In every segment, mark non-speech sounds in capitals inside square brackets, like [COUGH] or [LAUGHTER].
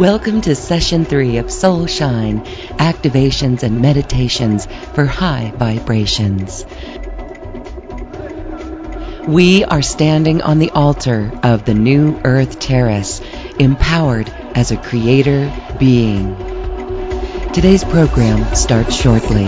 Welcome to session three of Soul Shine activations and meditations for high vibrations. We are standing on the altar of the New Earth Terrace, empowered as a creator being. Today's program starts shortly.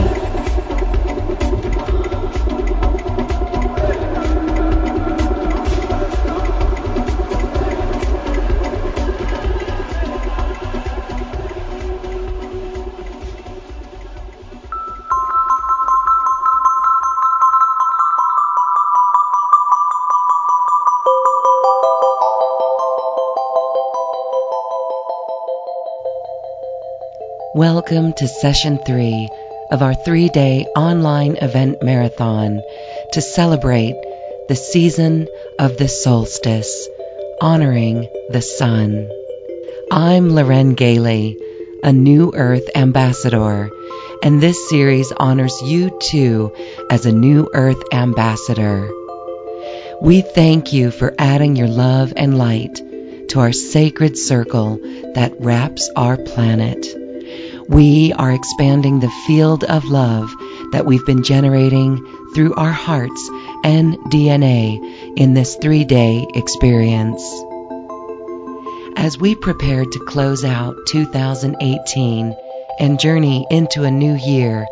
Welcome to session three of our three day online event marathon to celebrate the season of the solstice, honoring the sun. I'm Loren Gailey, a New Earth ambassador, and this series honors you too as a New Earth ambassador. We thank you for adding your love and light to our sacred circle that wraps our planet. We are expanding the field of love that we've been generating through our hearts and DNA in this three day experience. As we prepare to close out 2018 and journey into a new year,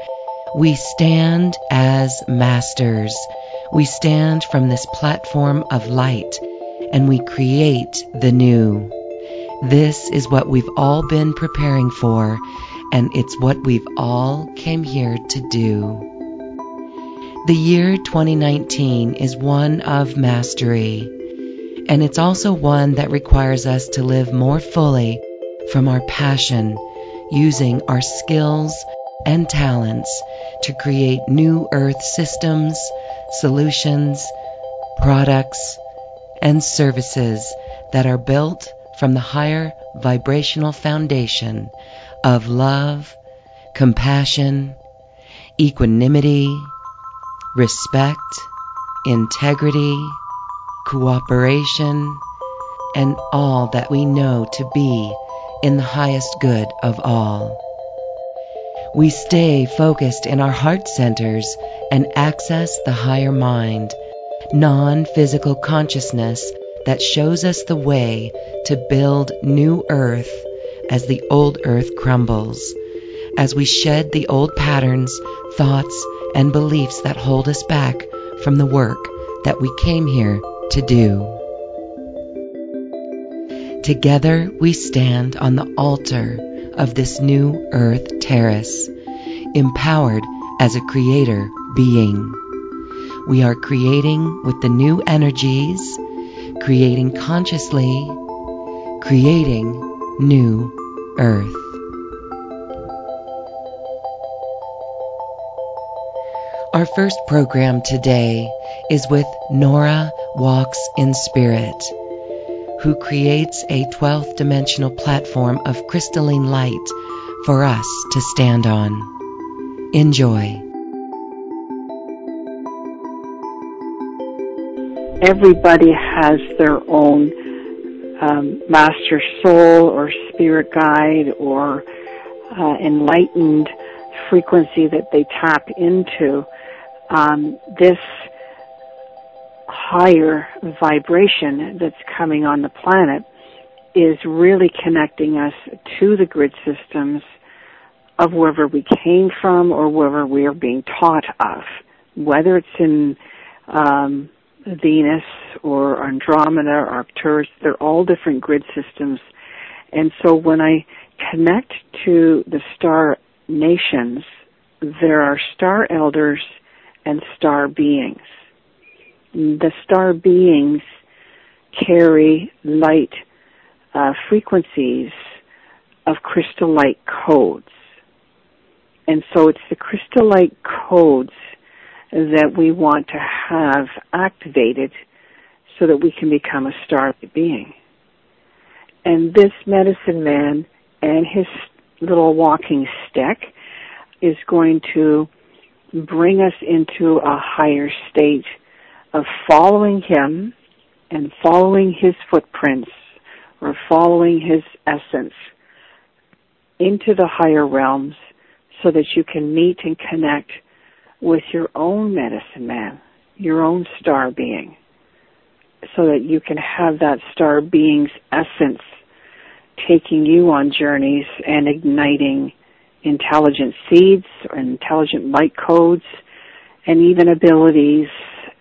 we stand as masters. We stand from this platform of light and we create the new. This is what we've all been preparing for and it's what we've all came here to do. The year 2019 is one of mastery, and it's also one that requires us to live more fully from our passion, using our skills and talents to create new earth systems, solutions, products, and services that are built from the higher vibrational foundation of love, compassion, equanimity, respect, integrity, cooperation, and all that we know to be in the highest good of all. We stay focused in our heart centers and access the higher mind, non physical consciousness that shows us the way to build new earth as the old earth crumbles, as we shed the old patterns, thoughts, and beliefs that hold us back from the work that we came here to do. Together we stand on the altar of this new earth terrace, empowered as a creator being. We are creating with the new energies, creating consciously, creating new earth. Our first program today is with Nora Walks in Spirit, who creates a 12th dimensional platform of crystalline light for us to stand on. Enjoy. Everybody has their own um, master soul or spirit guide or uh, enlightened frequency that they tap into, um, this higher vibration that's coming on the planet is really connecting us to the grid systems of wherever we came from or wherever we are being taught of, whether it's in um, Venus or Andromeda or Arcturus, they're all different grid systems. And so when I connect to the star nations, there are star elders and star beings. The star beings carry light uh, frequencies of crystal light codes. And so it's the crystal light codes that we want to have activated so that we can become a star being. And this medicine man and his little walking stick is going to bring us into a higher state of following him and following his footprints or following his essence into the higher realms so that you can meet and connect with your own medicine man, your own star being, so that you can have that star being's essence taking you on journeys and igniting intelligent seeds or intelligent light codes and even abilities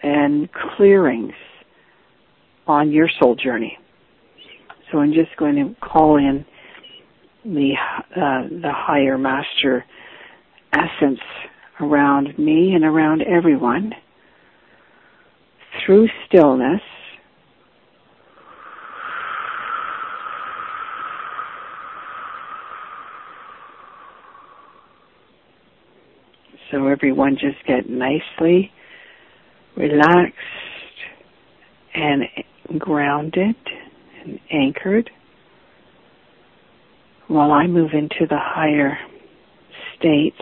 and clearings on your soul journey. So I'm just going to call in the uh, the higher master essence around me and around everyone through stillness so everyone just get nicely relaxed and grounded and anchored while I move into the higher states.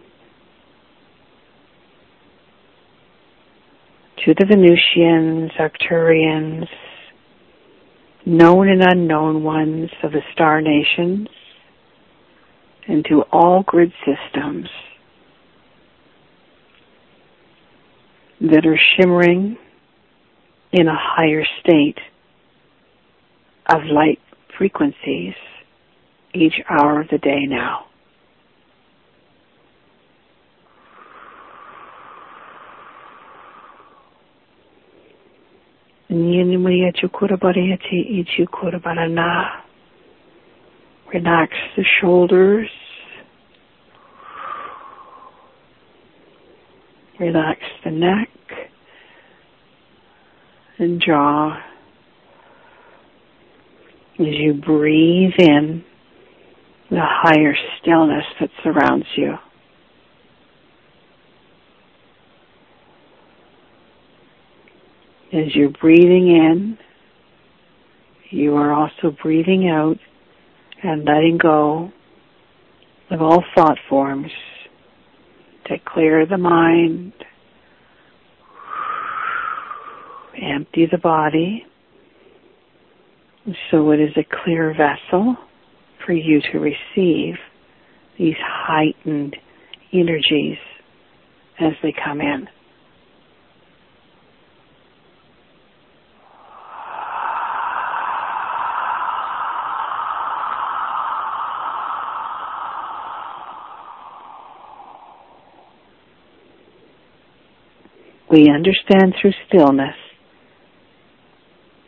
to the Venusians, Arcturians, known and unknown ones of the star nations, and to all grid systems that are shimmering in a higher state of light frequencies each hour of the day now. Relax the shoulders. Relax the neck and jaw as you breathe in the higher stillness that surrounds you. As you're breathing in, you are also breathing out and letting go of all thought forms to clear the mind, empty the body, so it is a clear vessel for you to receive these heightened energies as they come in. We understand through stillness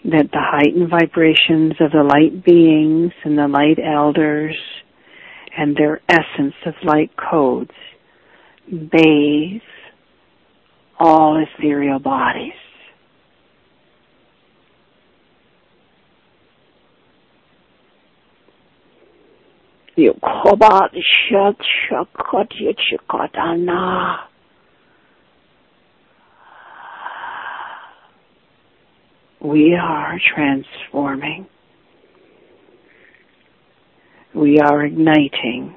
that the heightened vibrations of the light beings and the light elders and their essence of light codes bathe all ethereal bodies. We are transforming. We are igniting.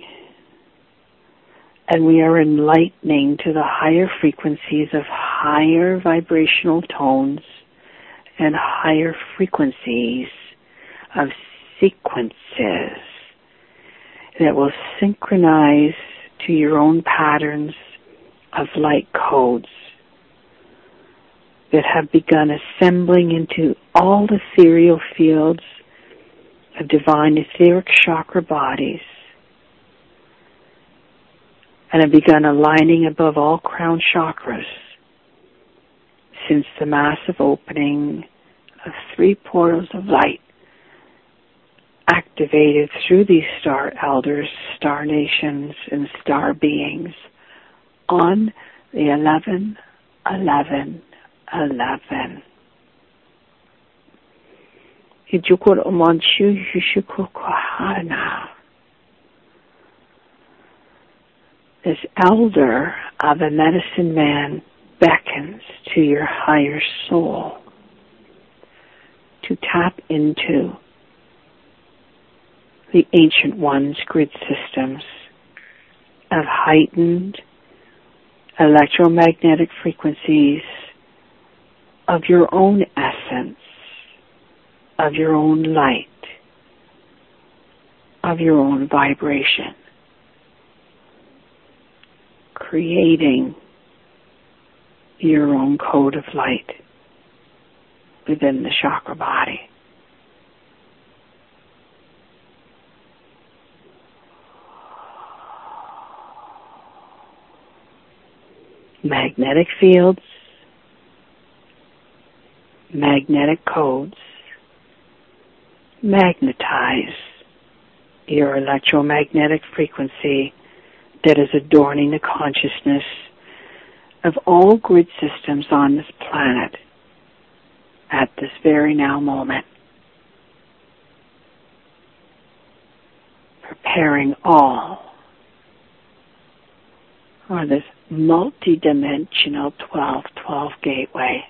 And we are enlightening to the higher frequencies of higher vibrational tones and higher frequencies of sequences that will synchronize to your own patterns of light codes that have begun assembling into all the ethereal fields of divine etheric chakra bodies and have begun aligning above all crown chakras since the massive opening of three portals of light activated through these star elders, star nations, and star beings on the 11 11 11. Ijukur umanchu yushuku kohana. this elder of a medicine man beckons to your higher soul to tap into the ancient one's grid systems of heightened electromagnetic frequencies of your own essence, of your own light, of your own vibration, creating your own code of light within the chakra body. Magnetic fields, magnetic codes, magnetize your electromagnetic frequency that is adorning the consciousness of all grid systems on this planet at this very now moment. Preparing all for this multi-dimensional 1212 gateway.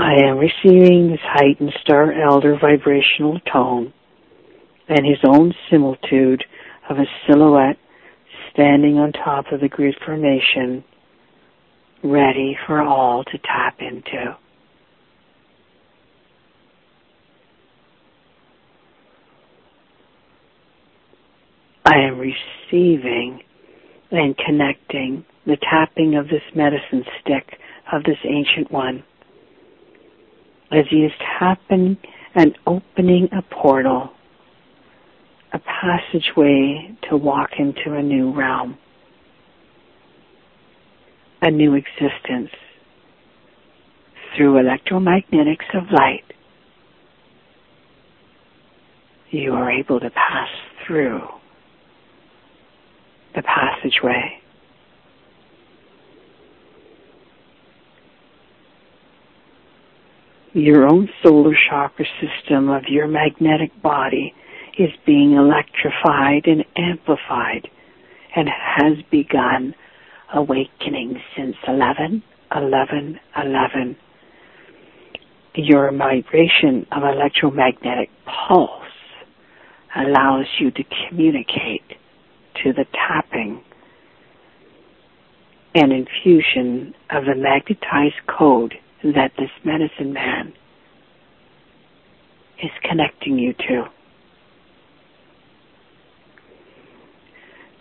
I am receiving this heightened star elder vibrational tone and his own similitude of a silhouette standing on top of the grid formation, ready for all to tap into. I am receiving and connecting the tapping of this medicine stick of this ancient one is tapping and opening a portal a passageway to walk into a new realm, a new existence through electromagnetics of light. You are able to pass through the passageway. Your own solar chakra system of your magnetic body is being electrified and amplified and has begun awakening since 11, 11, 11. Your vibration of electromagnetic pulse allows you to communicate to the tapping and infusion of the magnetized code that this medicine man is connecting you to.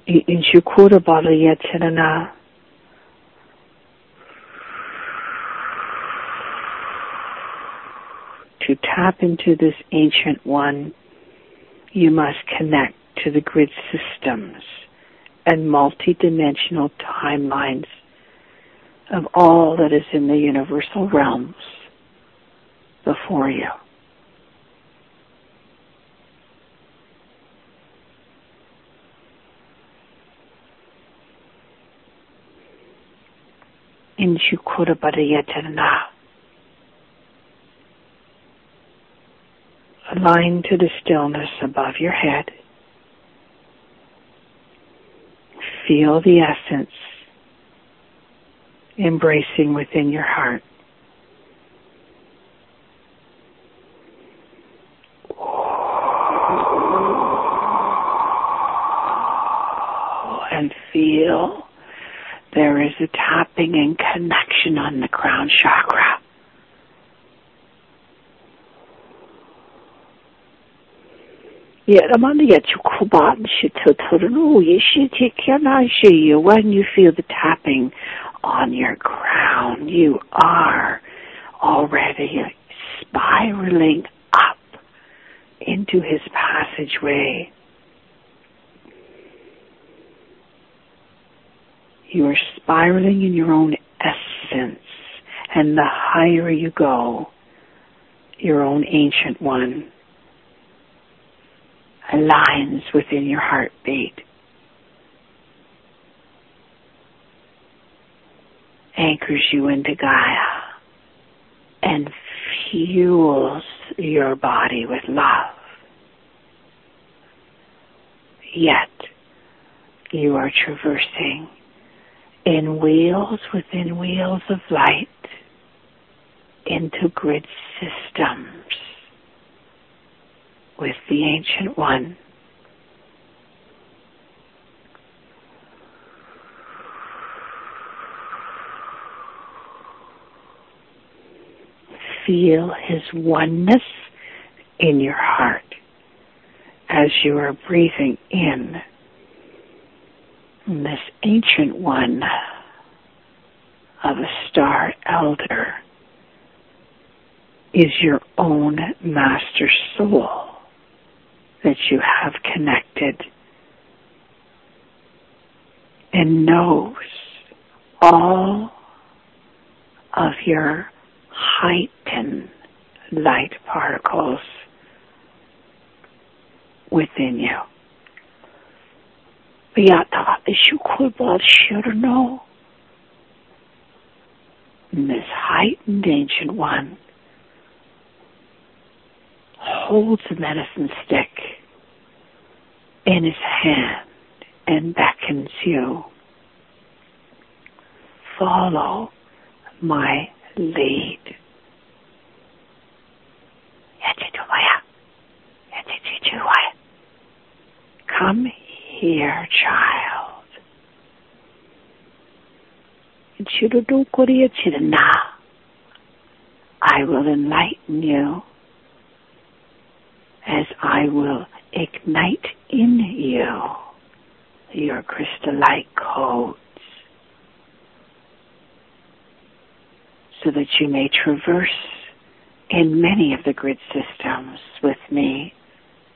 in Shukura Bala Yetirana. To tap into this ancient one, you must connect to the grid systems and multidimensional timelines of all that is in the universal realms before you. in Shukura Badayatarna. Align to the stillness above your head. Feel the essence embracing within your heart. And feel there is a tapping and connection on the crown chakra. When you feel the tapping on your crown, you are already spiraling up into his passageway You are spiraling in your own essence. And the higher you go, your own ancient one aligns within your heartbeat. Anchors you into Gaia and fuels your body with love. Yet, you are traversing in wheels within wheels of light into grid systems with the Ancient One. Feel His oneness in your heart as you are breathing in this ancient one of a star elder is your own master soul that you have connected and knows all of your heightened light particles within you. Beata Ishukulbal Shurno. This heightened ancient one holds a medicine stick in his hand and beckons you. Follow my lead. Come here, child. I will enlighten you as I will ignite in you your crystal light codes so that you may traverse in many of the grid systems with me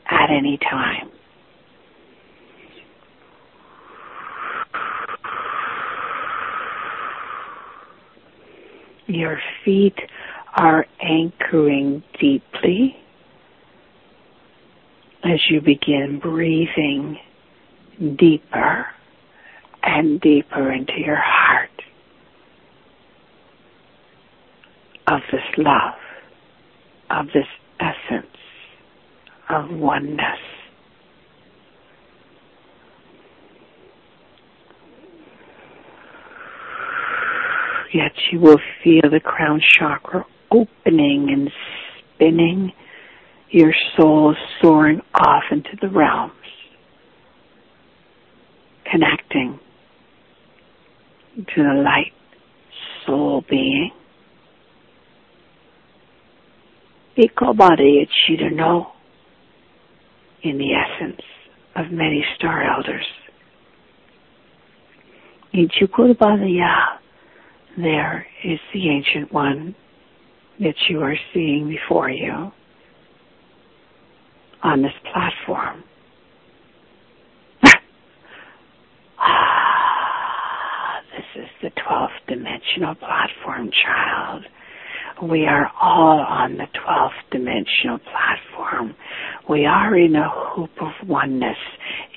at any time. Your feet are anchoring deeply as you begin breathing deeper and deeper into your heart of this love, of this essence of oneness. Yet you will feel the crown chakra opening and spinning your soul soaring off into the realms, connecting to the light soul being. Ikobari Ichidano in the essence of many star elders. In Ichukurabadaya, there is the ancient one that you are seeing before you on this platform. [LAUGHS] ah, this is the 12th dimensional platform, child. We are all on the 12th dimensional platform. We are in a hoop of oneness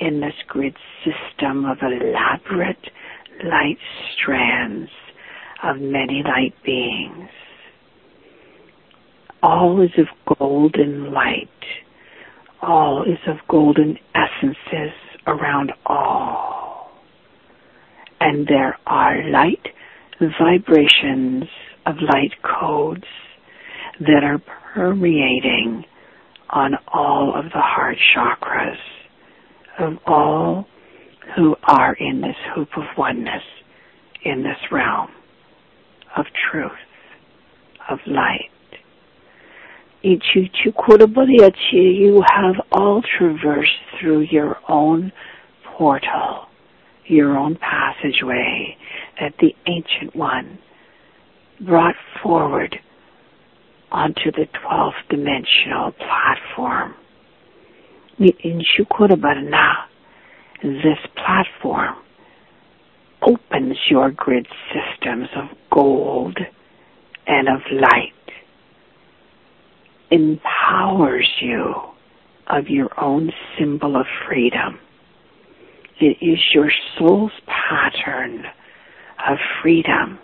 in this grid system of elaborate light strands of many light beings. All is of golden light all is of golden essences around all. And there are light vibrations of light codes that are permeating on all of the heart chakras of all who are in this hoop of oneness, in this realm of truth, of light. You have all traversed through your own portal, your own passageway that the Ancient One brought forward onto the 12th dimensional platform. In Shukurabharna, this platform opens your grid systems of gold and of light empowers you of your own symbol of freedom. It is your soul's pattern of freedom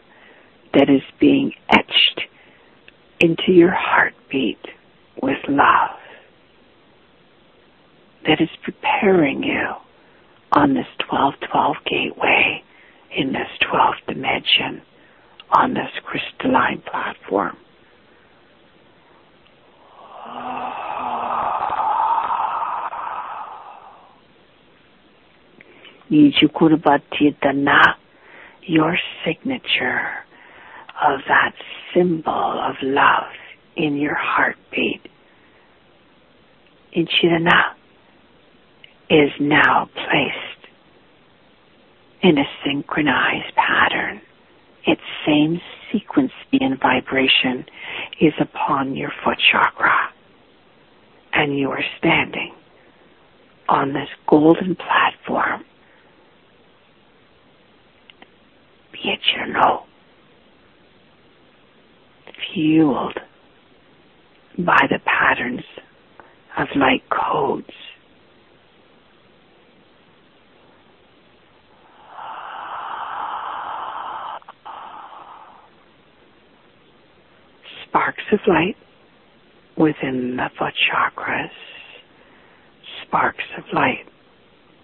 that is being etched into your heartbeat with love that is preparing you on this 1212 gateway in this 12th dimension on this crystalline platform. Your signature of that symbol of love in your heartbeat. Ichirana is now placed in a synchronized pattern. Its same sequence and vibration is upon your foot chakra. And you are standing on this golden platform. Pietro, fueled by the patterns of light codes. Sparks of light within the foot chakras, sparks of light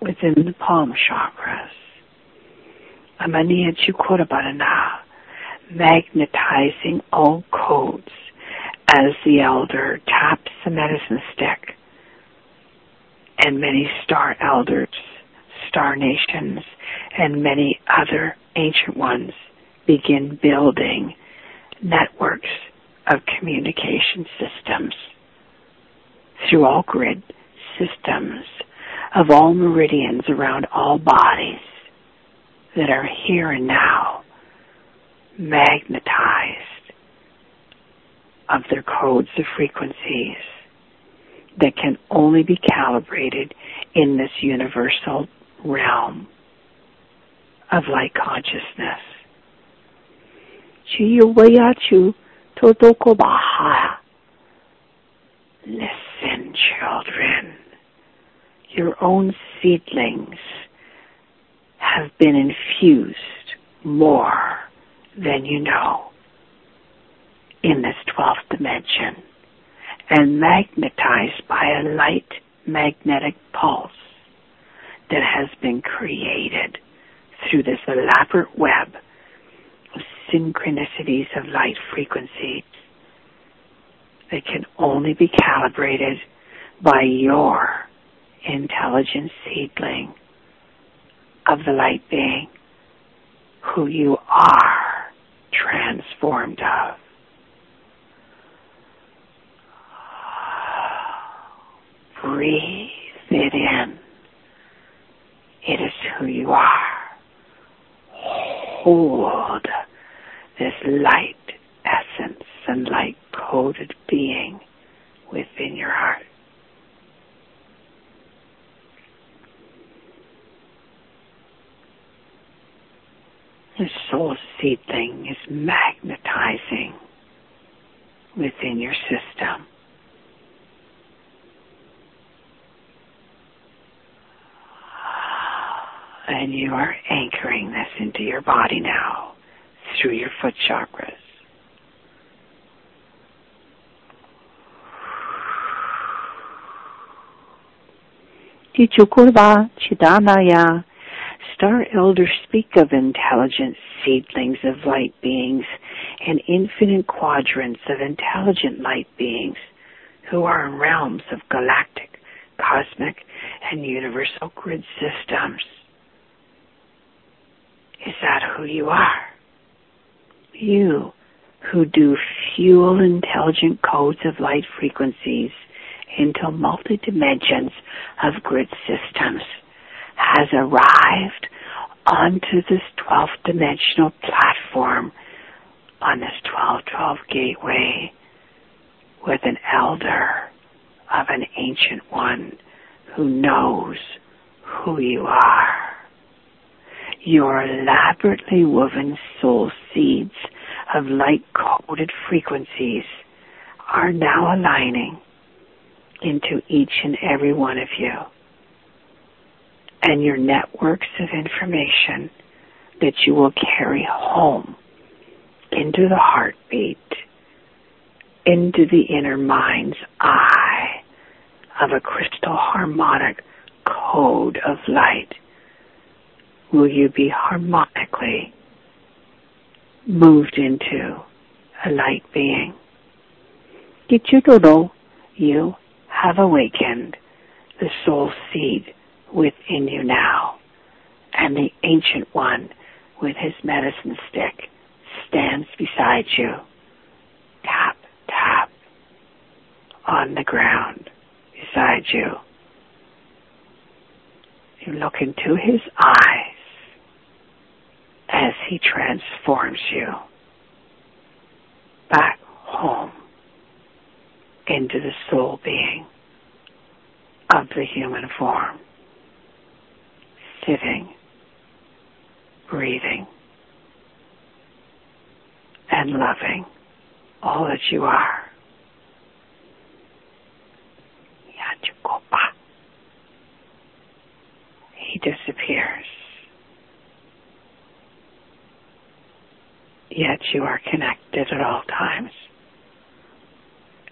within the palm chakras. Amaniya Chukorabarana, magnetizing all codes as the elder taps the medicine stick and many star elders, star nations, and many other ancient ones begin building networks of communication systems through all grid systems of all meridians around all bodies that are here and now magnetized of their codes of frequencies that can only be calibrated in this universal realm of light consciousness. Listen, children. Your own seedlings have been infused more than you know in this 12th dimension and magnetized by a light magnetic pulse that has been created through this elaborate web of synchronicities of light frequencies that can only be calibrated by your intelligent seedling of the light being who you are transformed of. Breathe it in. It is who you are. Hold this light essence and light coded being within your heart. The soul seed thing is magnetizing within your system. And you are anchoring this into your body now through your foot chakras. Chichukurva Chidanaya. Star elders speak of intelligent seedlings of light beings and infinite quadrants of intelligent light beings who are in realms of galactic, cosmic, and universal grid systems. Is that who you are? You who do fuel intelligent codes of light frequencies into multi dimensions of grid systems has arrived onto this 12th dimensional platform on this 1212 gateway with an elder of an ancient one who knows who you are. Your elaborately woven soul seeds of light coded frequencies are now aligning into each and every one of you. And your networks of information that you will carry home into the heartbeat into the inner mind's eye of a crystal harmonic code of light, will you be harmonically moved into a light being? Kichudodo, you have awakened the soul seed within you now, and the ancient one with his medicine stick stands beside you. Tap, tap on the ground beside you. You look into his eyes as he transforms you back home into the soul being of the human form, sitting, breathing, and loving all that you are. He disappears. Yet you are connected at all times.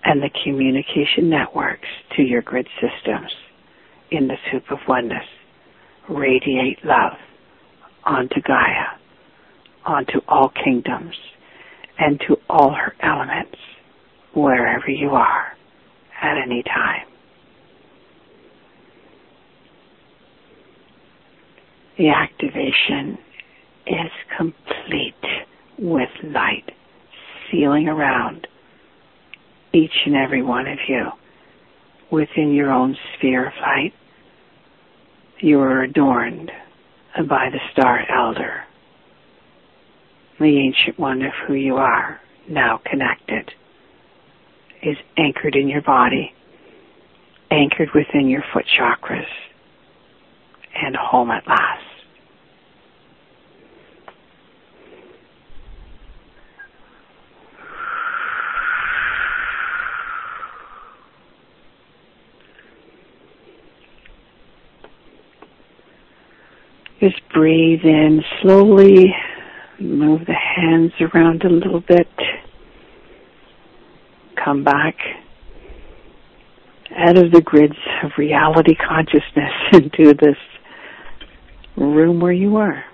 And the communication networks to your grid systems in the soup of oneness radiate love onto Gaia, onto all kingdoms, and to all her elements, wherever you are, at any time. The activation is complete with light sealing around each and every one of you within your own sphere of light. You are adorned by the Star Elder, the ancient one of who you are, now connected, is anchored in your body, anchored within your foot chakras, and home at last. Just breathe in slowly. Move the hands around a little bit. Come back out of the grids of reality consciousness [LAUGHS] into this room where you are.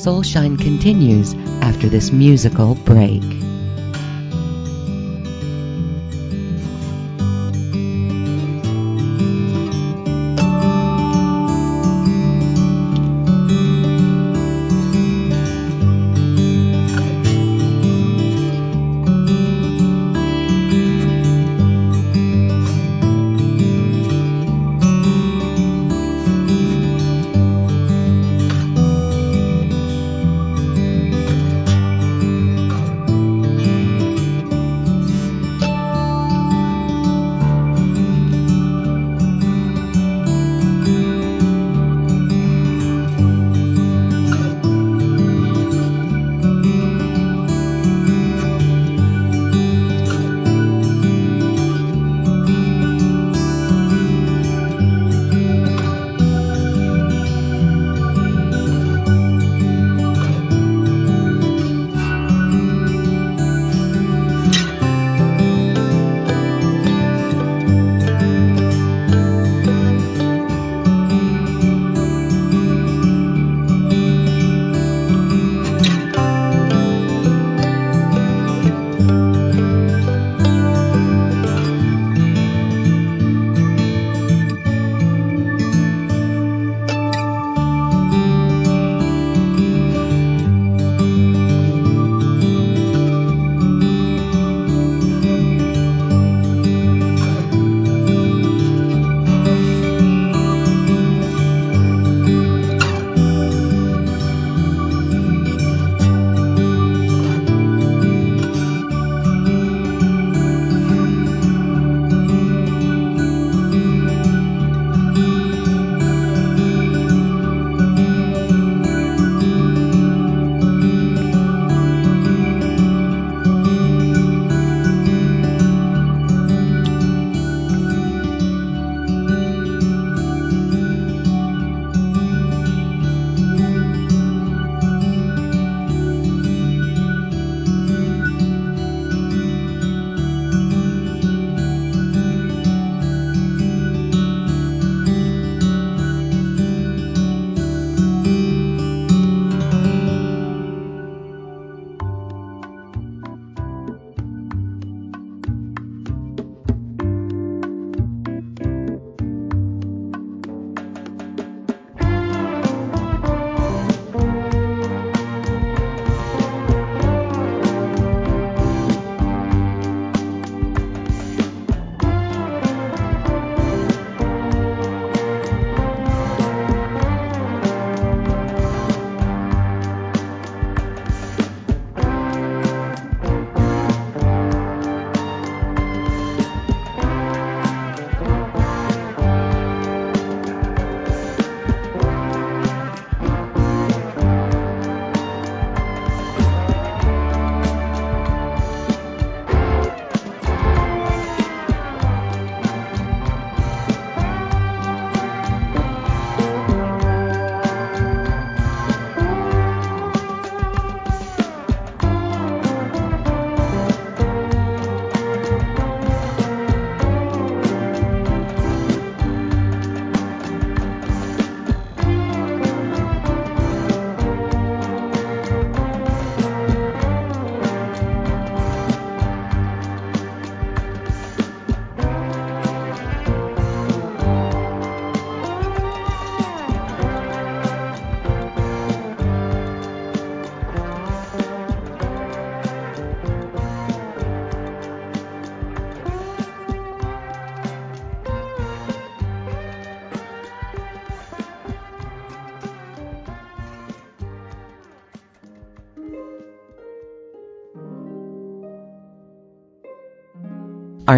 Soulshine continues after this musical break.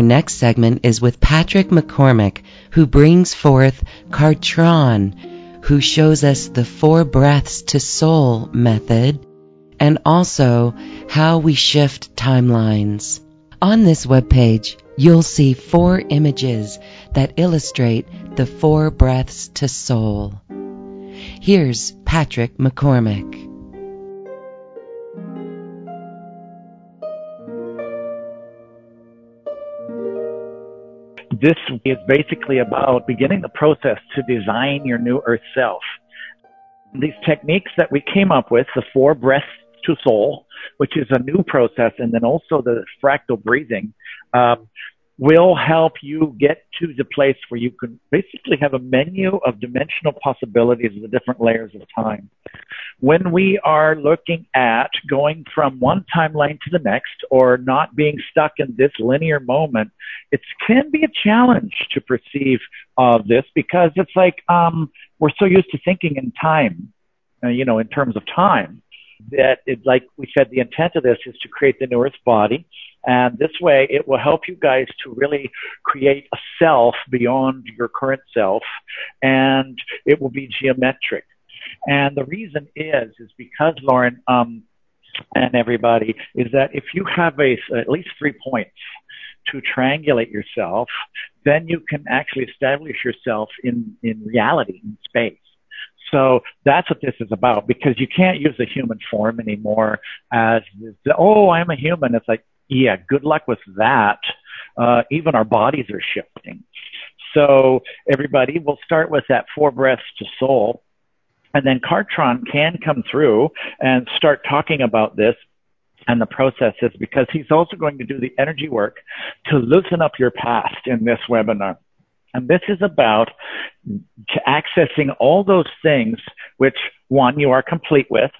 Our next segment is with Patrick McCormick, who brings forth Cartron, who shows us the four breaths to soul method and also how we shift timelines. On this webpage, you'll see four images that illustrate the four breaths to soul. Here's Patrick McCormick. This is basically about beginning the process to design your new earth self. These techniques that we came up with, the four breaths to soul, which is a new process, and then also the fractal breathing, um, will help you get to the place where you can basically have a menu of dimensional possibilities of the different layers of time. When we are looking at going from one timeline to the next or not being stuck in this linear moment, it can be a challenge to perceive uh, this because it's like um, we're so used to thinking in time, uh, you know, in terms of time that it, like we said, the intent of this is to create the new earth body. And this way it will help you guys to really create a self beyond your current self and it will be geometric. And the reason is, is because Lauren, um, and everybody is that if you have a, at least three points to triangulate yourself, then you can actually establish yourself in, in reality, in space. So that's what this is about because you can't use the human form anymore as, oh, I'm a human. It's like, yeah, good luck with that. Uh, even our bodies are shifting. So everybody, we'll start with that four breaths to soul. And then Cartron can come through and start talking about this and the processes because he's also going to do the energy work to loosen up your past in this webinar. And this is about accessing all those things which one, you are complete with.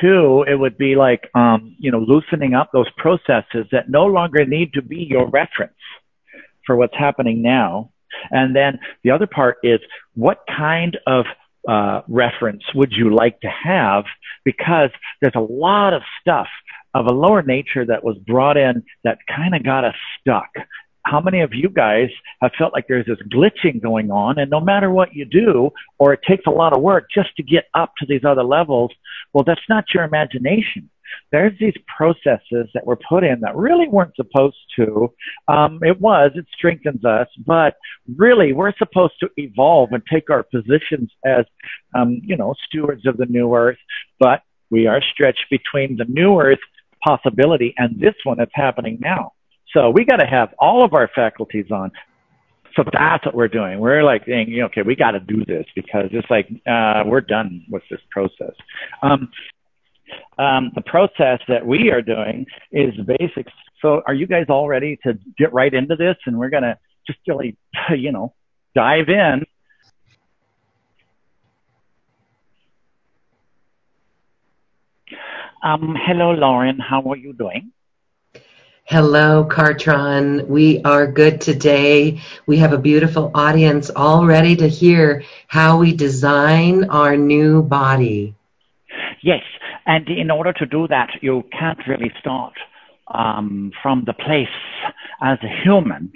Two, it would be like, um, you know, loosening up those processes that no longer need to be your reference for what's happening now. And then the other part is what kind of uh, reference would you like to have? Because there's a lot of stuff of a lower nature that was brought in that kind of got us stuck how many of you guys have felt like there's this glitching going on? And no matter what you do or it takes a lot of work just to get up to these other levels well that's not your imagination. There's these processes that were put in that really weren't supposed to. Um, it was it strengthens us but really we're supposed to evolve and take our positions as um, you know stewards of the new earth but we are stretched between the new earth possibility and this one that's happening now so we got to have all of our faculties on. So that's what we're doing. We're like saying, okay, we got to do this because it's like uh, we're done with this process. Um, um, the process that we are doing is basic. So are you guys all ready to get right into this? And we're gonna just really, [LAUGHS] you know, dive in. Um, hello, Lauren. How are you doing? Hello, Cartron. We are good today. We have a beautiful audience all ready to hear how we design our new body. Yes, and in order to do that, you can't really start um, from the place as a human.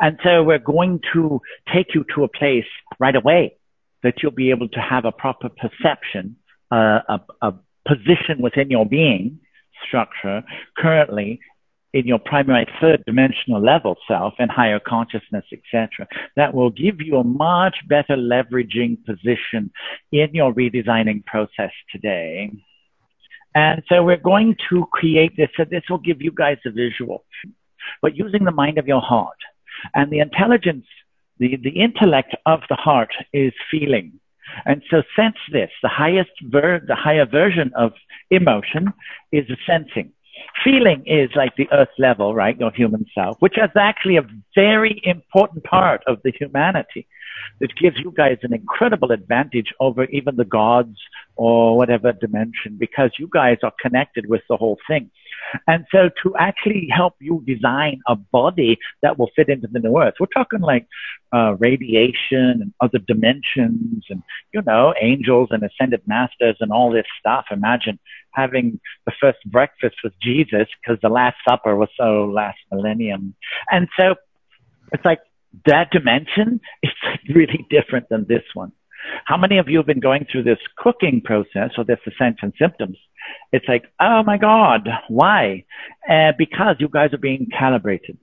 And so we're going to take you to a place right away that you'll be able to have a proper perception, uh, a, a position within your being structure currently in your primary third dimensional level self and higher consciousness, etc. That will give you a much better leveraging position in your redesigning process today. And so we're going to create this. So this will give you guys a visual, but using the mind of your heart and the intelligence, the, the intellect of the heart is feeling. And so sense this, the highest ver- the higher version of emotion is sensing. Feeling is like the earth level, right? Your human self, which is actually a very important part of the humanity. It gives you guys an incredible advantage over even the gods or whatever dimension because you guys are connected with the whole thing. And so to actually help you design a body that will fit into the new earth, we're talking like uh, radiation and other dimensions and, you know, angels and ascended masters and all this stuff. Imagine having the first breakfast with Jesus because the last supper was so last millennium. And so it's like that dimension is [LAUGHS] really different than this one. How many of you have been going through this cooking process or this ascension symptoms? It's like, oh my God, why? Uh, because you guys are being calibrated.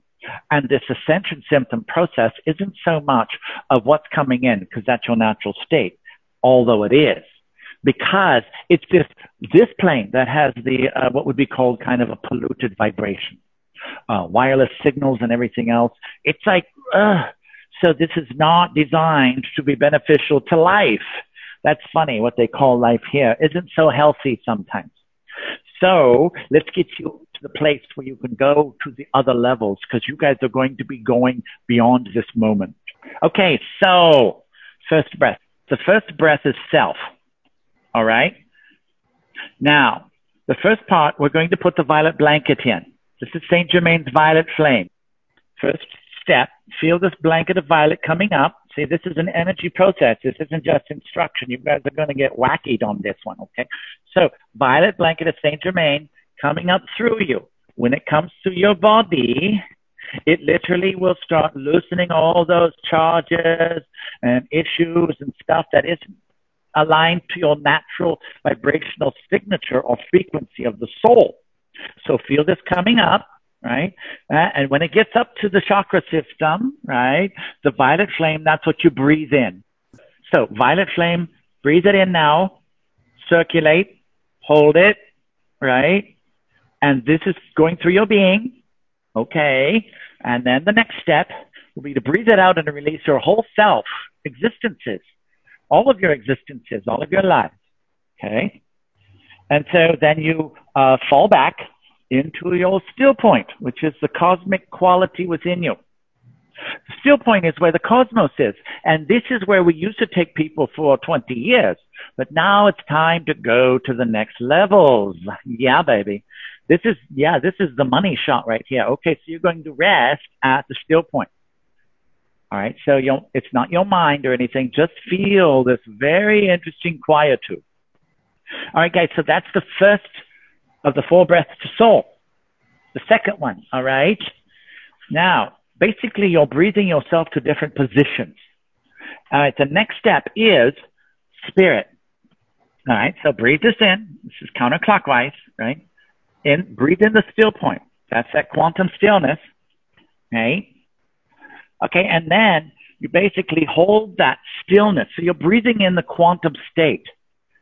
And this ascension symptom process isn't so much of what's coming in because that's your natural state, although it is. Because it's this, this plane that has the, uh, what would be called kind of a polluted vibration. Uh, wireless signals and everything else. It's like, uh, so this is not designed to be beneficial to life. That's funny. What they call life here isn't so healthy sometimes. So let's get you to the place where you can go to the other levels because you guys are going to be going beyond this moment. Okay. So first breath. The first breath is self. All right. Now the first part, we're going to put the violet blanket in. This is St. Germain's violet flame. First step, feel this blanket of violet coming up. See, this is an energy process. This isn't just instruction. You guys are going to get wackied on this one, okay? So, violet blanket of Saint Germain coming up through you. When it comes to your body, it literally will start loosening all those charges and issues and stuff that isn't aligned to your natural vibrational signature or frequency of the soul. So feel this coming up right? Uh, and when it gets up to the chakra system, right, the violet flame, that's what you breathe in. So violet flame, breathe it in now, circulate, hold it, right? And this is going through your being, okay? And then the next step will be to breathe it out and release your whole self, existences, all of your existences, all of your lives, okay? And so then you uh, fall back into your still point, which is the cosmic quality within you. The still point is where the cosmos is. And this is where we used to take people for 20 years. But now it's time to go to the next levels. [LAUGHS] Yeah, baby. This is, yeah, this is the money shot right here. Okay, so you're going to rest at the still point. All right, so it's not your mind or anything. Just feel this very interesting quietude. All right, guys, so that's the first of the four breaths to soul. The second one, all right? Now, basically, you're breathing yourself to different positions. All right, the next step is spirit. All right, so breathe this in. This is counterclockwise, right? In, breathe in the still point. That's that quantum stillness, right? Okay, and then you basically hold that stillness. So you're breathing in the quantum state.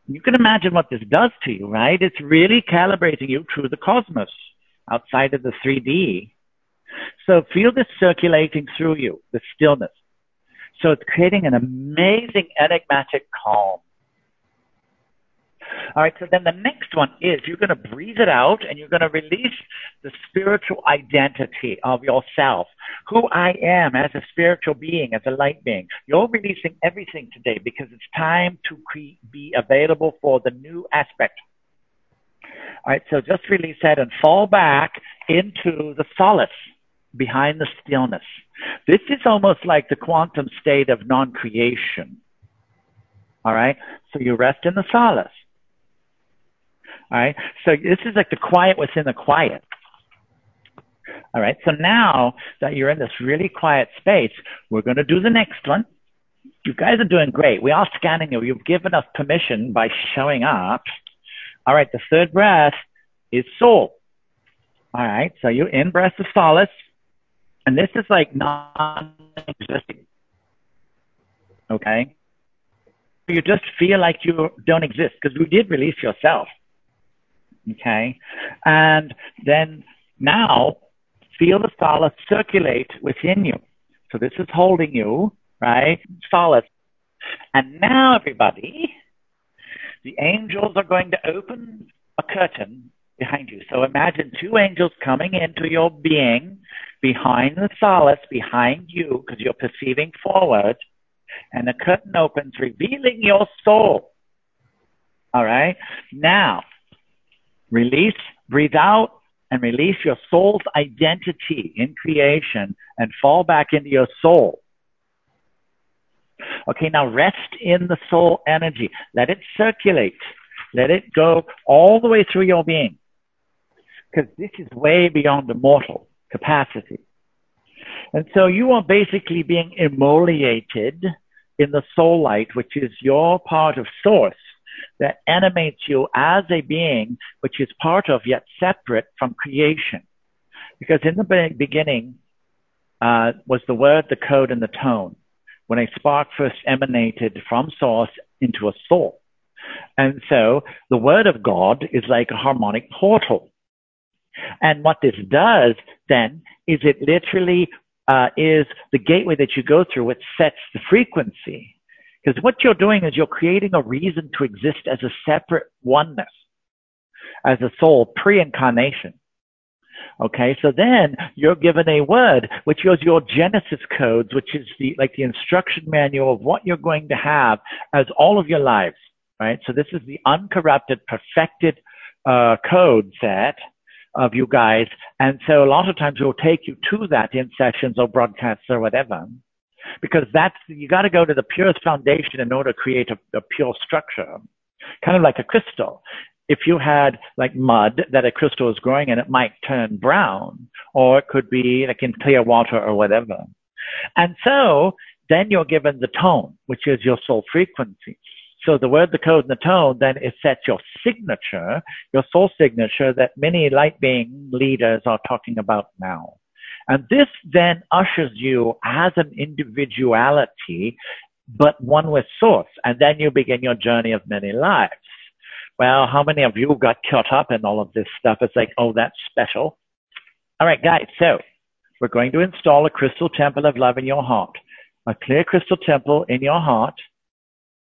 You can imagine what this does to you, right? It's really calibrating you through the cosmos outside of the 3D. So feel this circulating through you, the stillness. So it's creating an amazing enigmatic calm. All right, so then the next one is you're going to breathe it out and you're going to release the spiritual identity of yourself, who I am as a spiritual being, as a light being. You're releasing everything today because it's time to cre- be available for the new aspect. All right, so just release that and fall back into the solace behind the stillness. This is almost like the quantum state of non-creation. All right, so you rest in the solace. All right. So this is like the quiet within the quiet. All right. So now that you're in this really quiet space, we're going to do the next one. You guys are doing great. We are scanning you. You've given us permission by showing up. All right. The third breath is soul. All right. So you in breath of solace. And this is like non-existing. Okay. You just feel like you don't exist because we did release yourself. Okay. And then now feel the solace circulate within you. So this is holding you, right? Solace. And now everybody, the angels are going to open a curtain behind you. So imagine two angels coming into your being behind the solace, behind you, because you're perceiving forward, and the curtain opens, revealing your soul. All right. Now, Release, breathe out, and release your soul's identity in creation and fall back into your soul. Okay, now rest in the soul energy. Let it circulate. Let it go all the way through your being. Because this is way beyond the mortal capacity. And so you are basically being emoliated in the soul light, which is your part of source that animates you as a being, which is part of yet separate from creation. Because in the beginning uh, was the word, the code, and the tone. When a spark first emanated from source into a soul. And so the word of God is like a harmonic portal. And what this does then is it literally uh, is the gateway that you go through, which sets the frequency. Because what you're doing is you're creating a reason to exist as a separate oneness, as a soul pre-incarnation. Okay, so then you're given a word which is your Genesis codes, which is the like the instruction manual of what you're going to have as all of your lives, right? So this is the uncorrupted, perfected uh, code set of you guys. And so a lot of times we'll take you to that in sessions or broadcasts or whatever. Because that's, you got to go to the purest foundation in order to create a, a pure structure. Kind of like a crystal. If you had like mud that a crystal is growing in, it might turn brown, or it could be like in clear water or whatever. And so then you're given the tone, which is your soul frequency. So the word, the code, and the tone then it sets your signature, your soul signature that many light being leaders are talking about now. And this then ushers you as an individuality, but one with source. And then you begin your journey of many lives. Well, how many of you got caught up in all of this stuff? It's like, oh, that's special. All right, guys. So we're going to install a crystal temple of love in your heart, a clear crystal temple in your heart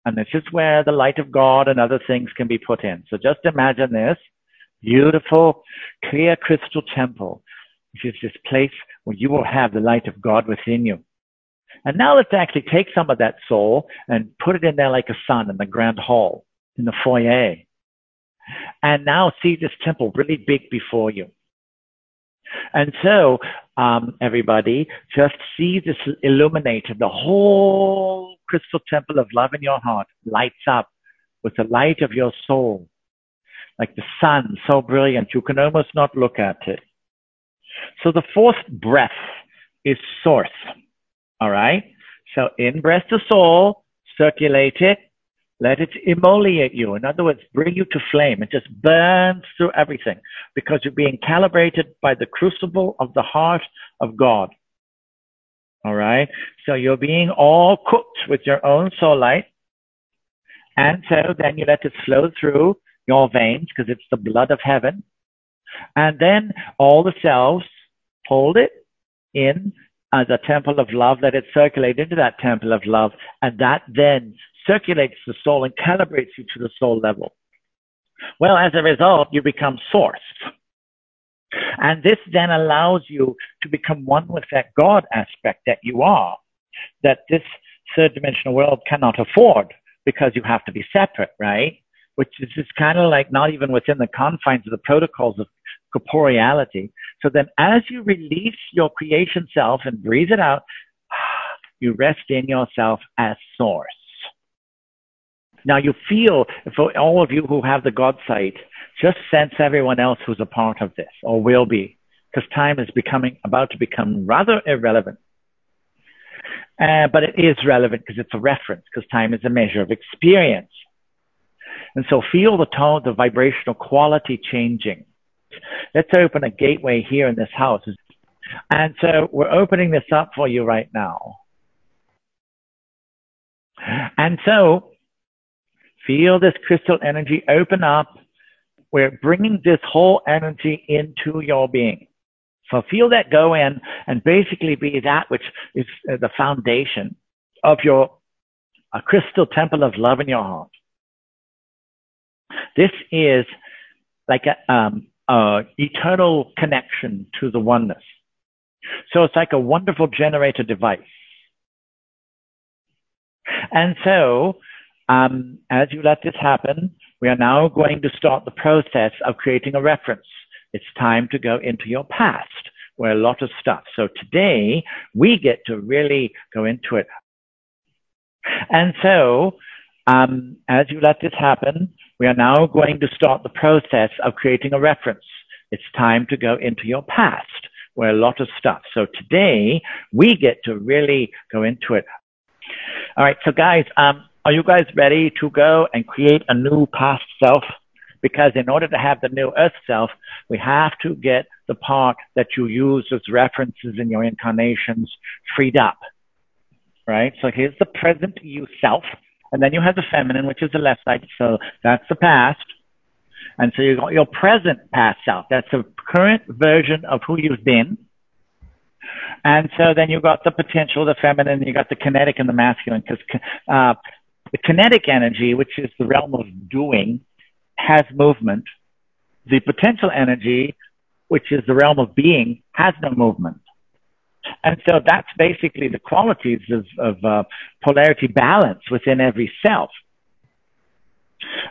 and this is where the light of God and other things can be put in. So just imagine this beautiful, clear crystal temple, which is this place where you will have the light of God within you. And now let's actually take some of that soul and put it in there like a sun in the grand hall, in the foyer. And now see this temple really big before you. And so, um, everybody, just see this illuminated, the whole crystal temple of love in your heart lights up with the light of your soul, like the sun, so brilliant you can almost not look at it. So the fourth breath is source. All right. So in breath to soul, circulate it, let it emoliate you. In other words, bring you to flame. It just burns through everything because you're being calibrated by the crucible of the heart of God. All right. So you're being all cooked with your own soul light. And so then you let it flow through your veins because it's the blood of heaven. And then all the cells hold it in uh, as a temple of love, let it circulate into that temple of love. And that then circulates the soul and calibrates you to the soul level. Well, as a result, you become sourced. And this then allows you to become one with that God aspect that you are, that this third dimensional world cannot afford because you have to be separate, right? Which is just kind of like not even within the confines of the protocols of corporeality. So then as you release your creation self and breathe it out, [SIGHS] you rest in yourself as source. Now you feel, for all of you who have the God sight, just sense everyone else who's a part of this or will be, because time is becoming, about to become rather irrelevant. Uh, but it is relevant because it's a reference, because time is a measure of experience. And so feel the tone, the vibrational quality changing. Let's open a gateway here in this house. And so we're opening this up for you right now. And so Feel this crystal energy open up. We're bringing this whole energy into your being. So feel that go in and basically be that which is uh, the foundation of your a crystal temple of love in your heart. This is like a, um, a eternal connection to the oneness. So it's like a wonderful generator device. And so um, as you let this happen, we are now going to start the process of creating a reference. It's time to go into your past where a lot of stuff. So today we get to really go into it. And so, um, as you let this happen, we are now going to start the process of creating a reference. It's time to go into your past where a lot of stuff. So today we get to really go into it. All right. So guys, um, are you guys ready to go and create a new past self? Because in order to have the new earth self, we have to get the part that you use as references in your incarnations freed up. Right? So here's the present you self. And then you have the feminine, which is the left side. So that's the past. And so you got your present past self. That's the current version of who you've been. And so then you got the potential, the feminine, you got the kinetic and the masculine, because uh, the kinetic energy, which is the realm of doing, has movement. The potential energy, which is the realm of being, has no movement. And so that's basically the qualities of, of uh, polarity balance within every self.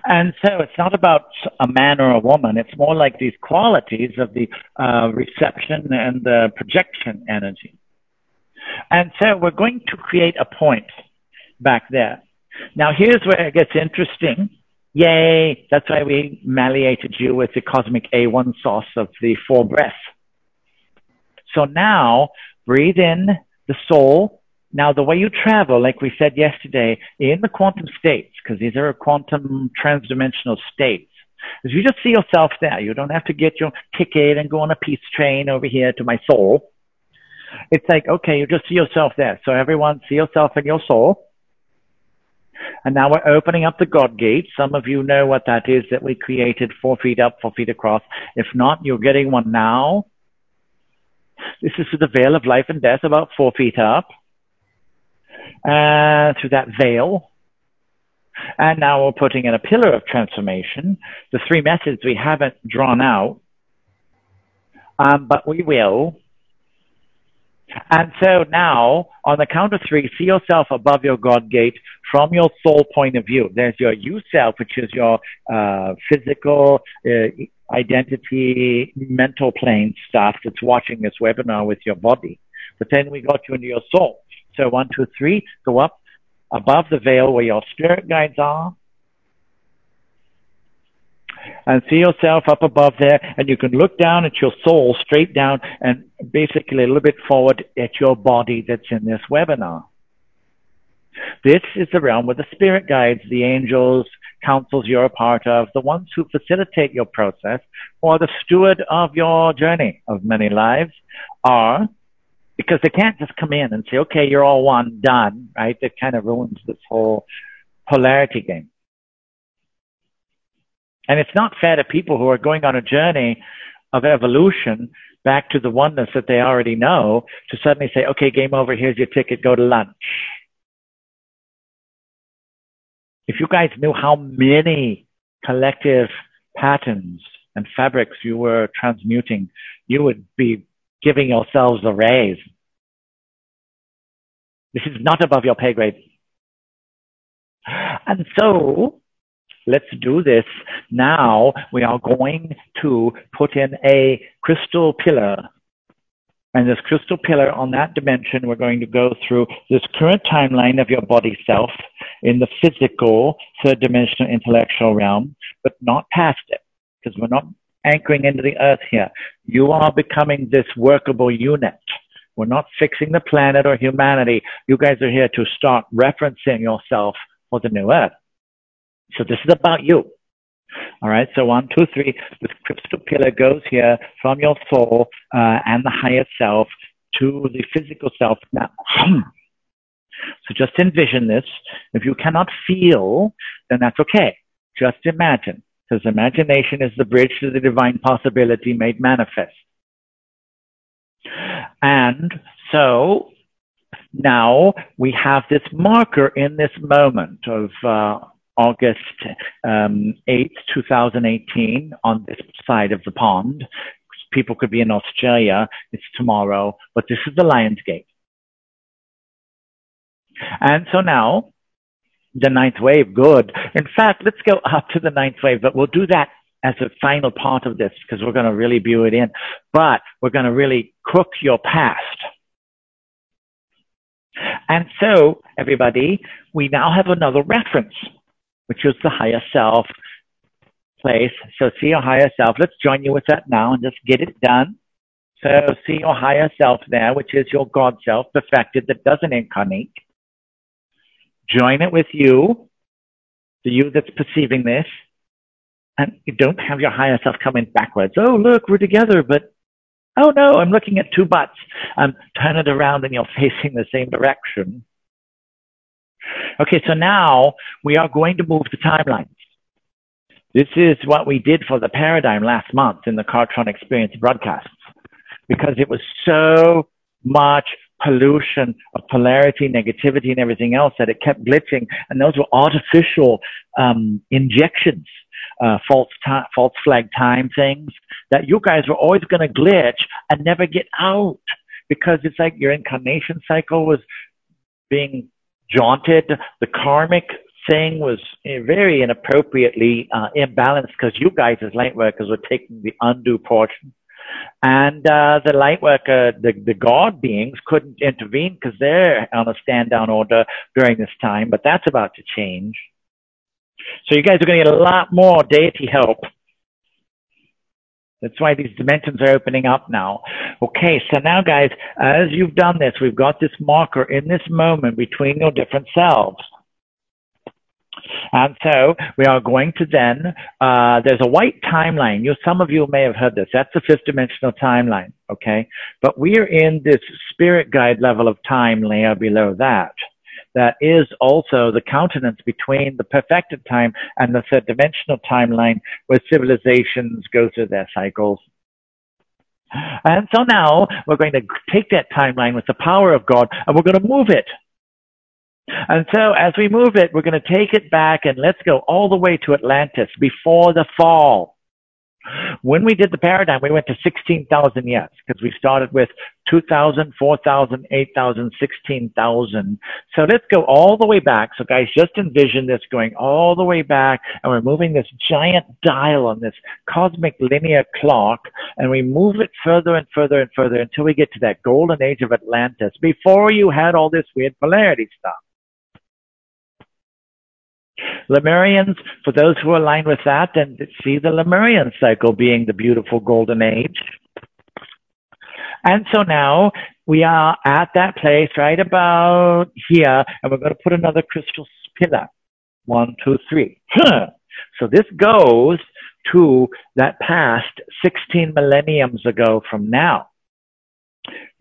And so it's not about a man or a woman. It's more like these qualities of the uh, reception and the projection energy. And so we're going to create a point back there. Now here's where it gets interesting. Yay! That's why we malleated you with the cosmic A1 sauce of the four breaths. So now breathe in the soul. Now the way you travel, like we said yesterday, in the quantum states, because these are quantum transdimensional states, is you just see yourself there. You don't have to get your ticket and go on a peace train over here to my soul. It's like, okay, you just see yourself there. So everyone see yourself in your soul. And now we're opening up the God gate. Some of you know what that is that we created four feet up, four feet across. If not, you're getting one now. This is the veil of life and death, about four feet up. Uh, through that veil. And now we're putting in a pillar of transformation. The three methods we haven't drawn out, um, but we will. And so now, on the count of three, see yourself above your God gate from your soul point of view. There's your you self, which is your uh, physical uh, identity, mental plane stuff that's watching this webinar with your body. But then we got you into your soul. So one, two, three, go up above the veil where your spirit guides are and see yourself up above there and you can look down at your soul straight down and basically a little bit forward at your body that's in this webinar. This is the realm where the spirit guides, the angels, councils you're a part of, the ones who facilitate your process, or the steward of your journey of many lives are because they can't just come in and say, okay, you're all one, done, right? That kind of ruins this whole polarity game. And it's not fair to people who are going on a journey of evolution back to the oneness that they already know to suddenly say, okay, game over, here's your ticket, go to lunch. If you guys knew how many collective patterns and fabrics you were transmuting, you would be giving yourselves a raise. This is not above your pay grade. And so let's do this. Now we are going to put in a crystal pillar. And this crystal pillar on that dimension, we're going to go through this current timeline of your body self in the physical, third dimensional intellectual realm, but not past it, because we're not anchoring into the earth here. You are becoming this workable unit. We're not fixing the planet or humanity. You guys are here to start referencing yourself for the new earth. So this is about you. All right. So one, two, three. This crystal pillar goes here from your soul uh, and the higher self to the physical self. Now, [CLEARS THROAT] so just envision this. If you cannot feel, then that's okay. Just imagine, because imagination is the bridge to the divine possibility made manifest. And so now we have this marker in this moment of uh, August um, 8th, 2018, on this side of the pond. People could be in Australia. It's tomorrow, but this is the Lion's Gate. And so now, the ninth wave, good. In fact, let's go up to the ninth wave, but we'll do that as a final part of this because we're going to really view it in, but we're going to really cook your past. And so, everybody, we now have another reference, which is the higher self place. So see your higher self. Let's join you with that now and just get it done. So see your higher self there, which is your God self, perfected, that doesn't incarnate. Join it with you, the you that's perceiving this. And you don't have your higher self coming backwards. Oh, look, we're together, but oh no, I'm looking at two butts. Um, turn it around and you're [LAUGHS] facing the same direction. Okay, so now we are going to move the timelines. This is what we did for the paradigm last month in the Cartron Experience broadcasts because it was so much pollution of polarity, negativity, and everything else that it kept glitching. And those were artificial um, injections, uh, false ta- false flag time things that you guys were always going to glitch and never get out because it's like your incarnation cycle was being jaunted. The karmic thing was eh, very inappropriately uh, imbalanced because you guys as light workers were taking the undue portion and uh, the light worker, the, the God beings couldn't intervene because they're on a stand down order during this time, but that's about to change. So you guys are going to get a lot more deity help. That's why these dimensions are opening up now. Okay, so now guys, as you've done this, we've got this marker in this moment between your different selves. And so we are going to then, uh, there's a white timeline. You, some of you may have heard this. That's the fifth dimensional timeline. Okay. But we are in this spirit guide level of time layer below that. That is also the countenance between the perfected time and the third dimensional timeline where civilizations go through their cycles. And so now we're going to take that timeline with the power of God and we're going to move it and so as we move it, we're going to take it back and let's go all the way to Atlantis before the fall. When we did the paradigm, we went to 16,000 years because we started with 2,000, 4,000, 8,000, 16,000. So let's go all the way back. So guys, just envision this going all the way back and we're moving this giant dial on this cosmic linear clock and we move it further and further and further until we get to that golden age of Atlantis before you had all this weird polarity stuff. Lemurians, for those who align with that, then see the Lemurian cycle being the beautiful golden age. And so now we are at that place right about here, and we're going to put another crystal pillar. One, two, three. So this goes to that past 16 millenniums ago from now.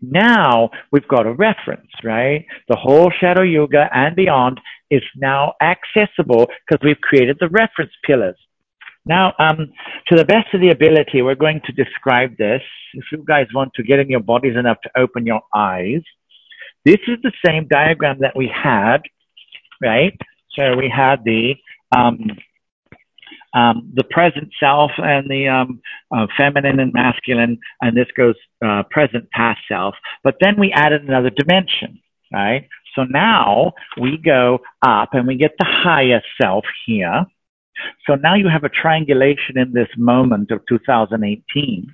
Now we've got a reference, right? The whole Shadow Yoga and beyond is now accessible because we've created the reference pillars. Now, um, to the best of the ability, we're going to describe this. If you guys want to get in your bodies enough to open your eyes, this is the same diagram that we had, right? So we had the um, um, the present self and the um, uh, feminine and masculine, and this goes uh, present past self. But then we added another dimension, right? So now we go up and we get the higher self here. So now you have a triangulation in this moment of 2018.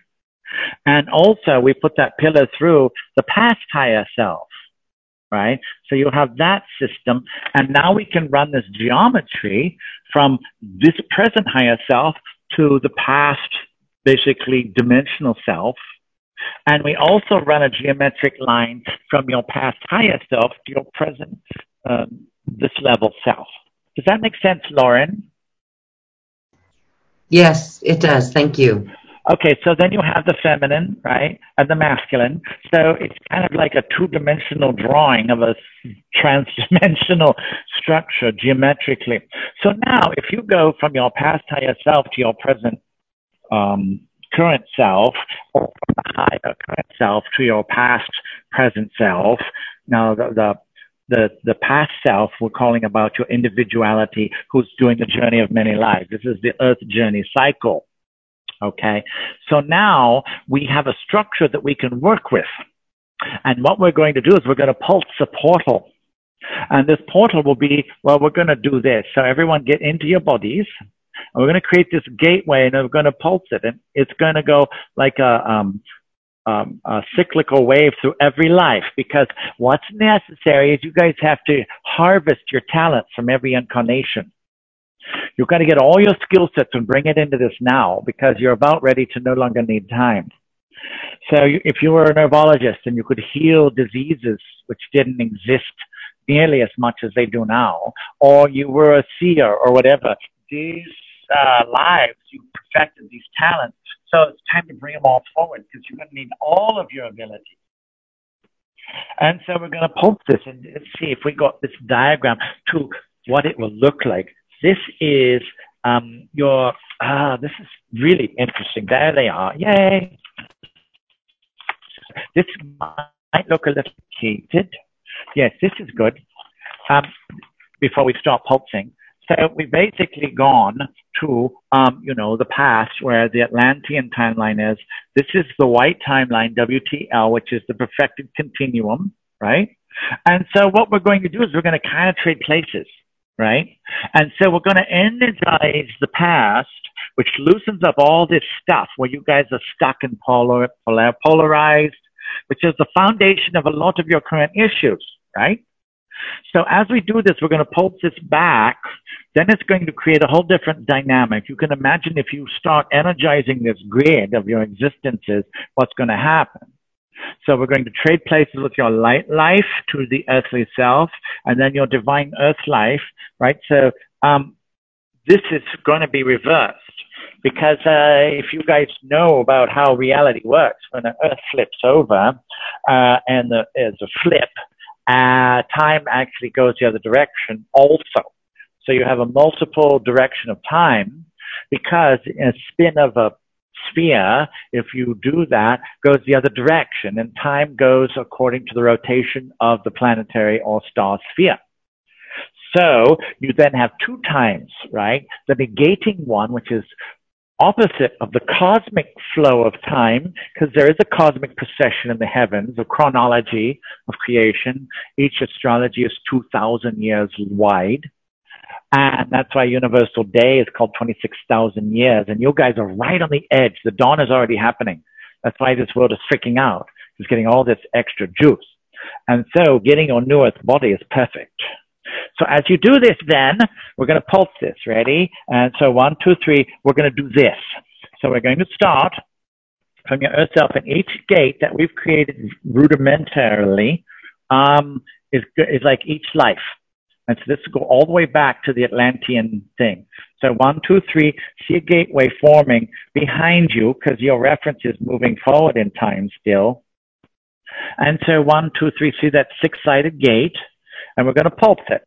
And also we put that pillar through the past higher self, right? So you have that system. And now we can run this geometry from this present higher self to the past, basically dimensional self. And we also run a geometric line from your past higher self to your present, um, this level self. Does that make sense, Lauren? Yes, it does. Thank you. Okay, so then you have the feminine, right, and the masculine. So it's kind of like a two-dimensional drawing of a trans-dimensional structure geometrically. So now, if you go from your past higher self to your present um, current self, or from the higher current self to your past present self, now the, the the, the past self, we're calling about your individuality who's doing the journey of many lives. This is the earth journey cycle. Okay. So now we have a structure that we can work with. And what we're going to do is we're going to pulse a portal. And this portal will be, well, we're going to do this. So everyone get into your bodies And we're going to create this gateway and we're going to pulse it. And it's going to go like a, um, um, a cyclical wave through every life because what's necessary is you guys have to harvest your talents from every incarnation. You've got to get all your skill sets and bring it into this now because you're about ready to no longer need time. So if you were a neurologist and you could heal diseases which didn't exist nearly as much as they do now, or you were a seer or whatever, these uh, lives, you perfected these talents. So it's time to bring them all forward because you're going to need all of your abilities. And so we're going to pulse this and see if we got this diagram to what it will look like. This is um, your, ah, this is really interesting. There they are. Yay. This might look a little heated. Yes, this is good. Um, before we start pulsing. So we've basically gone to, um, you know, the past where the Atlantean timeline is. This is the white timeline, WTL, which is the perfected continuum, right? And so what we're going to do is we're going to kind of trade places, right? And so we're going to energize the past, which loosens up all this stuff where you guys are stuck and polar, polar, polarized, which is the foundation of a lot of your current issues, right? So as we do this, we're going to pulse this back. Then it's going to create a whole different dynamic. You can imagine if you start energizing this grid of your existences, what's going to happen. So we're going to trade places with your light life to the earthly self and then your divine earth life, right? So, um, this is going to be reversed because uh, if you guys know about how reality works, when the Earth flips over uh, and there's a flip, uh, time actually goes the other direction also. So you have a multiple direction of time because in a spin of a sphere, if you do that, goes the other direction and time goes according to the rotation of the planetary or star sphere. So you then have two times, right? The negating one, which is opposite of the cosmic flow of time, because there is a cosmic procession in the heavens, a chronology of creation. Each astrology is 2,000 years wide. And that's why Universal Day is called 26,000 years. And you guys are right on the edge. The dawn is already happening. That's why this world is freaking out. It's getting all this extra juice. And so getting your new earth body is perfect. So as you do this, then we're going to pulse this. Ready? And so one, two, three. We're going to do this. So we're going to start from your earth self, and each gate that we've created rudimentarily um, is is like each life. And so this will go all the way back to the Atlantean thing. So one, two, three, see a gateway forming behind you because your reference is moving forward in time still. And so one, two, three, see that six-sided gate and we're going to pulse it.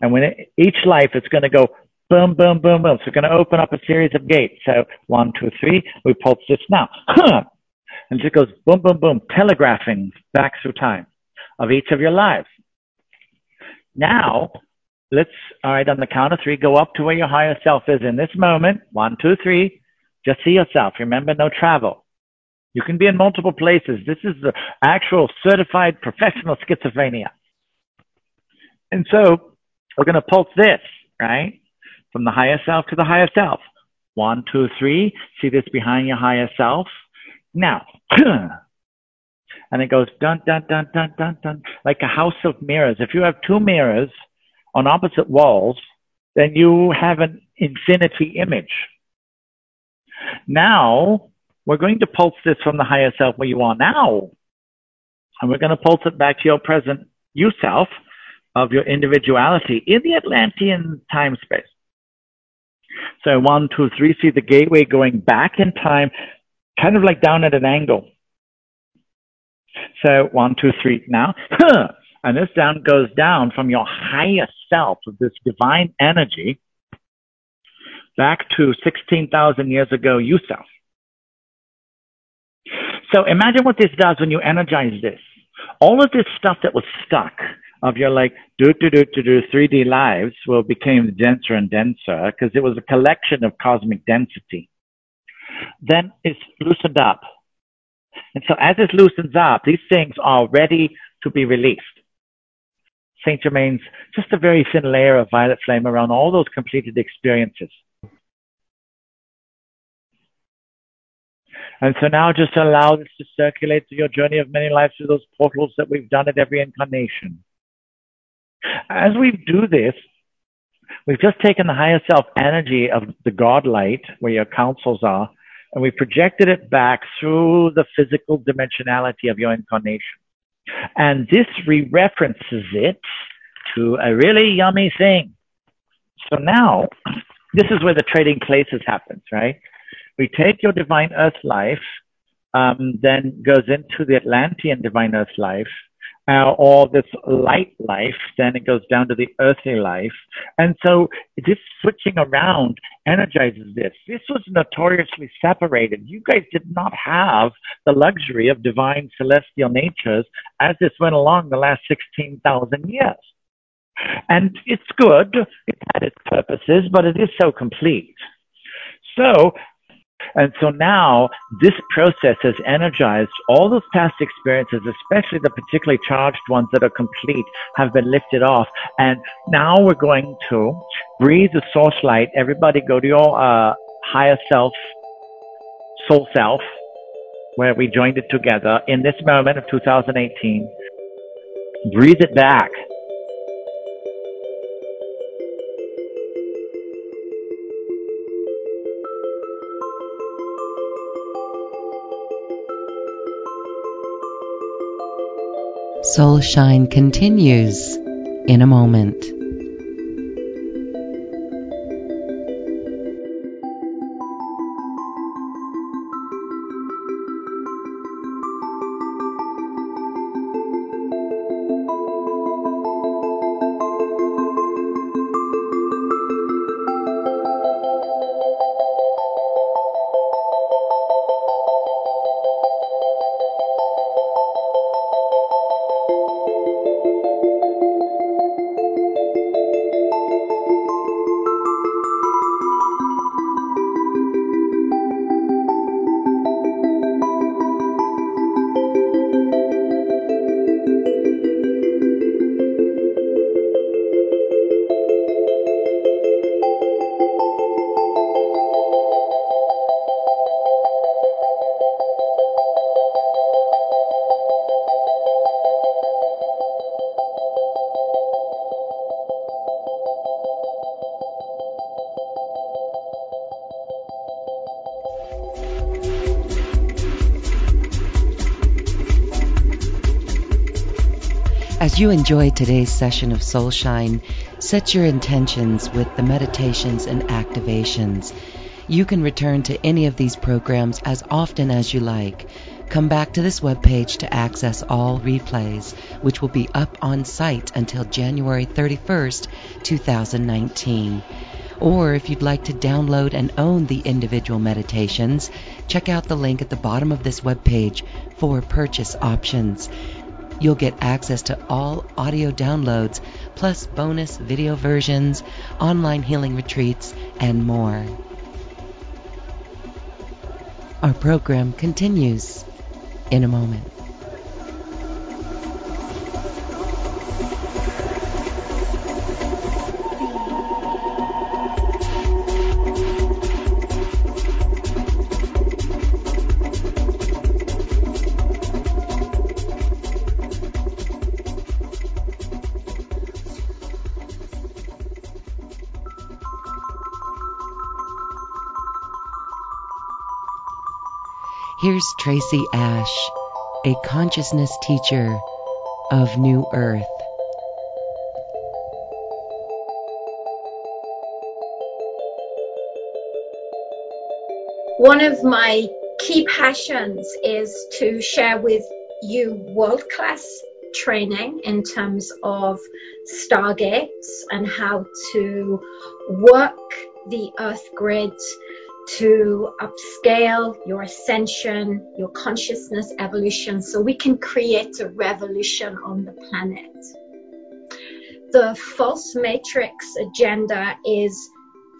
And when it, each life, it's going to go boom, boom, boom, boom. So we're going to open up a series of gates. So one, two, three, we pulse this now. [CLEARS THROAT] and it goes boom, boom, boom, telegraphing back through time of each of your lives. Now, let's, all right, on the count of three, go up to where your higher self is in this moment. One, two, three. Just see yourself. Remember, no travel. You can be in multiple places. This is the actual certified professional schizophrenia. And so we're going to pulse this, right? From the higher self to the higher self. One, two, three. See this behind your higher self? Now, [CLEARS THROAT] and it goes dun, dun, dun, dun, dun, dun, like a house of mirrors. If you have two mirrors on opposite walls, then you have an infinity image. Now, we're going to pulse this from the higher self where you are now. And we're going to pulse it back to your present you self of your individuality in the Atlantean time space. So one, two, three, see the gateway going back in time, kind of like down at an angle. So one, two, three now. [LAUGHS] And this down goes down from your highest self of this divine energy back to 16,000 years ago, you self. So imagine what this does when you energize this. All of this stuff that was stuck, of your like do do do do do 3D lives will became denser and denser because it was a collection of cosmic density. Then it's loosened up. And so as this loosens up, these things are ready to be released. Saint Germain's just a very thin layer of violet flame around all those completed experiences. And so now just allow this to circulate through your journey of many lives through those portals that we've done at every incarnation. As we do this, we've just taken the higher self energy of the God light, where your councils are, and we projected it back through the physical dimensionality of your incarnation. And this re-references it to a really yummy thing. So now, this is where the trading places happens, right? We take your divine earth life, um, then goes into the Atlantean divine earth life, uh, or this light life, then it goes down to the earthly life. And so this switching around energizes this. This was notoriously separated. You guys did not have the luxury of divine celestial natures as this went along the last 16,000 years. And it's good. It had its purposes, but it is so complete. So and so now this process has energized all those past experiences, especially the particularly charged ones that are complete, have been lifted off. And now we're going to breathe the source light. Everybody go to your uh, higher self, soul self, where we joined it together in this moment of 2018. Breathe it back. Soul Shine continues in a moment. As you enjoy today's session of Soul Shine, set your intentions with the meditations and activations. You can return to any of these programs as often as you like. Come back to this webpage to access all replays, which will be up on site until January 31st, 2019. Or if you'd like to download and own the individual meditations, check out the link at the bottom of this webpage for purchase options. You'll get access to all audio downloads, plus bonus video versions, online healing retreats, and more. Our program continues in a moment. Here's Tracy Ash, a consciousness teacher of New Earth. One of my key passions is to share with you world class training in terms of stargates and how to work the earth grid to upscale your ascension, your consciousness evolution, so we can create a revolution on the planet. The false matrix agenda is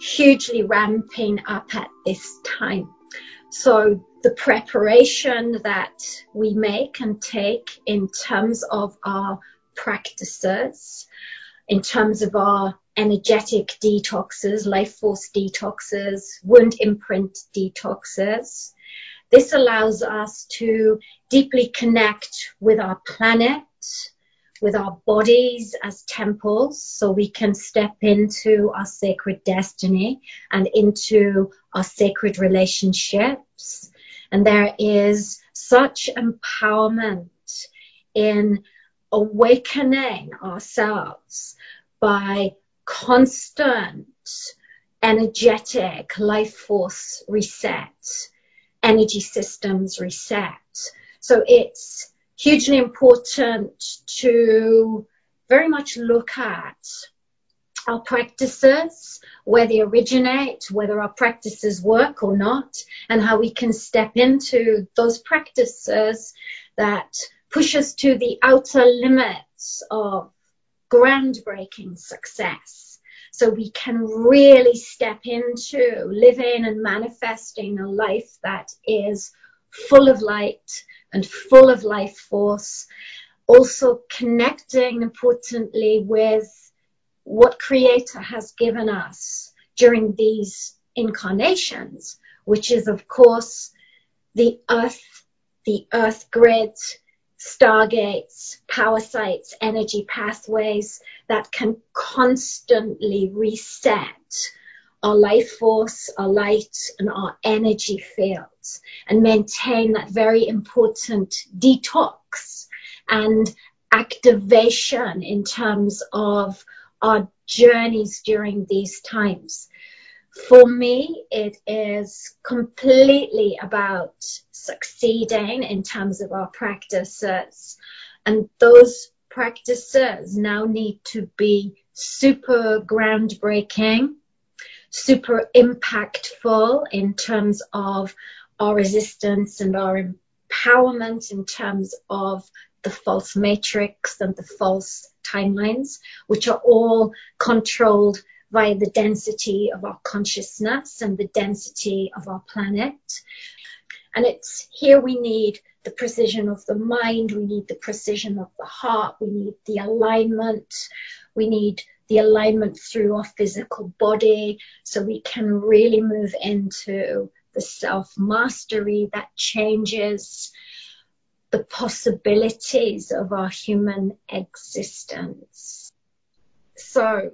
hugely ramping up at this time. So the preparation that we make and take in terms of our practices, in terms of our energetic detoxes, life force detoxes, wound imprint detoxes. This allows us to deeply connect with our planet, with our bodies as temples so we can step into our sacred destiny and into our sacred relationships. And there is such empowerment in awakening ourselves by constant energetic life force reset, energy systems reset. So it's hugely important to very much look at our practices, where they originate, whether our practices work or not, and how we can step into those practices that push us to the outer limits of groundbreaking success. So we can really step into living and manifesting a life that is full of light and full of life force. Also connecting importantly with what creator has given us during these incarnations, which is of course the earth, the earth grid, stargates, power sites, energy pathways that can constantly reset our life force, our light, and our energy fields and maintain that very important detox and activation in terms of our journeys during these times. For me, it is completely about succeeding in terms of our practices. And those practices now need to be super groundbreaking, super impactful in terms of our resistance and our empowerment in terms of the false matrix and the false timelines, which are all controlled via the density of our consciousness and the density of our planet. And it's here we need the precision of the mind, we need the precision of the heart, we need the alignment, we need the alignment through our physical body so we can really move into the self mastery that changes the possibilities of our human existence. So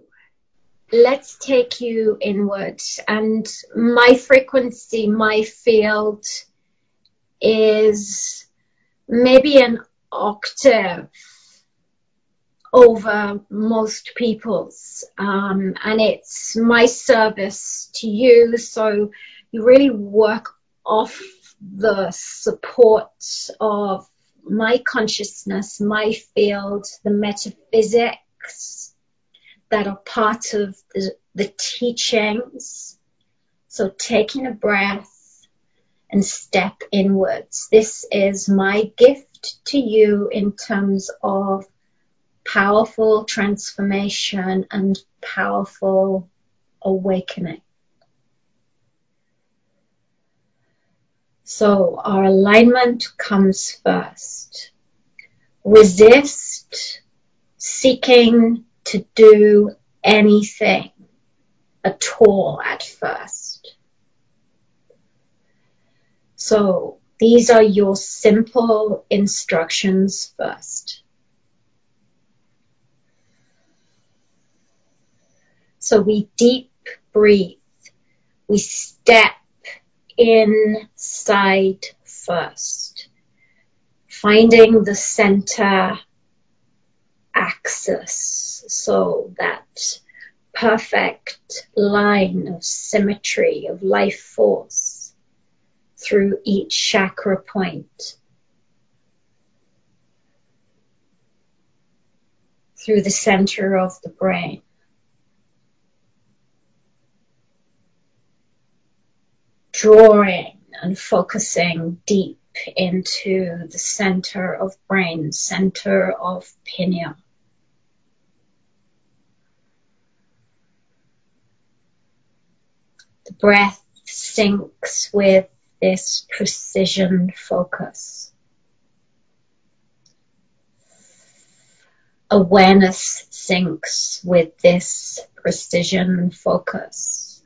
let's take you inward and my frequency, my field is maybe an octave over most people's. Um, and it's my service to you. So you really work off the support of my consciousness, my field, the metaphysics that are part of the, the teachings. So taking a breath and step inwards. This is my gift to you in terms of powerful transformation and powerful awakening. So our alignment comes first. Resist seeking to do anything at all at first. So these are your simple instructions first. So we deep breathe. We step inside first, finding the center axis. So that perfect line of symmetry of life force through each chakra point. Through the center of the brain. Drawing and focusing deep into the center of brain, center of pineal. The breath syncs with this precision focus. Awareness syncs with this precision focus.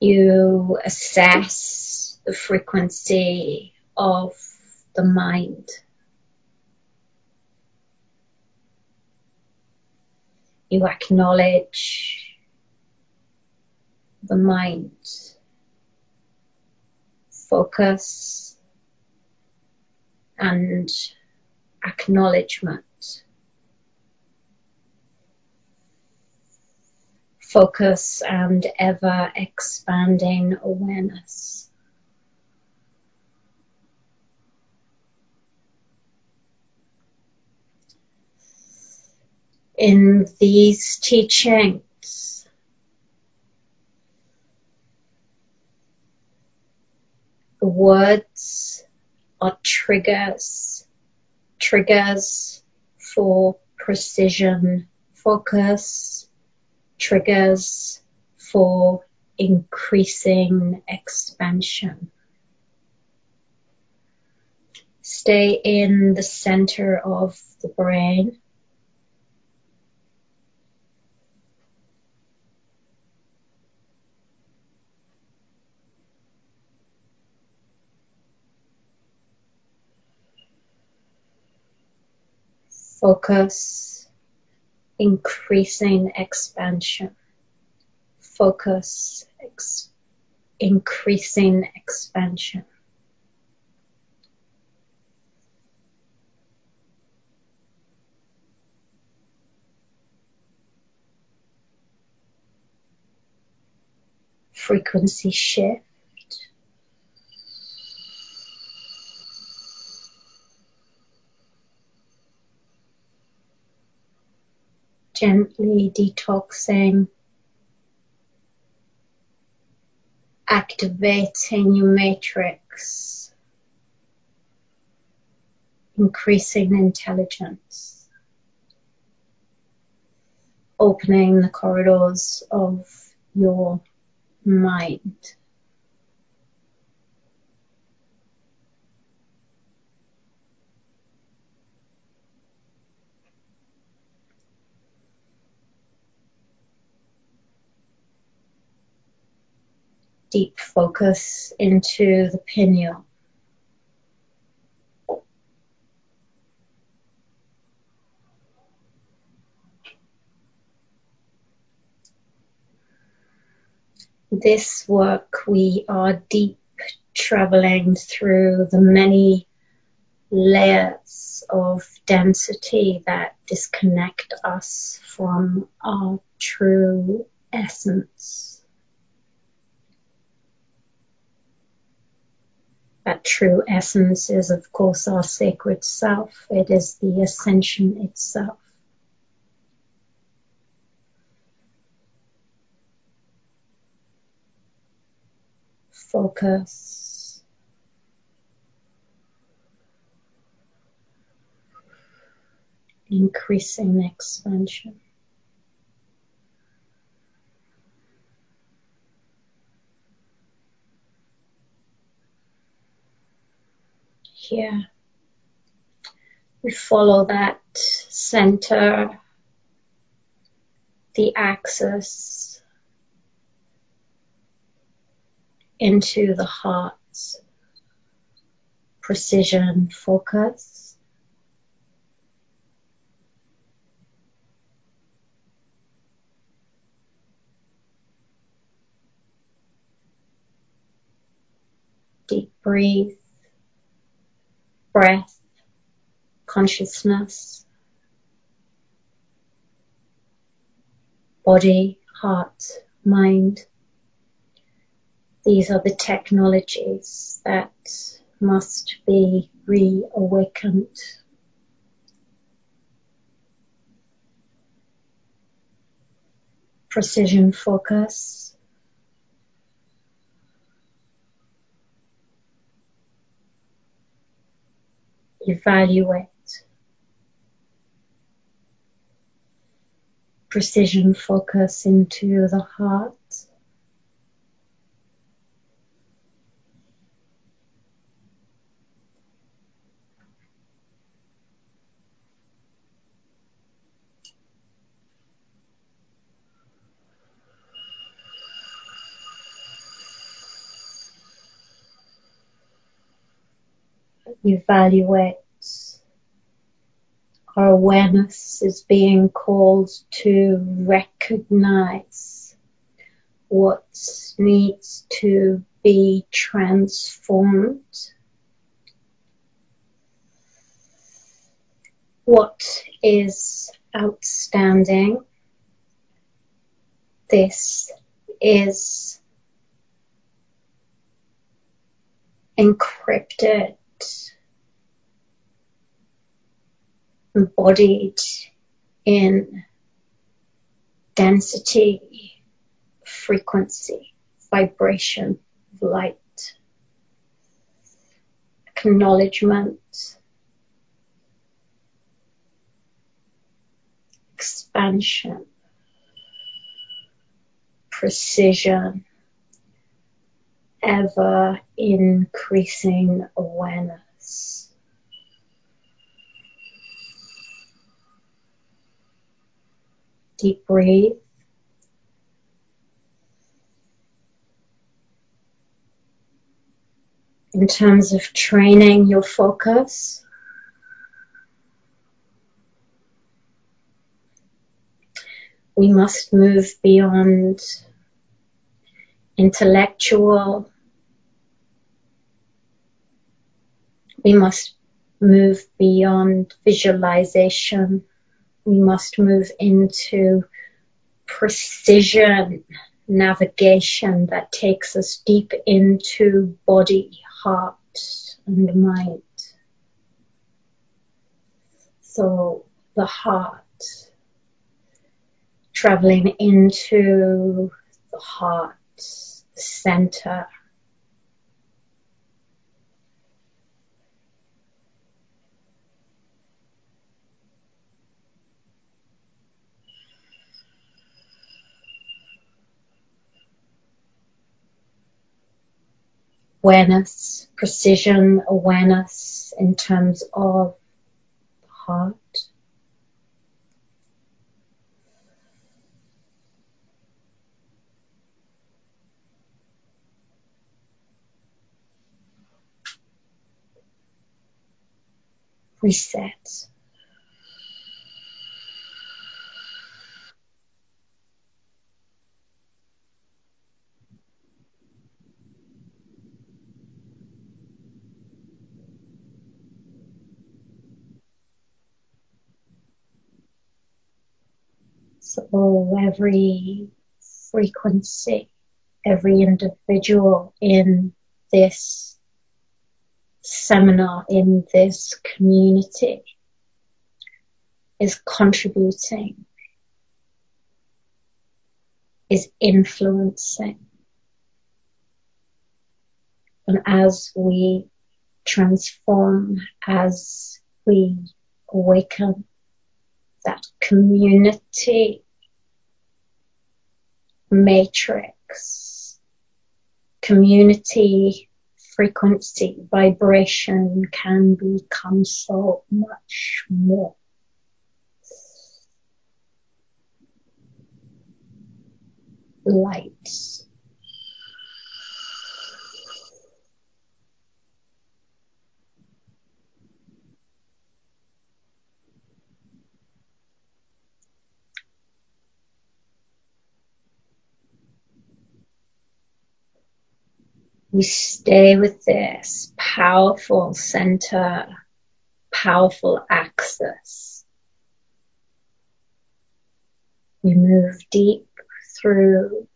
You assess the frequency of the mind. You acknowledge the mind. Focus and acknowledgement. Focus and ever expanding awareness. In these teachings, words are triggers, triggers for precision focus, triggers for increasing expansion. Stay in the center of the brain. Focus, increasing expansion. Focus, ex- increasing expansion. Frequency shift. Gently detoxing, activating your matrix, increasing intelligence, opening the corridors of your mind. Deep focus into the pineal. This work we are deep traveling through the many layers of density that disconnect us from our true essence. That true essence is of course our sacred self. It is the ascension itself. Focus. Increasing expansion. Here, we follow that center, the axis into the heart, precision focus. Deep breathe, breath, consciousness, body, heart, mind. These are the technologies that must be reawakened. Precision focus. Evaluate. Precision focus into the heart. Evaluate. Our awareness is being called to recognize what needs to be transformed. What is outstanding? This is encrypted, embodied in density, frequency, vibration, light, acknowledgement, expansion, precision, ever increasing awareness. Deep breathe. In terms of training your focus, we must move beyond intellectual We must move beyond visualization. We must move into precision navigation that takes us deep into body, heart, and mind. So the heart, traveling into the heart, the center, awareness, precision awareness in terms of heart. Reset. So every frequency, every individual in this seminar, in this community is contributing, is influencing. And as we transform, as we awaken, that community matrix, community frequency, vibration can become so much more. Light. We stay with this powerful center, powerful axis. We move deep through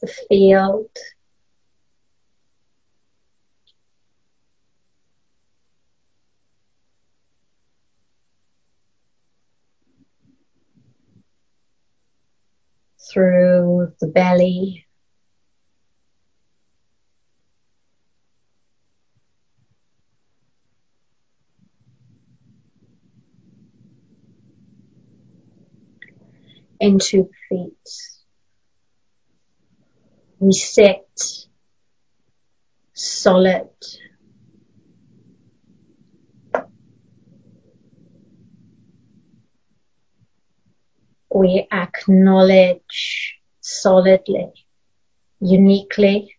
the field. Through the belly, into feet. We sit solid. We acknowledge solidly, uniquely,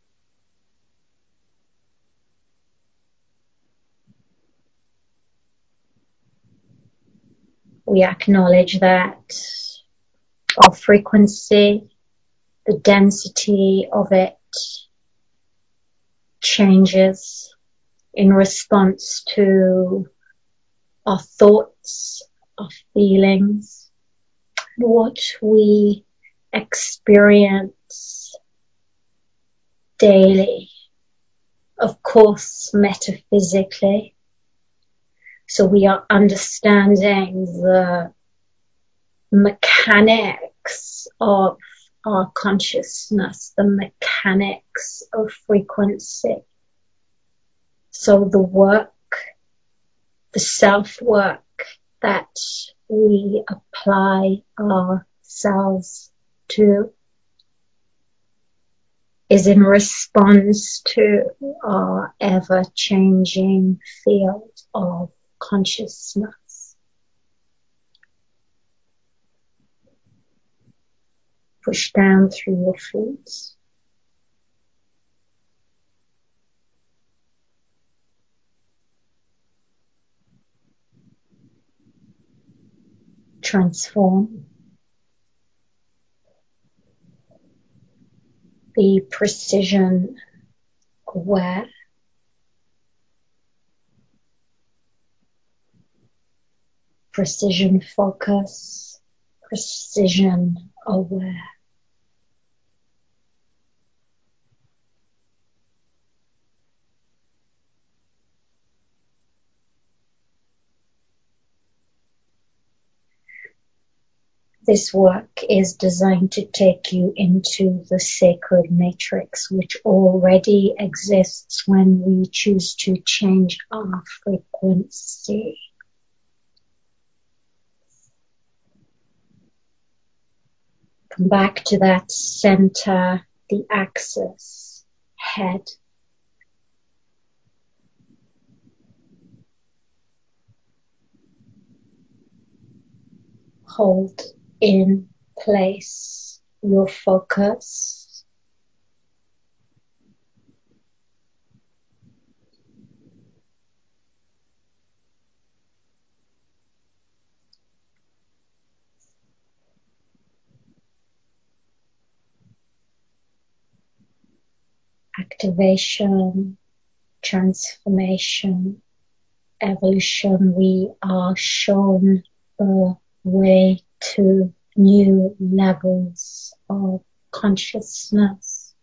we acknowledge that our frequency, the density of it changes in response to our thoughts, our feelings, what we experience daily. Of course, metaphysically. So we are understanding the mechanics of our consciousness, the mechanics of frequency. So the work, the self work that we apply ourselves to is in response to our ever changing field of consciousness. Push down through your feet. Transform. Be precision aware. Precision focus, precision aware. This work is designed to take you into the sacred matrix, which already exists when we choose to change our frequency. Come back to that center, the axis, head. Hold in place your focus. Activation, transformation, evolution, we are shown the way to new levels of consciousness,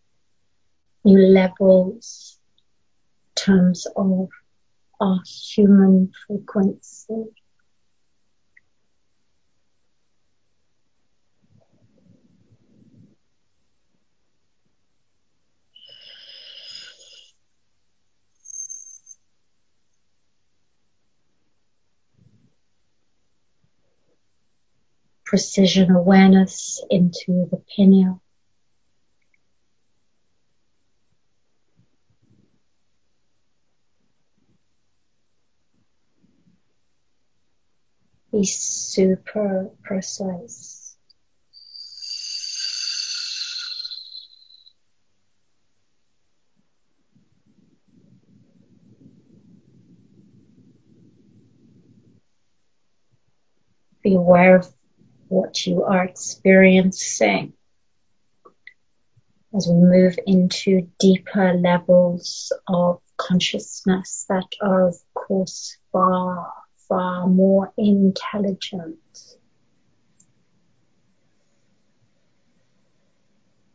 new levels, in terms of our human frequency. Precision awareness into the pineal. Be super precise. Be aware of what you are experiencing as we move into deeper levels of consciousness that are of course far, far more intelligent.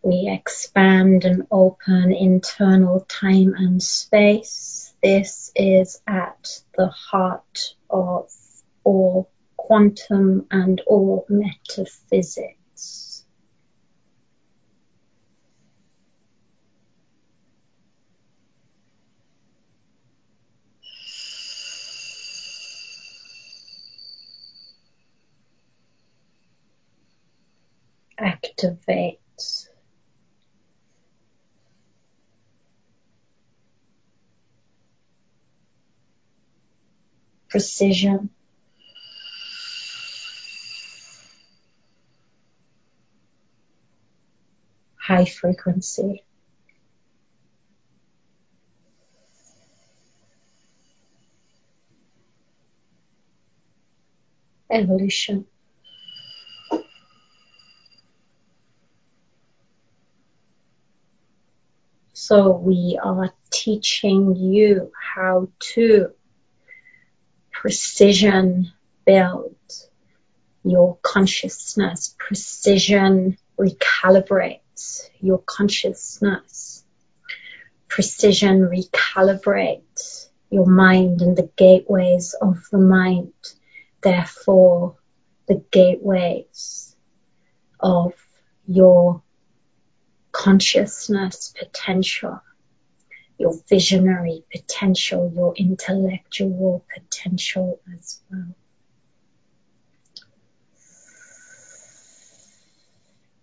We expand and open internal time and space. This is at the heart of all quantum and all metaphysics. Activate. Precision. High frequency. evolution. So we are teaching you how to precision build your consciousness, precision recalibrate your consciousness, precision recalibrate your mind and the gateways of the mind. Therefore, the gateways of your consciousness potential, your visionary potential, your intellectual potential as well.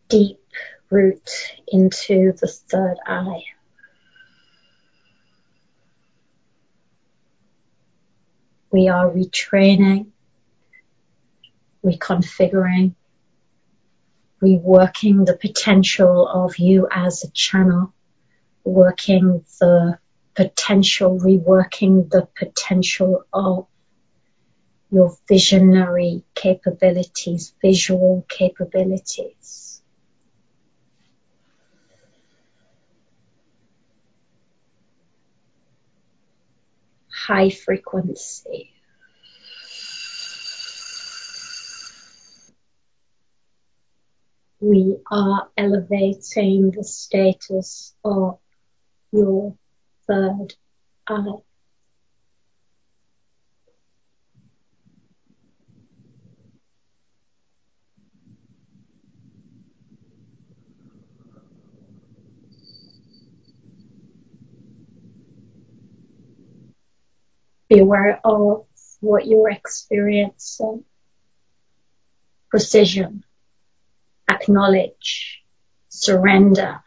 Deep root into the third eye. We are retraining, reconfiguring, reworking the potential of you as a channel, working the potential, reworking the potential of your visionary capabilities, visual capabilities. High frequency. we are elevating the status of your third eye. Be aware of what you're experiencing. Precision acknowledge, surrender,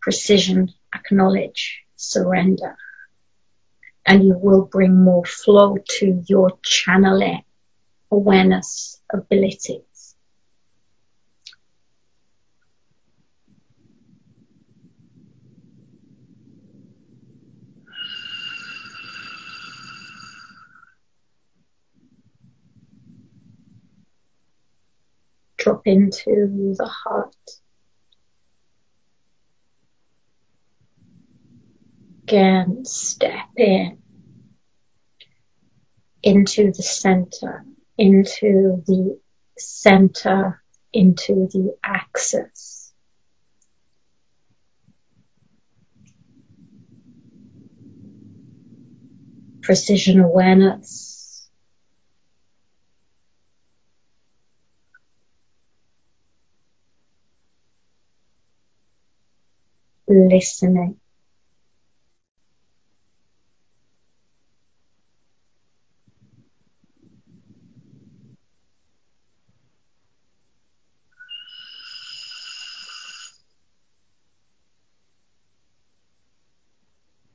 precision, acknowledge, surrender. And you will bring more flow to your channeling awareness abilities. drop into the heart. Again, step in into the center, into the center, into the axis. Precision awareness listening.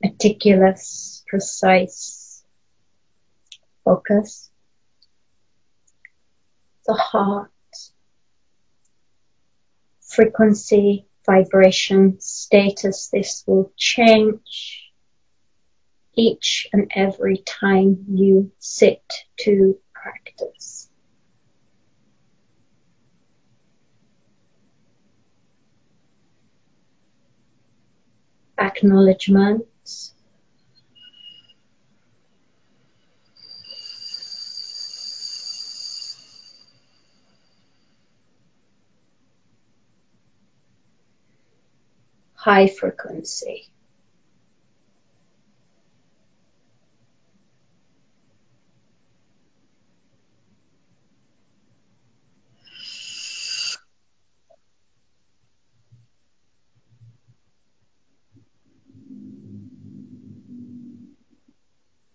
Meticulous, precise focus, the heart, frequency vibration status. This will change each and every time you sit to practice. Acknowledgement high frequency.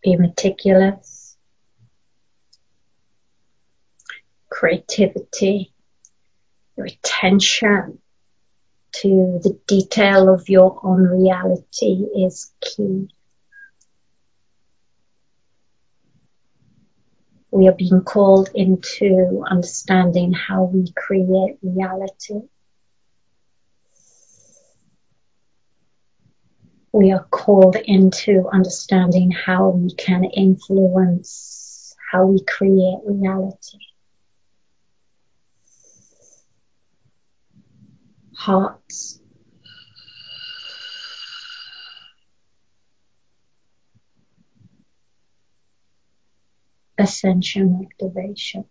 Be meticulous. Creativity, your attention to the detail of your own reality is key. We are being called into understanding how we create reality. We are called into understanding how we can influence how we create reality. Hearts. Ascension activation.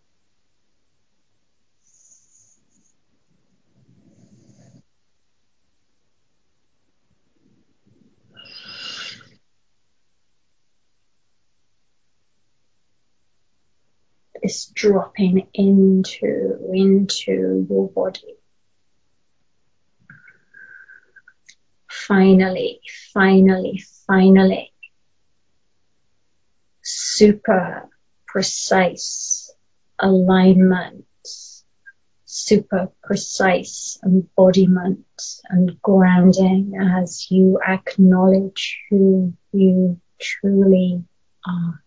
is dropping into, into your body. Finally, finally, finally, super precise alignment, super precise embodiment and grounding as you acknowledge who you truly are.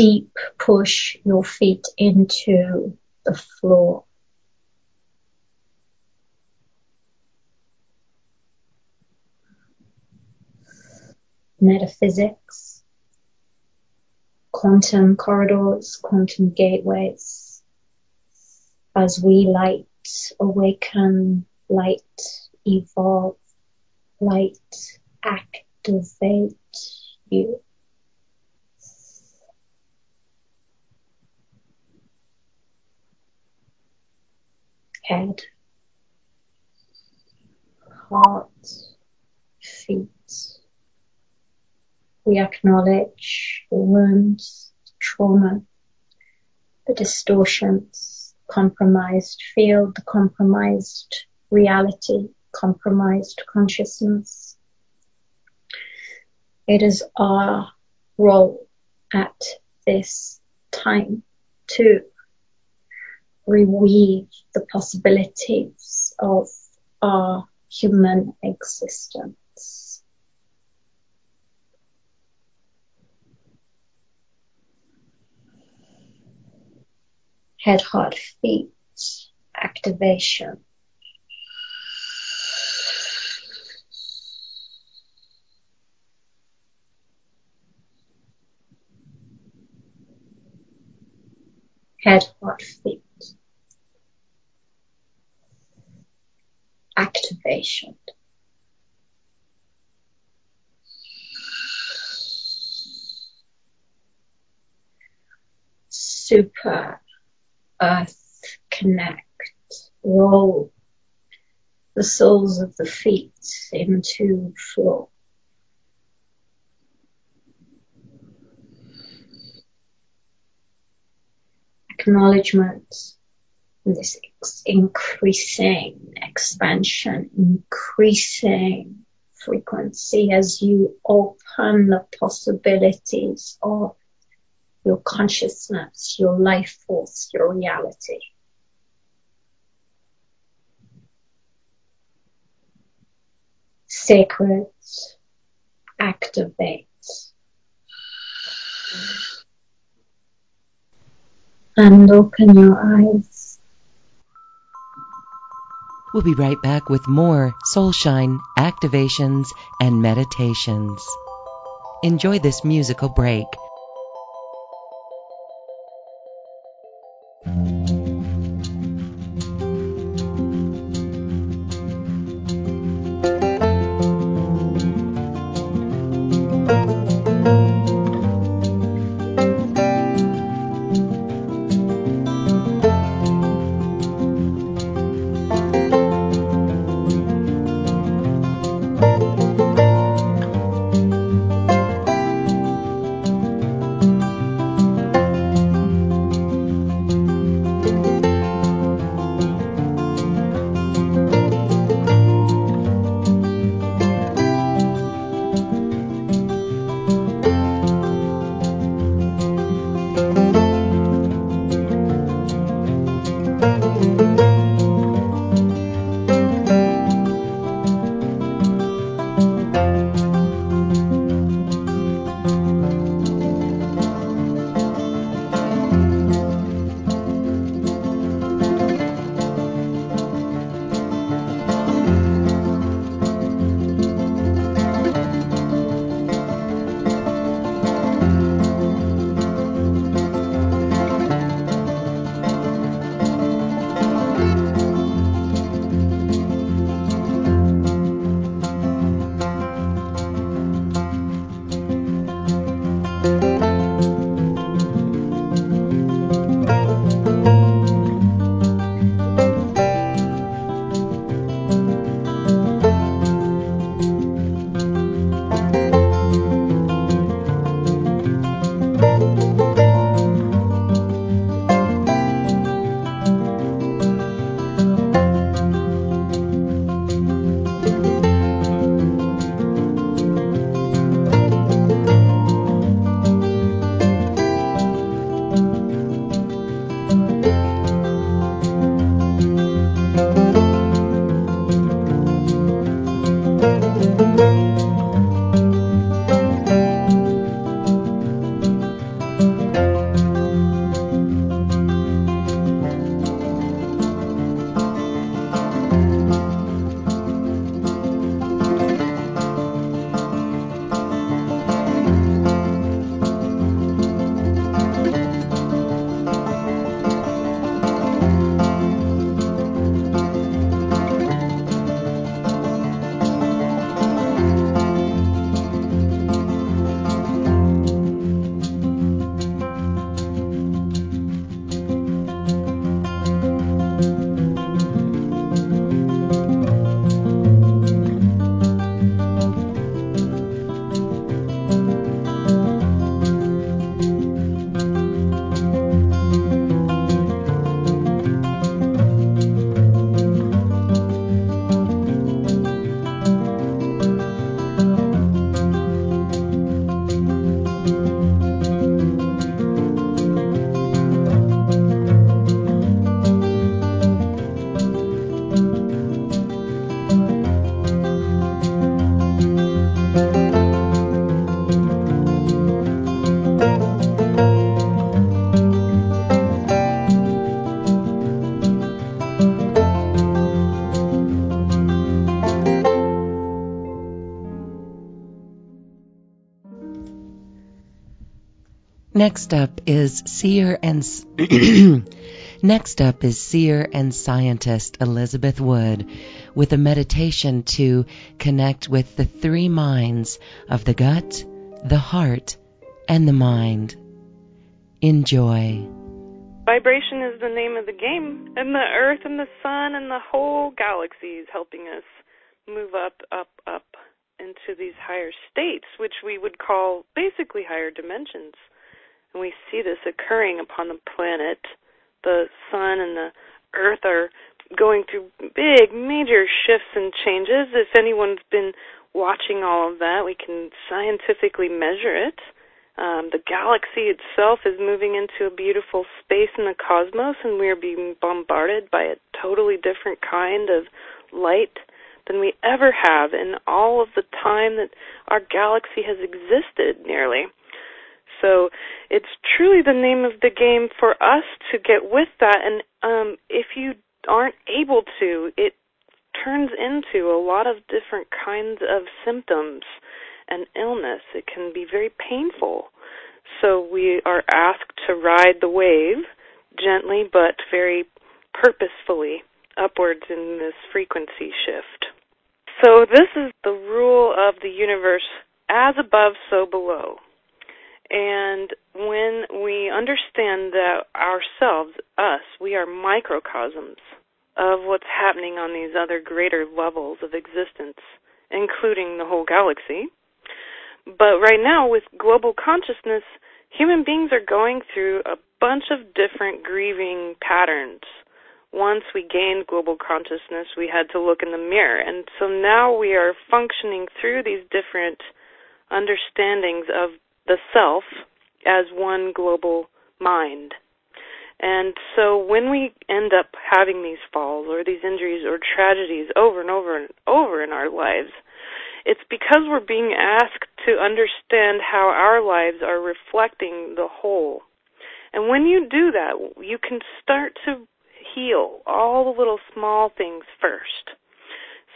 deep push your feet into the floor. Metaphysics, quantum corridors, quantum gateways. As we light awaken, light evolve, light activate you. head, heart, feet. We acknowledge the wounds, the trauma, the distortions, compromised field, the compromised reality, compromised consciousness. It is our role at this time to reweave the possibilities of our human existence. Head, heart, feet activation. Head, heart, feet. activation. Super Earth Connect. Roll the soles of the feet into floor. Acknowledgement this increasing expansion, increasing frequency as you open the possibilities of your consciousness, your life force, your reality. Sacred activate. And open your eyes. We'll be right back with more Soulshine activations and meditations. Enjoy this musical break. Next up is seer and [CLEARS THROAT] Next up is seer and scientist Elizabeth Wood with a meditation to connect with the three minds of the gut, the heart, and the mind. Enjoy. Vibration is the name of the game, and the earth and the sun and the whole galaxy is helping us move up, up, up into these higher states, which we would call basically higher dimensions. And we see this occurring upon the planet. The sun and the earth are going through big, major shifts and changes. If anyone's been watching all of that, we can scientifically measure it. Um, the galaxy itself is moving into a beautiful space in the cosmos, and we are being bombarded by a totally different kind of light than we ever have in all of the time that our galaxy has existed, nearly. So it's truly the name of the game for us to get with that. And um, if you aren't able to, it turns into a lot of different kinds of symptoms and illness. It can be very painful. So we are asked to ride the wave gently but very purposefully upwards in this frequency shift. So this is the rule of the universe as above, so below. And when we understand that ourselves, us, we are microcosms of what's happening on these other greater levels of existence, including the whole galaxy. But right now, with global consciousness, human beings are going through a bunch of different grieving patterns. Once we gained global consciousness, we had to look in the mirror. And so now we are functioning through these different understandings of the self as one global mind. And so when we end up having these falls or these injuries or tragedies over and over and over in our lives, it's because we're being asked to understand how our lives are reflecting the whole. And when you do that, you can start to heal all the little small things first.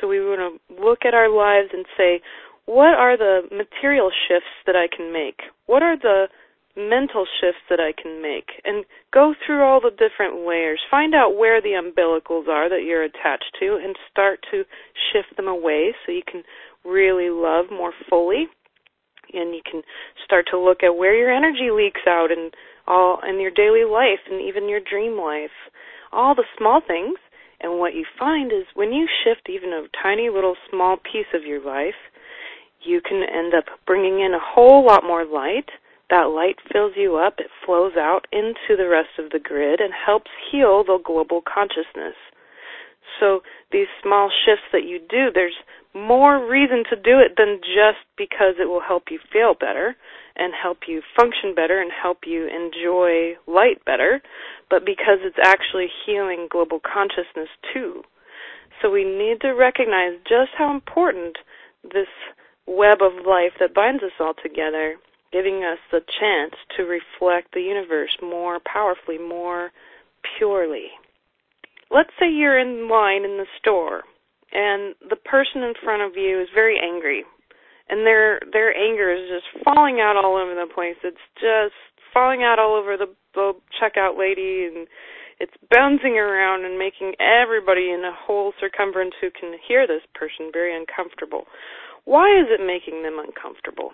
So we want to look at our lives and say, what are the material shifts that I can make? What are the mental shifts that I can make? And go through all the different layers. Find out where the umbilicals are that you're attached to and start to shift them away so you can really love more fully. And you can start to look at where your energy leaks out in all in your daily life and even your dream life. All the small things. And what you find is when you shift even a tiny little small piece of your life, you can end up bringing in a whole lot more light. That light fills you up, it flows out into the rest of the grid and helps heal the global consciousness. So these small shifts that you do, there's more reason to do it than just because it will help you feel better and help you function better and help you enjoy light better, but because it's actually healing global consciousness too. So we need to recognize just how important this web of life that binds us all together, giving us the chance to reflect the universe more powerfully, more purely. Let's say you're in line in the store and the person in front of you is very angry and their their anger is just falling out all over the place. It's just falling out all over the, the checkout lady and it's bouncing around and making everybody in a whole circumference who can hear this person very uncomfortable. Why is it making them uncomfortable?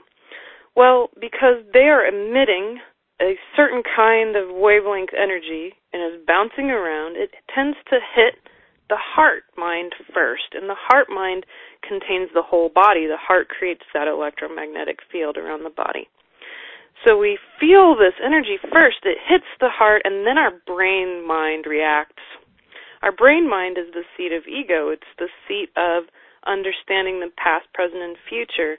Well, because they are emitting a certain kind of wavelength energy and is bouncing around, it tends to hit the heart mind first. And the heart mind contains the whole body. The heart creates that electromagnetic field around the body. So we feel this energy first, it hits the heart, and then our brain mind reacts. Our brain mind is the seat of ego, it's the seat of understanding the past, present, and future.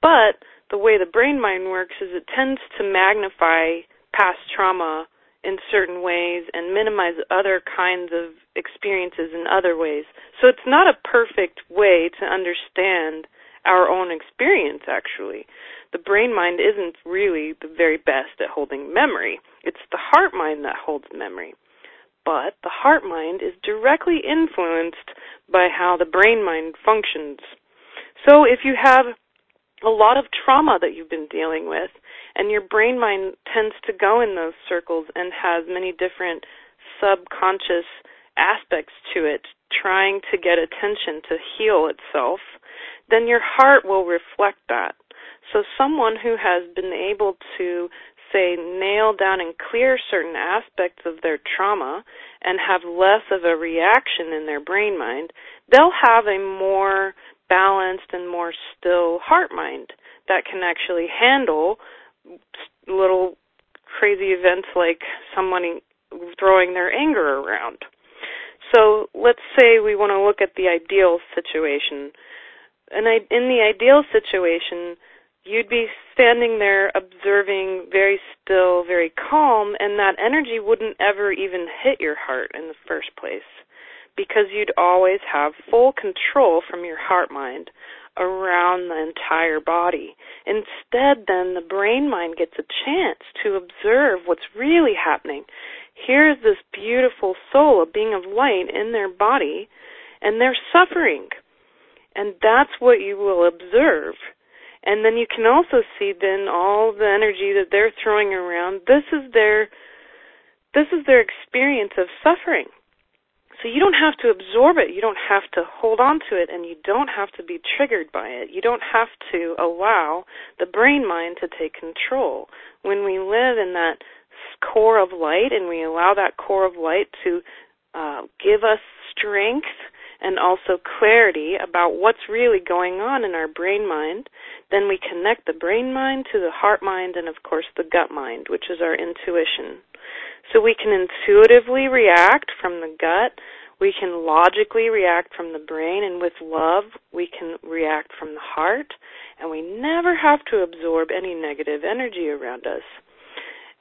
But the way the brain mind works is it tends to magnify past trauma in certain ways and minimize other kinds of experiences in other ways. So it's not a perfect way to understand our own experience actually. The brain mind isn't really the very best at holding memory. It's the heart mind that holds memory but the heart mind is directly influenced by how the brain mind functions. So if you have a lot of trauma that you've been dealing with and your brain mind tends to go in those circles and has many different subconscious aspects to it trying to get attention to heal itself then your heart will reflect that so someone who has been able to say nail down and clear certain aspects of their trauma and have less of a reaction in their brain mind they'll have a more balanced and more still heart mind that can actually handle little crazy events like someone throwing their anger around. So let's say we want to look at the ideal situation. And in the ideal situation, you'd be standing there observing very still, very calm, and that energy wouldn't ever even hit your heart in the first place because you'd always have full control from your heart mind around the entire body. Instead, then, the brain mind gets a chance to observe what's really happening. Here's this beautiful soul, a being of light in their body, and they're suffering. And that's what you will observe. And then you can also see then all the energy that they're throwing around. This is their this is their experience of suffering. So you don't have to absorb it. You don't have to hold on to it and you don't have to be triggered by it. You don't have to allow the brain mind to take control. When we live in that core of light and we allow that core of light to uh, give us strength and also clarity about what's really going on in our brain mind, then we connect the brain mind to the heart mind and, of course, the gut mind, which is our intuition. So we can intuitively react from the gut, we can logically react from the brain, and with love, we can react from the heart, and we never have to absorb any negative energy around us.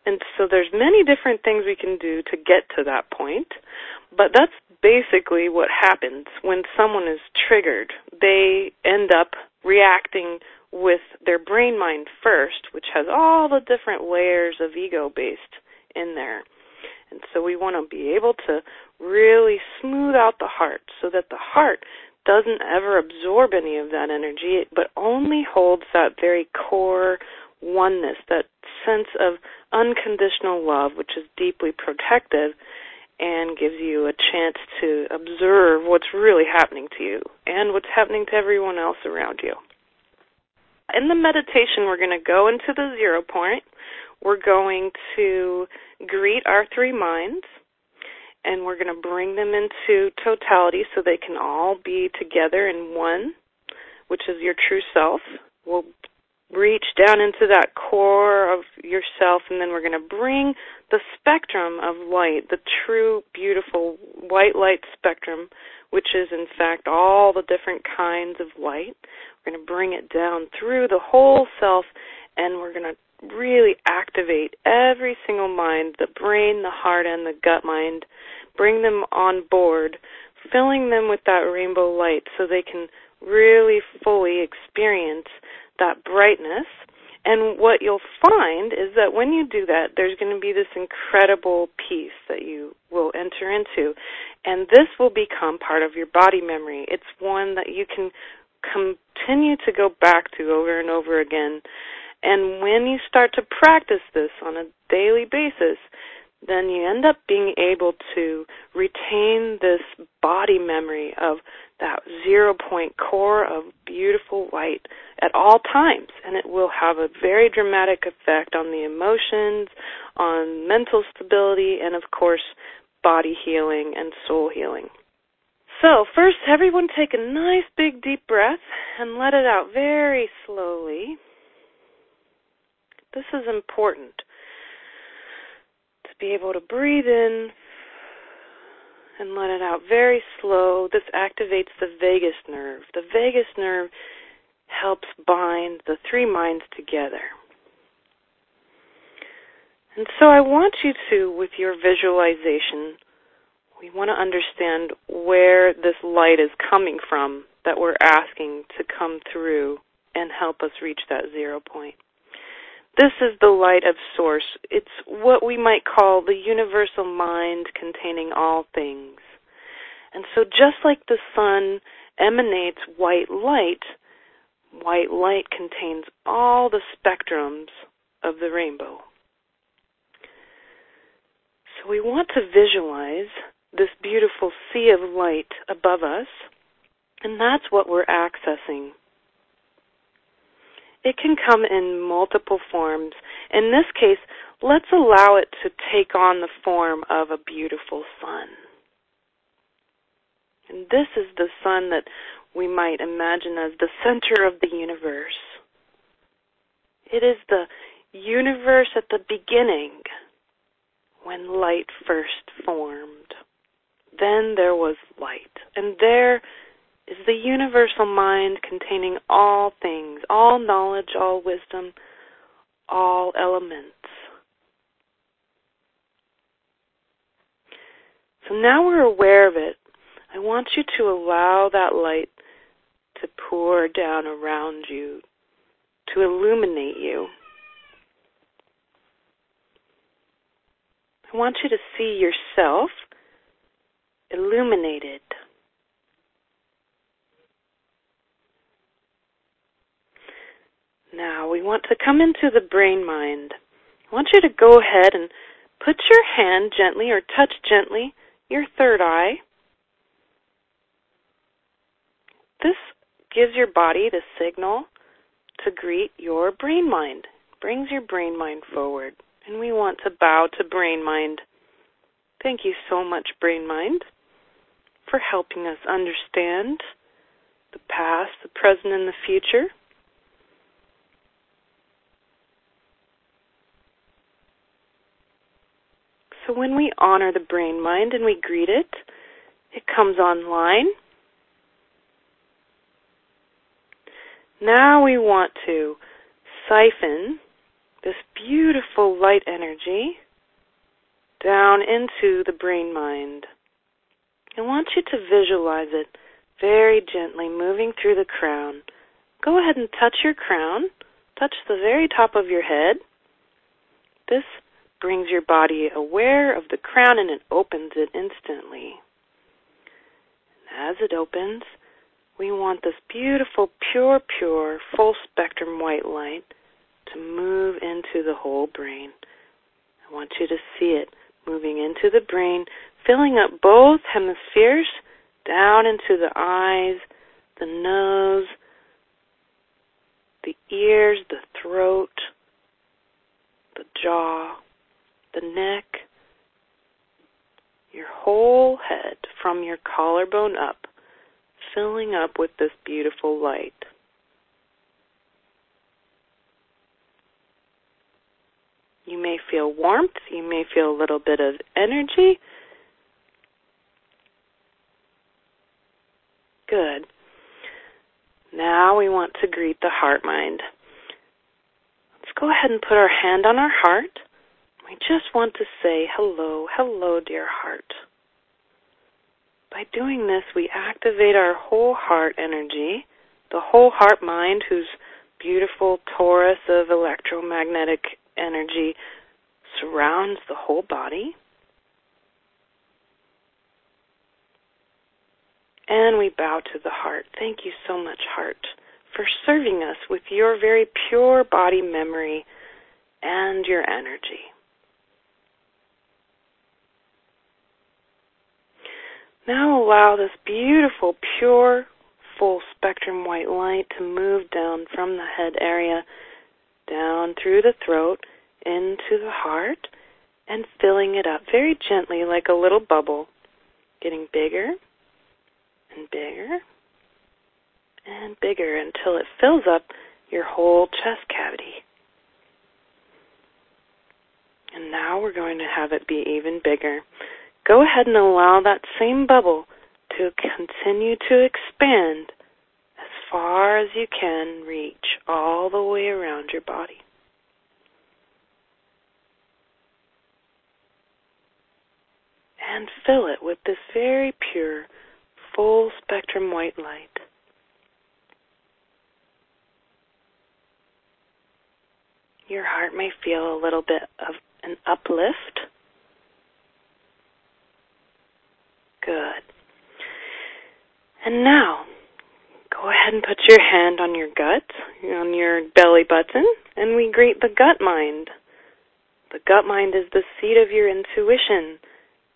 And so there's many different things we can do to get to that point, but that's basically what happens when someone is triggered. They end up reacting with their brain mind first, which has all the different layers of ego based in there. And so we want to be able to really smooth out the heart so that the heart doesn't ever absorb any of that energy, but only holds that very core oneness, that sense of unconditional love, which is deeply protective and gives you a chance to observe what's really happening to you and what's happening to everyone else around you. In the meditation, we're going to go into the zero point. We're going to greet our three minds and we're going to bring them into totality so they can all be together in one, which is your true self. We'll reach down into that core of yourself and then we're going to bring the spectrum of light, the true beautiful white light spectrum, which is in fact all the different kinds of light. We're going to bring it down through the whole self and we're going to really activate every single mind, the brain, the heart, and the gut mind, bring them on board, filling them with that rainbow light so they can really fully experience that brightness. And what you'll find is that when you do that, there's going to be this incredible peace that you will enter into. And this will become part of your body memory. It's one that you can continue to go back to over and over again and when you start to practice this on a daily basis, then you end up being able to retain this body memory of that zero point core of beautiful white at all times. And it will have a very dramatic effect on the emotions, on mental stability, and of course, body healing and soul healing. So, first, everyone take a nice big deep breath and let it out very slowly. This is important to be able to breathe in and let it out very slow. This activates the vagus nerve. The vagus nerve helps bind the three minds together. And so I want you to, with your visualization, we want to understand where this light is coming from that we're asking to come through and help us reach that zero point. This is the light of Source. It's what we might call the universal mind containing all things. And so, just like the sun emanates white light, white light contains all the spectrums of the rainbow. So we want to visualize this beautiful sea of light above us, and that's what we're accessing. It can come in multiple forms. In this case, let's allow it to take on the form of a beautiful sun. And this is the sun that we might imagine as the center of the universe. It is the universe at the beginning when light first formed. Then there was light, and there is the universal mind containing all things, all knowledge, all wisdom, all elements. So now we're aware of it. I want you to allow that light to pour down around you, to illuminate you. I want you to see yourself illuminated. Now we want to come into the brain mind. I want you to go ahead and put your hand gently or touch gently your third eye. This gives your body the signal to greet your brain mind, brings your brain mind forward. And we want to bow to brain mind. Thank you so much, brain mind, for helping us understand the past, the present, and the future. So when we honor the brain mind and we greet it, it comes online Now we want to siphon this beautiful light energy down into the brain mind. I want you to visualize it very gently moving through the crown. Go ahead and touch your crown, touch the very top of your head. This brings your body aware of the crown and it opens it instantly. As it opens, we want this beautiful, pure, pure, full spectrum white light to move into the whole brain. I want you to see it moving into the brain, filling up both hemispheres, down into the eyes, the nose, the ears, the throat, the jaw, the neck, your whole head from your collarbone up filling up with this beautiful light. You may feel warmth, you may feel a little bit of energy. Good. Now we want to greet the heart mind. Let's go ahead and put our hand on our heart. We just want to say hello, hello, dear heart. By doing this, we activate our whole heart energy, the whole heart mind, whose beautiful torus of electromagnetic energy surrounds the whole body. And we bow to the heart. Thank you so much, heart, for serving us with your very pure body memory and your energy. Now allow this beautiful, pure, full spectrum white light to move down from the head area, down through the throat, into the heart, and filling it up very gently like a little bubble, getting bigger and bigger and bigger until it fills up your whole chest cavity. And now we're going to have it be even bigger. Go ahead and allow that same bubble to continue to expand as far as you can reach all the way around your body. And fill it with this very pure, full spectrum white light. Your heart may feel a little bit of an uplift Good. And now, go ahead and put your hand on your gut, on your belly button, and we greet the gut mind. The gut mind is the seat of your intuition,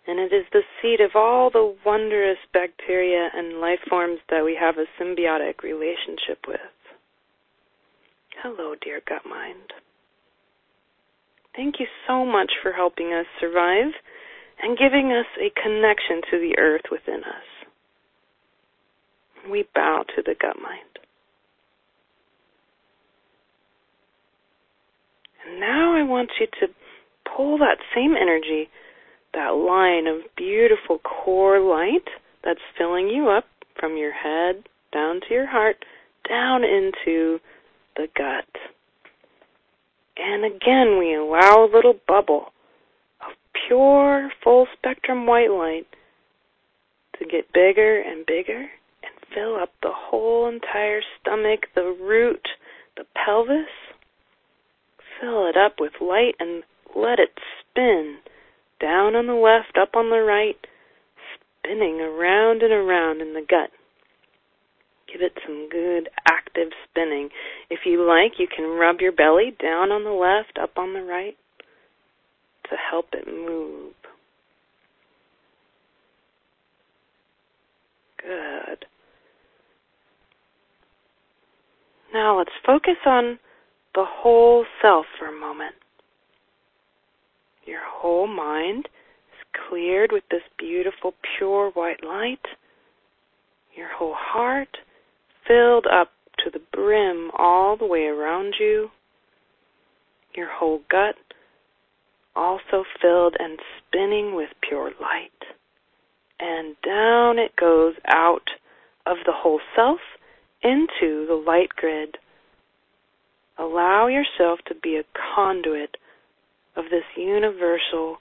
and it is the seat of all the wondrous bacteria and life forms that we have a symbiotic relationship with. Hello, dear gut mind. Thank you so much for helping us survive and giving us a connection to the earth within us. We bow to the gut mind. And now I want you to pull that same energy, that line of beautiful core light that's filling you up from your head down to your heart, down into the gut. And again, we allow a little bubble pure, full spectrum white light to get bigger and bigger and fill up the whole entire stomach, the root, the pelvis. Fill it up with light and let it spin down on the left, up on the right, spinning around and around in the gut. Give it some good active spinning. If you like, you can rub your belly down on the left, up on the right to help it move. Good. Now let's focus on the whole self for a moment. Your whole mind is cleared with this beautiful pure white light. Your whole heart filled up to the brim all the way around you. Your whole gut also filled and spinning with pure light. And down it goes out of the whole self into the light grid. Allow yourself to be a conduit of this universal,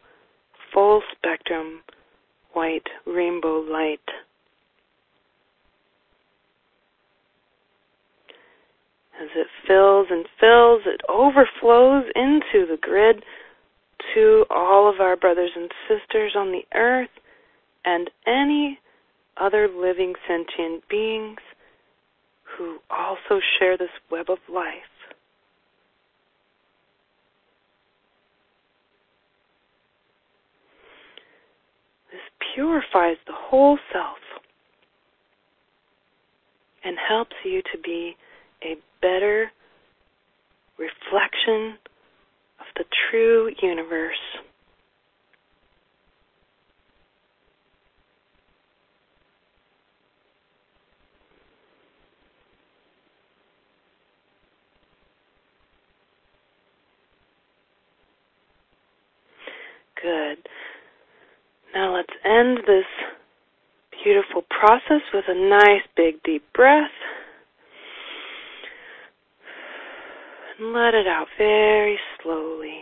full spectrum, white rainbow light. As it fills and fills, it overflows into the grid to all of our brothers and sisters on the earth and any other living sentient beings who also share this web of life. This purifies the whole self and helps you to be a better reflection the true universe. Good. Now let's end this beautiful process with a nice big deep breath. and let it out very slowly.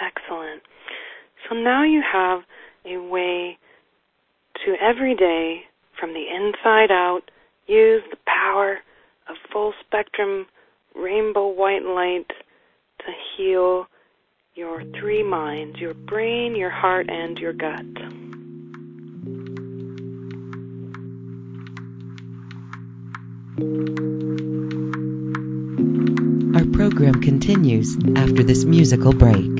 Excellent. So now you have a way to every day, from the inside out, use the power of full spectrum rainbow white light to heal your three minds your brain, your heart, and your gut. Our program continues after this musical break.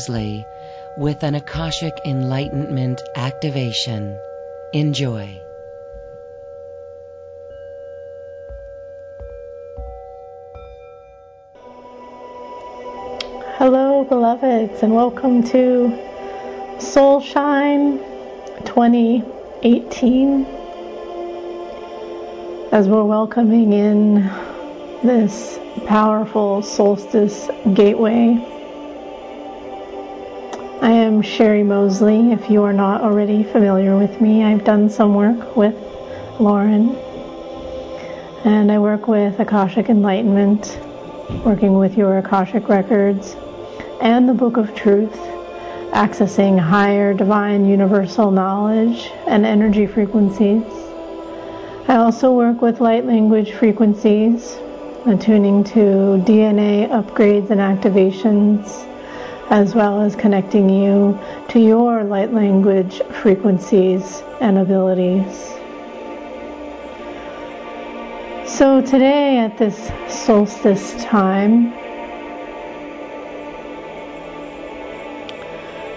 Mosley with an Akashic Enlightenment activation. Enjoy. Hello, beloveds, and welcome to Soul Shine 2018. As we're welcoming in this powerful solstice gateway, Am Sherry Mosley. If you are not already familiar with me, I've done some work with Lauren, and I work with Akashic Enlightenment, working with your Akashic records and the Book of Truth, accessing higher divine universal knowledge and energy frequencies. I also work with light language frequencies, attuning to DNA upgrades and activations, as well as connecting you to your light language frequencies and abilities. So, today at this solstice time,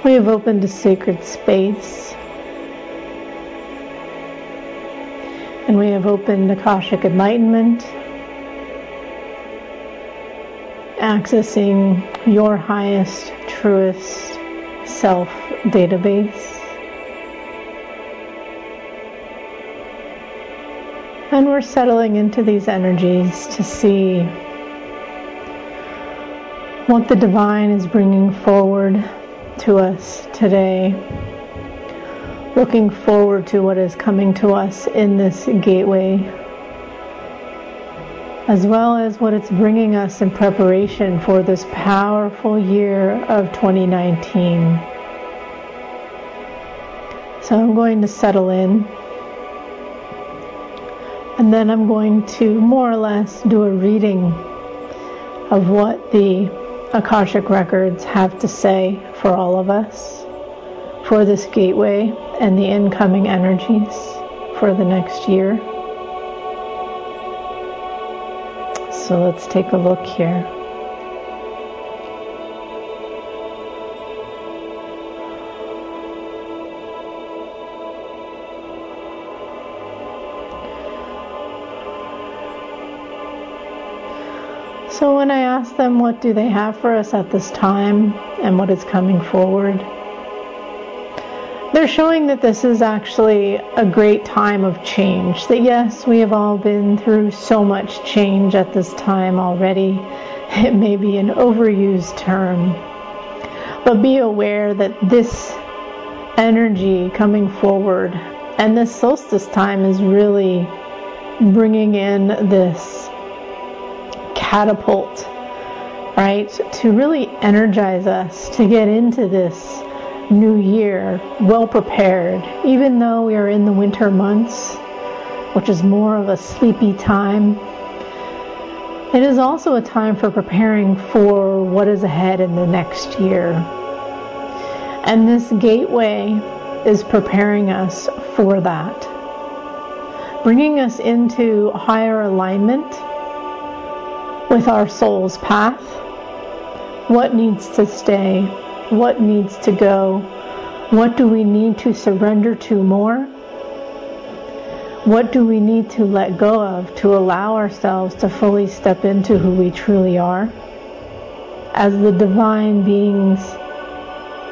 We have opened a sacred space. And we have opened Akashic Enlightenment, accessing your highest, truest self database. And we're settling into these energies to see what the divine is bringing forward to us today. Looking forward to what is coming to us in this gateway, as well as what it's bringing us in preparation for this powerful year of 2019. So I'm going to settle in. And then I'm going to more or less do a reading of what the Akashic Records have to say for all of us, for this gateway and the incoming energies for the next year. So let's take a look here. So when I ask them what do they have for us at this time and what is coming forward, they're showing that this is actually a great time of change. That yes, we have all been through so much change at this time already. [LAUGHS] It may be an overused term, but be aware that this energy coming forward and this solstice time is really bringing in this catapult, right? To really energize us to get into this new year well prepared, even though we are in the winter months, which is more of a sleepy time. It is also a time for preparing for what is ahead in the next year. And this gateway is preparing us for that, bringing us into higher alignment with our soul's path. What needs to stay? What needs to go? What do we need to surrender to more? What do we need to let go of to allow ourselves to fully step into who we truly are as the divine beings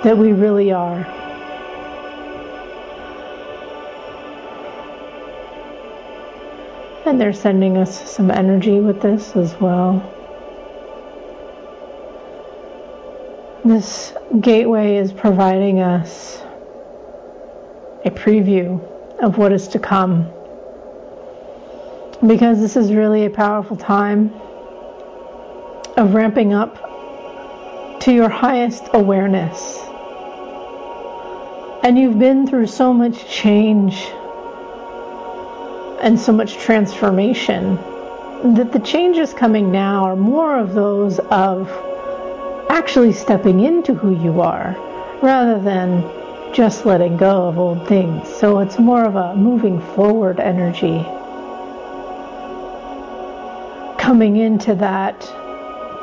that we really are? And they're sending us some energy with this as well. This gateway is providing us a preview of what is to come. Because this is really a powerful time of ramping up to your highest awareness. And you've been through so much change and so much transformation that the changes coming now are more of those of actually stepping into who you are rather than just letting go of old things. So it's more of a moving forward energy. Coming into that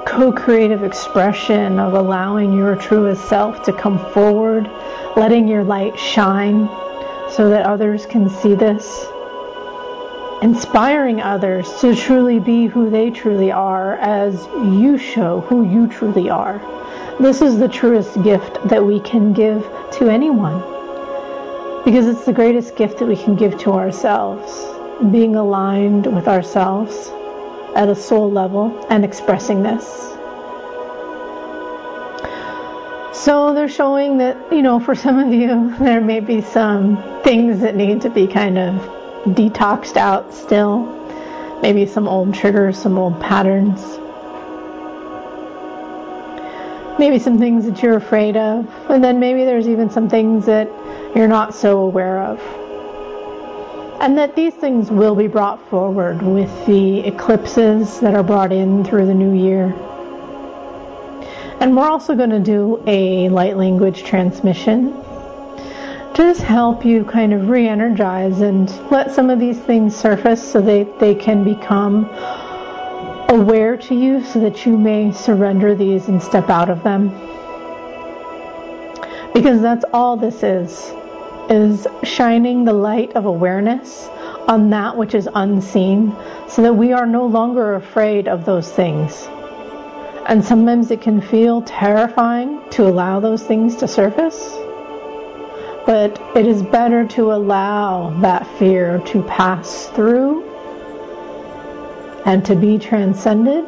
co creative expression of allowing your truest self to come forward, letting your light shine so that others can see this, inspiring others to truly be who they truly are as you show who you truly are. This is the truest gift that we can give to anyone because it's the greatest gift that we can give to ourselves, being aligned with ourselves at a soul level and expressing this. So they're showing that, you know, for some of you, [LAUGHS] there may be some things that need to be kind of detoxed out still. Maybe some old triggers, some old patterns. Maybe some things that you're afraid of. And then maybe there's even some things that you're not so aware of and that these things will be brought forward with the eclipses that are brought in through the new year. And we're also going to do a light language transmission just help you kind of re energize and let some of these things surface so that they can become aware to you so that you may surrender these and step out of them. Because that's all this is is shining the light of awareness on that which is unseen so that we are no longer afraid of those things. And sometimes it can feel terrifying to allow those things to surface. But it is better to allow that fear to pass through and to be transcended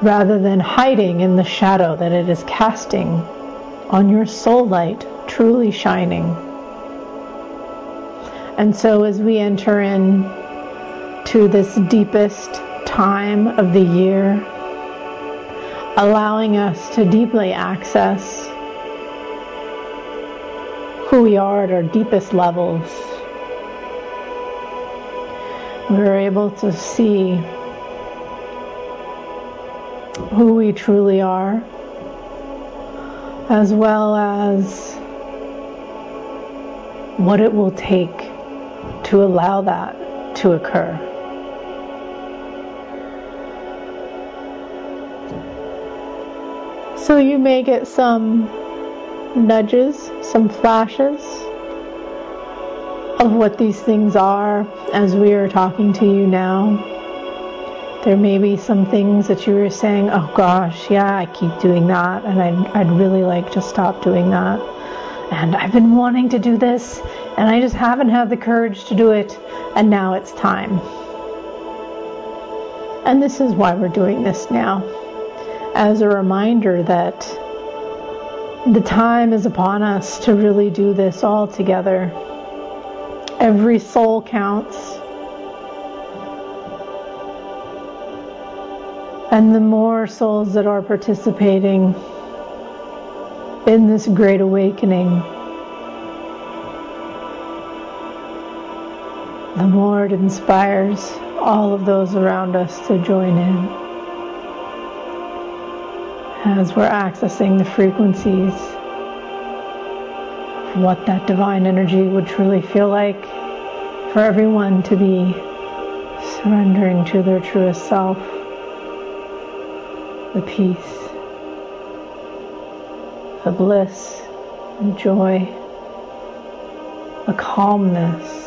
rather than hiding in the shadow that it is casting on your soul light truly shining. And so as we enter in to this deepest time of the year, allowing us to deeply access who we are at our deepest levels, we're able to see who we truly are, as well as what it will take to allow that to occur. So you may get some nudges, some flashes of what these things are as we are talking to you now. There may be some things that you were saying, oh gosh, yeah, I keep doing that, and I'd, I'd really like to stop doing that. And I've been wanting to do this, and I just haven't had the courage to do it, and now it's time. And this is why we're doing this now, as a reminder that the time is upon us to really do this all together. Every soul counts. And the more souls that are participating in this great awakening, the more it inspires all of those around us to join in as we're accessing the frequencies of what that divine energy would truly feel like for everyone to be surrendering to their truest self, the peace, the bliss, the joy, the calmness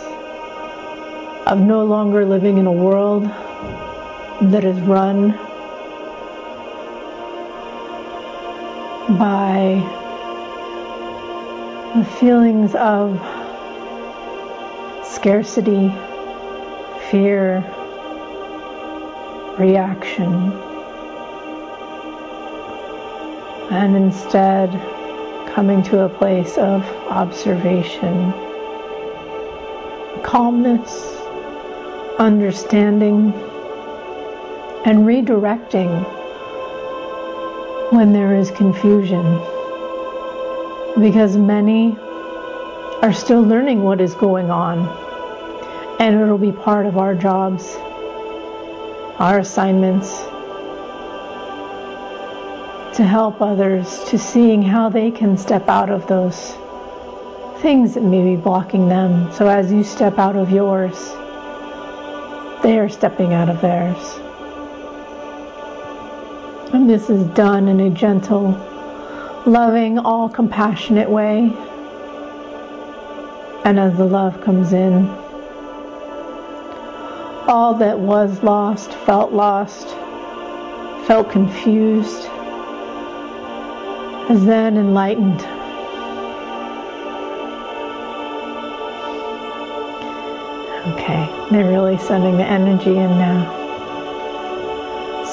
of no longer living in a world that is run by the feelings of scarcity, fear, reaction, and instead coming to a place of observation, calmness, understanding and redirecting when there is confusion. Because many are still learning what is going on, and it'll be part of our jobs, our assignments to help others to seeing how they can step out of those things that may be blocking them. So as you step out of yours, they are stepping out of theirs. And this is done in a gentle, loving, all compassionate way. And as the love comes in, all that was lost felt lost, felt confused, is then enlightened. Okay, they're really sending the energy in now.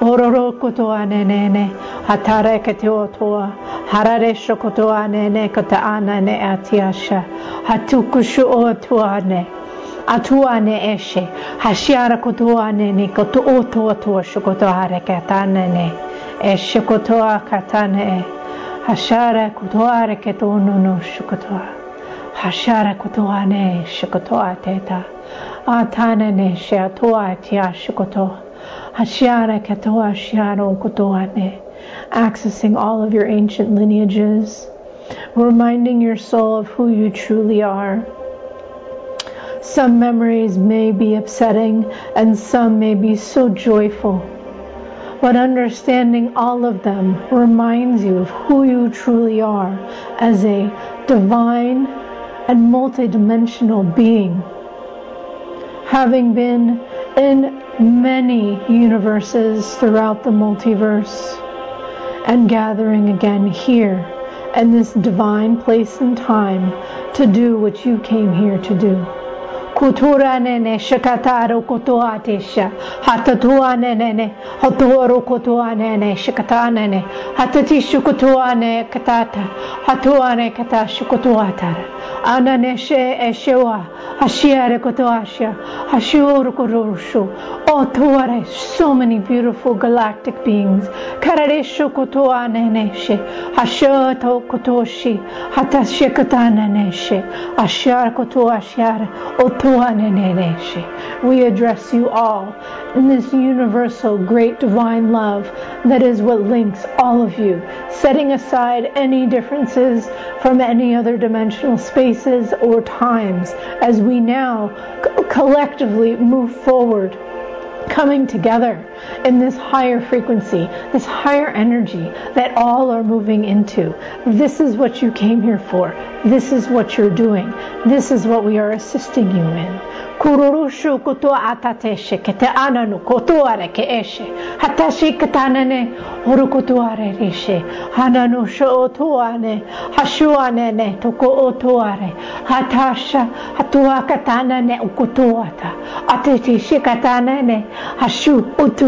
ororo koto ane nene, atare ke te otoa, harare sho koto ane ne ko te ana ne ati asha, hatu kushu o atu ane, atu ane eshe, hashiara koto ane ne ko to oto toa sho koto hare ke atane ne, e sho koto a katane e, hashara koto re ke to onono sho koto a, hashara koto ane sho koto a teta, atane ne she atua ati asha koto a, hashiara ketoa shiaro kotoane accessing all of your ancient lineages reminding your soul of who you truly are some memories may be upsetting and some may be so joyful. But understanding all of them reminds you of who you truly are as a divine and multidimensional being. Having been in many universes throughout the multiverse and gathering again here in this divine place and time to do what you came here to do kutura nene shikataro kotoa tesha hatatua nene hotoro kotoa nene shikata nene hatati shukotoa ne katata hatua ne kata shukotoa anane she eshewa hashiare kotoasha hashior korosho otuare so many beautiful galactic beings. Karare shukotoa nene she hashoto kotoshi hatashikata nene she ashar kotoa shar otu we address you all in this universal great divine love that is what links all of you, setting aside any differences from any other dimensional spaces or times as we now collectively move forward coming together in this higher frequency, this higher energy that all are moving into. This is what you came here for. This is what you're doing. This is what we are assisting you in. kururushu kutu atateshe kete ananu kutuare ke eshe hatashi katanane horu kutuare rishe hananu sho otuane hashuane ne toko otuare hatasha hatua katanane ukutuata ateti shikatanane hashu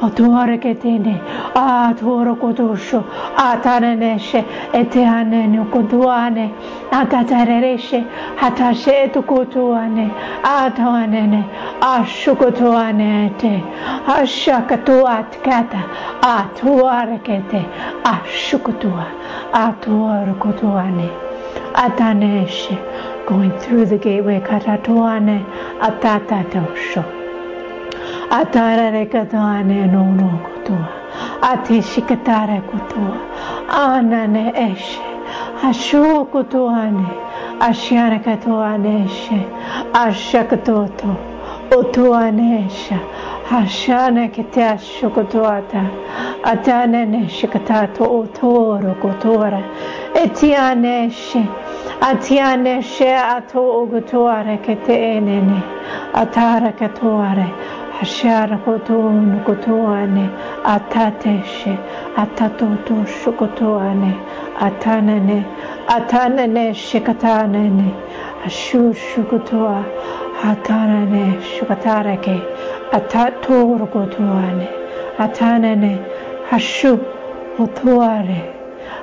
shikatara ne, otuare ketene, atuoro kotosho, atane ne she, eteane ne kotuane, atatarereshe, hatashe etukotuane, atane ne ashukotuanete ashakatuat kata atuarekete ashukotua atuarkotuane ataneshe. Going through the gateway katatuane 아타라레카다네노노 고토와 아티시카타라 고토와 아나네 에시 하쇼 고토아네 아시아나카토아네시 아샤카토토 오토아네샤 하샤나 케테아쇼 고토아타 아타네네 시카타토 오토로 고토라 에티아네시 아티아네시 아토 오고토아레 케테에네네 아타라카토아레 Hashara Koton Kotoane, Atateshe, Atatoto Shokotoane, Atanane, Atanane shikatanane. Ashu shukutua. Atanane shukatarake. Ataturukutuane. Atanane. Ashu utuare.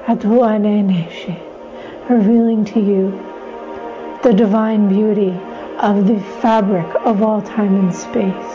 Atuanene she. Revealing to you the divine beauty of the fabric of all time and space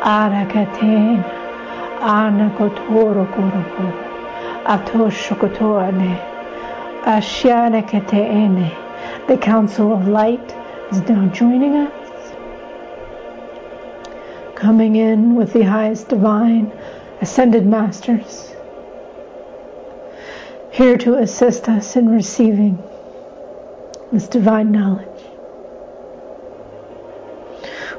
Arakaten Anakotoro Korokoro Atoshokotoane Ashanakateene. The Council of Light is now joining us. Coming in with the highest divine ascended masters. Here to assist us in receiving this divine knowledge.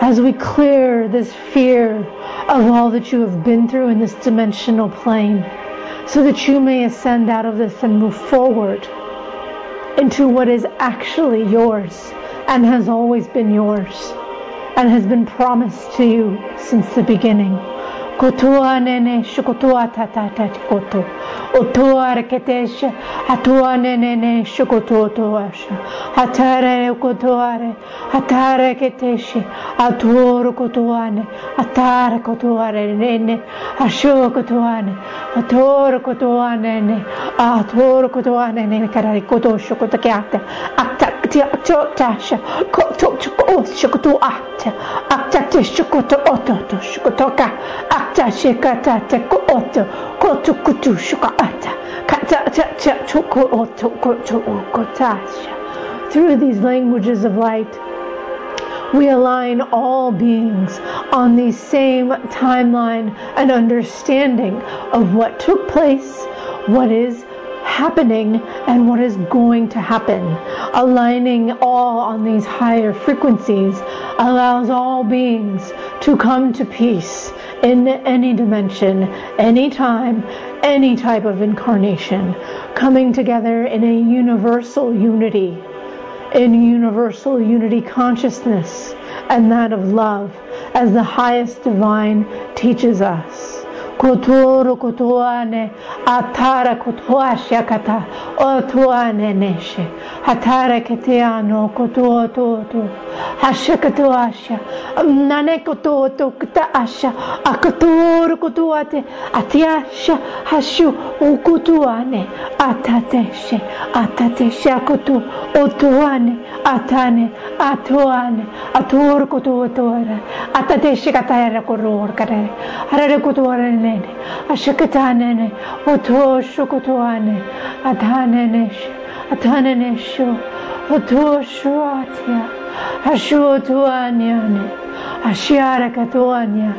as we clear this fear of all that you have been through in this dimensional plane, so that you may ascend out of this and move forward into what is actually yours and has always been yours and has been promised to you since the beginning. Kotua nene shukotua tatata koto. Otua reketesha. Atua nene ne shukotua toasha. Hatare kotuare. Hatare keteshi. Atuoro kotuane. Atare kotuare nene. Asho kotuane. Atoro kotuane ne. Atoro kotuane ne. Karari koto shukotakiate. Akta tasha. Koto shukotu ate. Akta shukoto oto shukotoka. Ata shikata te ko oto koto kutu shuka ata kata ta ta choko oto koto kotasha. Through these languages of light, we align all beings on the same timeline and understanding of what took place, what is happening, and what is going to happen. Aligning all on these higher frequencies allows all beings to come to peace in any dimension, any time, any type of incarnation, coming together in a universal unity, in universal unity consciousness, and that of love, as the highest divine teaches us. Kotoro kotoane atara kotoasha kata otuane neshe. Hatara keteano koto to hasha katoasha nane koto to kata asha akatoro kotoate atiasha hashu ukutuane atateshe atatesha koto otuane atane atuane atur koto otuare atateshe katara koror kare harare kotoare nene ashakatanene oto shokotoane atanenesh atanenesho oto shuatia ashuotuaniane ashiara katuania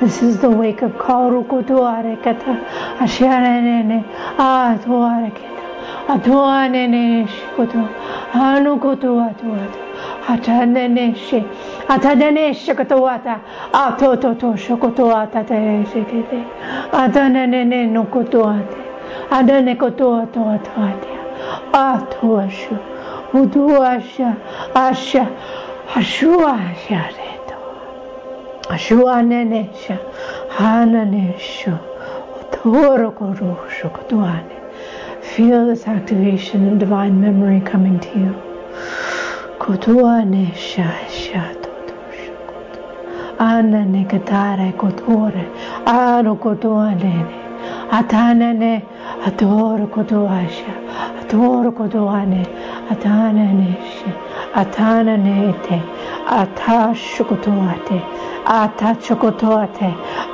this is the wake of call rukutuare kata ashiaranene atuare kata atuanene shikoto anukotu atuatu ataneneshe ataneneshe katuata atototo shokotuata tereshekete atanene nokotuate adane kotuato atuatia atuashu utuasha asha ashuasha reto. Ashuanenesha hananeshu utoro korushu kotuane Feel this activation of divine memory coming to you. Kotuane sha sha Anane katare kotore, ano kotuane, atanane, atoro kotuasha, atoro kotuane, atanane אתה נענעתה, אתה שוקוטואתה, אתה שוקוטואתה,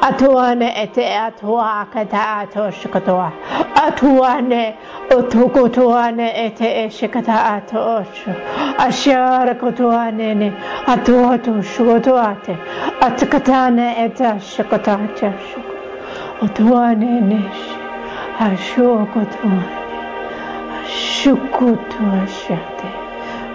אתה נעתה, אתה כתה, אתה שוקוטואה, אתה נעתוקוטואה נעתה, שקתה, אתה אושו, אשר קוטואה נענה, אתה תושוקוטואתה, אתה כתה נעתה, שקתה, אתה שוקוטואה, אתה נענש, השוקוטואה, השוקוטואה שתה.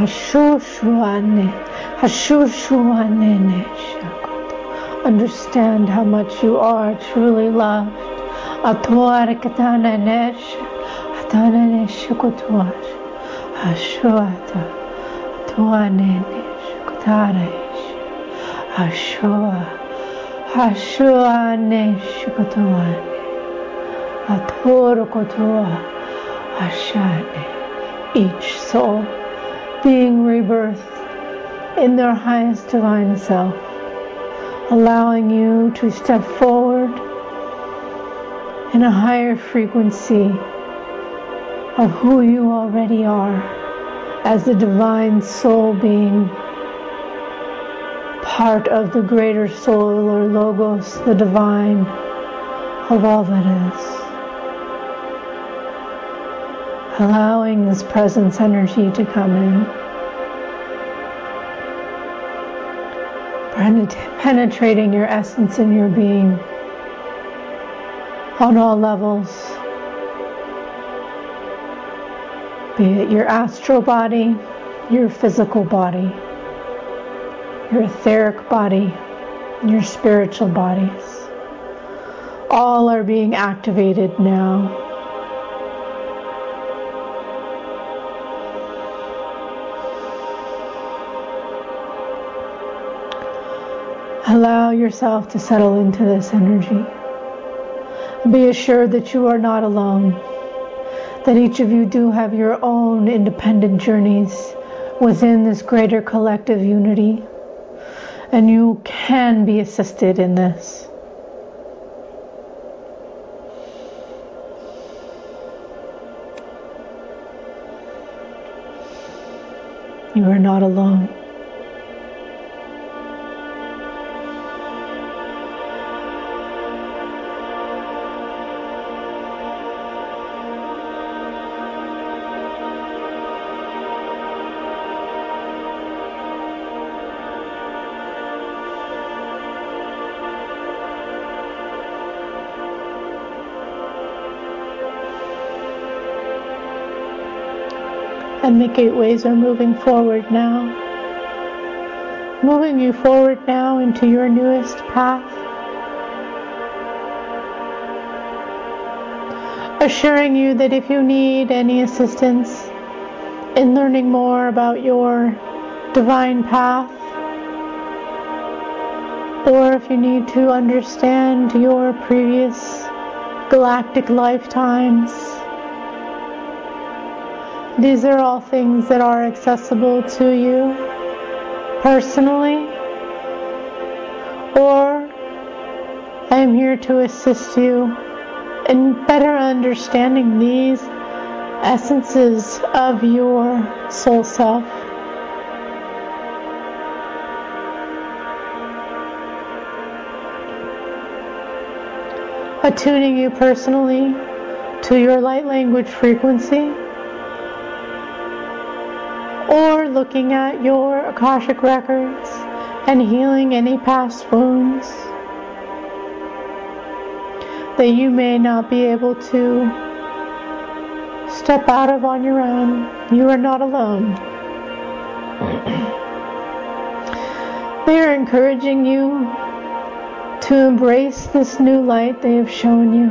Hashushuane, Hashushuane Understand how much you are truly loved. Atuar katana nesh, atana nesh kutuar, Hashuata, Tuane nesh, kutaresh, Hashua, Hashua nesh kutuane, Atur kutua, Hashane, each soul being rebirthed in their highest divine self, allowing you to step forward in a higher frequency of who you already are as the divine soul being part of the greater soul or logos, the divine of all that is. Allowing this presence energy to come in, penetrating your essence and your being on all levels. Be it your astral body, your physical body, your etheric body, your spiritual bodies. All are being activated now. Allow yourself to settle into this energy. Be assured that you are not alone, that each of you do have your own independent journeys within this greater collective unity, and you can be assisted in this. You are not alone. And the gateways are moving forward now. Moving you forward now into your newest path. Assuring you that if you need any assistance in learning more about your divine path, or if you need to understand your previous galactic lifetimes, these are all things that are accessible to you personally, or I am here to assist you in better understanding these essences of your soul self. Attuning you personally to your light language frequency or looking at your Akashic records and healing any past wounds that you may not be able to step out of on your own. You are not alone. [CLEARS THROAT] they are encouraging you to embrace this new light they have shown you.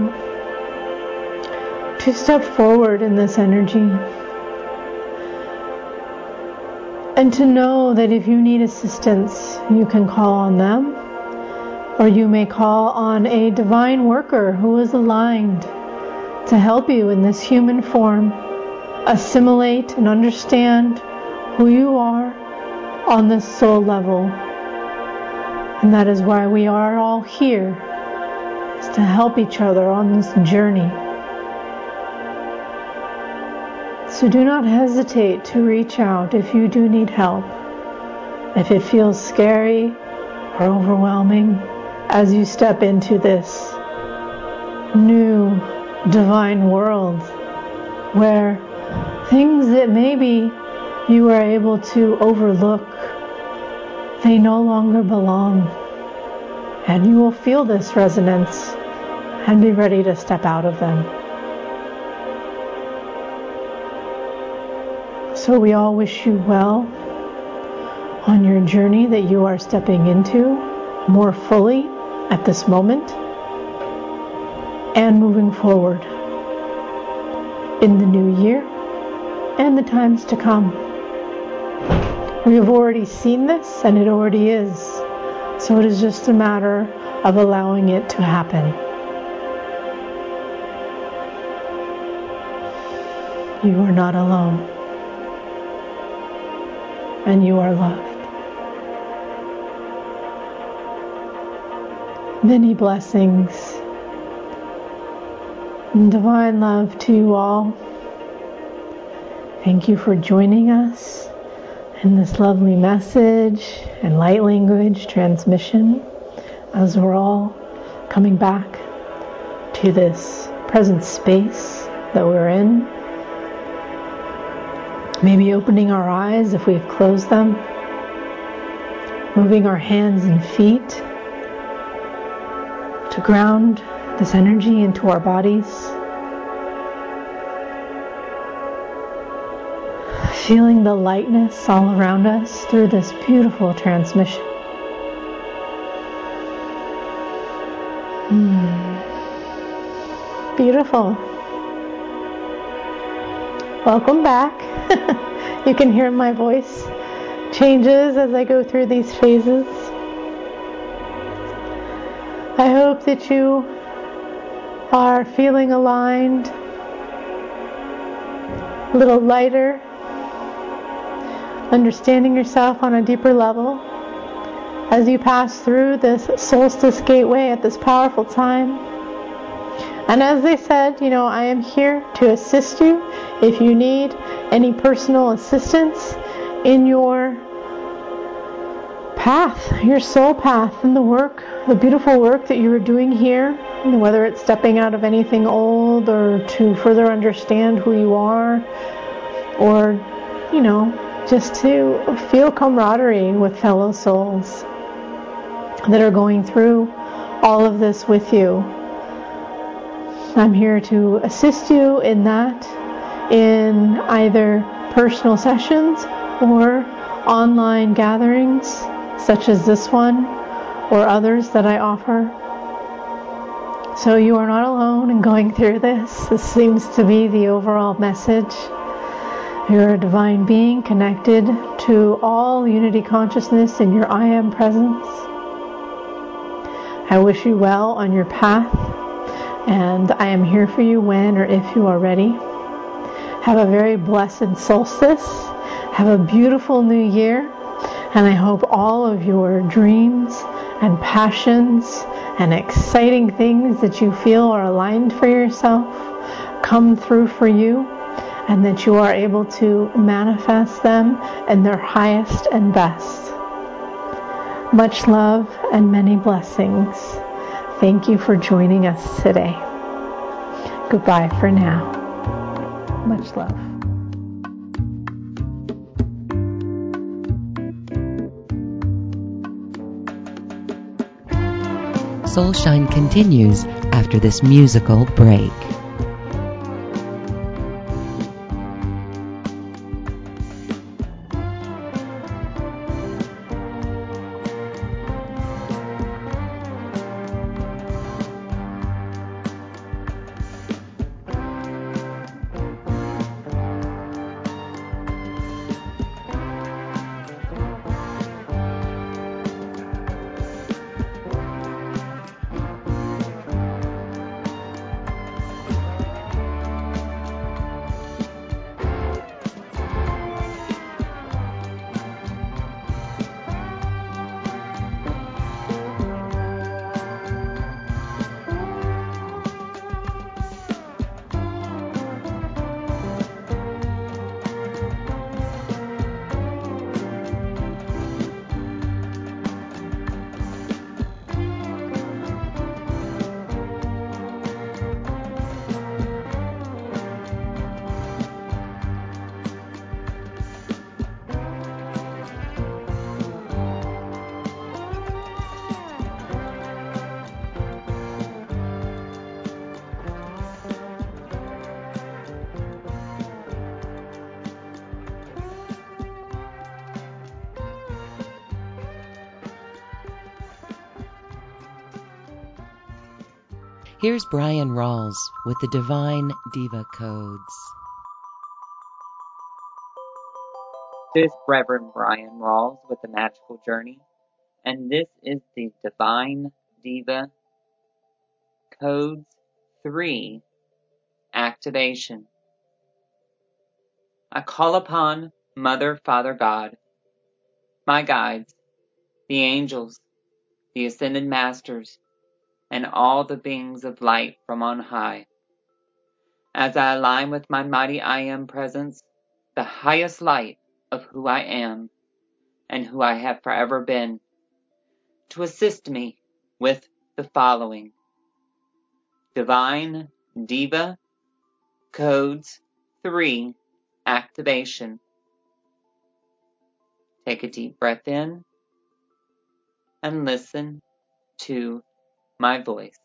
to step forward in this energy. And to know that if you need assistance, you can call on them, or you may call on a divine worker who is aligned to help you in this human form assimilate and understand who you are on this soul level. And that is why we are all here, is to help each other on this journey. So do not hesitate to reach out if you do need help. If it feels scary or overwhelming as you step into this new divine world where things that maybe you were able to overlook, they no longer belong. And you will feel this resonance and be ready to step out of them. So we all wish you well on your journey that you are stepping into more fully at this moment and moving forward in the new year and the times to come. We have already seen this and it already is. So it is just a matter of allowing it to happen. You are not alone and you are loved. Many blessings and divine love to you all. Thank you for joining us in this lovely message and light language transmission as we're all coming back to this present space that we're in Maybe opening our eyes if we've closed them, moving our hands and feet to ground this energy into our bodies. Feeling the lightness all around us through this beautiful transmission. Mm. Beautiful. Welcome back. [LAUGHS] you can hear my voice changes as I go through these phases. I hope that you are feeling aligned, a little lighter, understanding yourself on a deeper level as you pass through this solstice gateway at this powerful time. And as they said, you know, I am here to assist you if you need any personal assistance in your path, your soul path, and the work, the beautiful work that you are doing here, whether it's stepping out of anything old or to further understand who you are, or, you know, just to feel camaraderie with fellow souls that are going through all of this with you. I'm here to assist you in that in either personal sessions or online gatherings such as this one or others that I offer. So you are not alone in going through this. This seems to be the overall message. You're a divine being connected to all unity consciousness in your I am presence. I wish you well on your path, and I am here for you when or if you are ready. Have a very blessed solstice. Have a beautiful new year. And I hope all of your dreams and passions and exciting things that you feel are aligned for yourself come through for you and that you are able to manifest them in their highest and best. Much love and many blessings. Thank you for joining us today. Goodbye for now. Much love. Soulshine continues after this musical break. Brian Rawls with the Divine Diva Codes. This is Reverend Brian Rawls with the Magical Journey, and this is the Divine Diva Codes 3 Activation. I call upon Mother, Father, God, my guides, the angels, the ascended masters, and all the beings of light from on high. As I align with my mighty I Am presence, the highest light of who I am and who I have forever been, to assist me with the following Divine Diva Codes 3 Activation. Take a deep breath in and listen to my voice.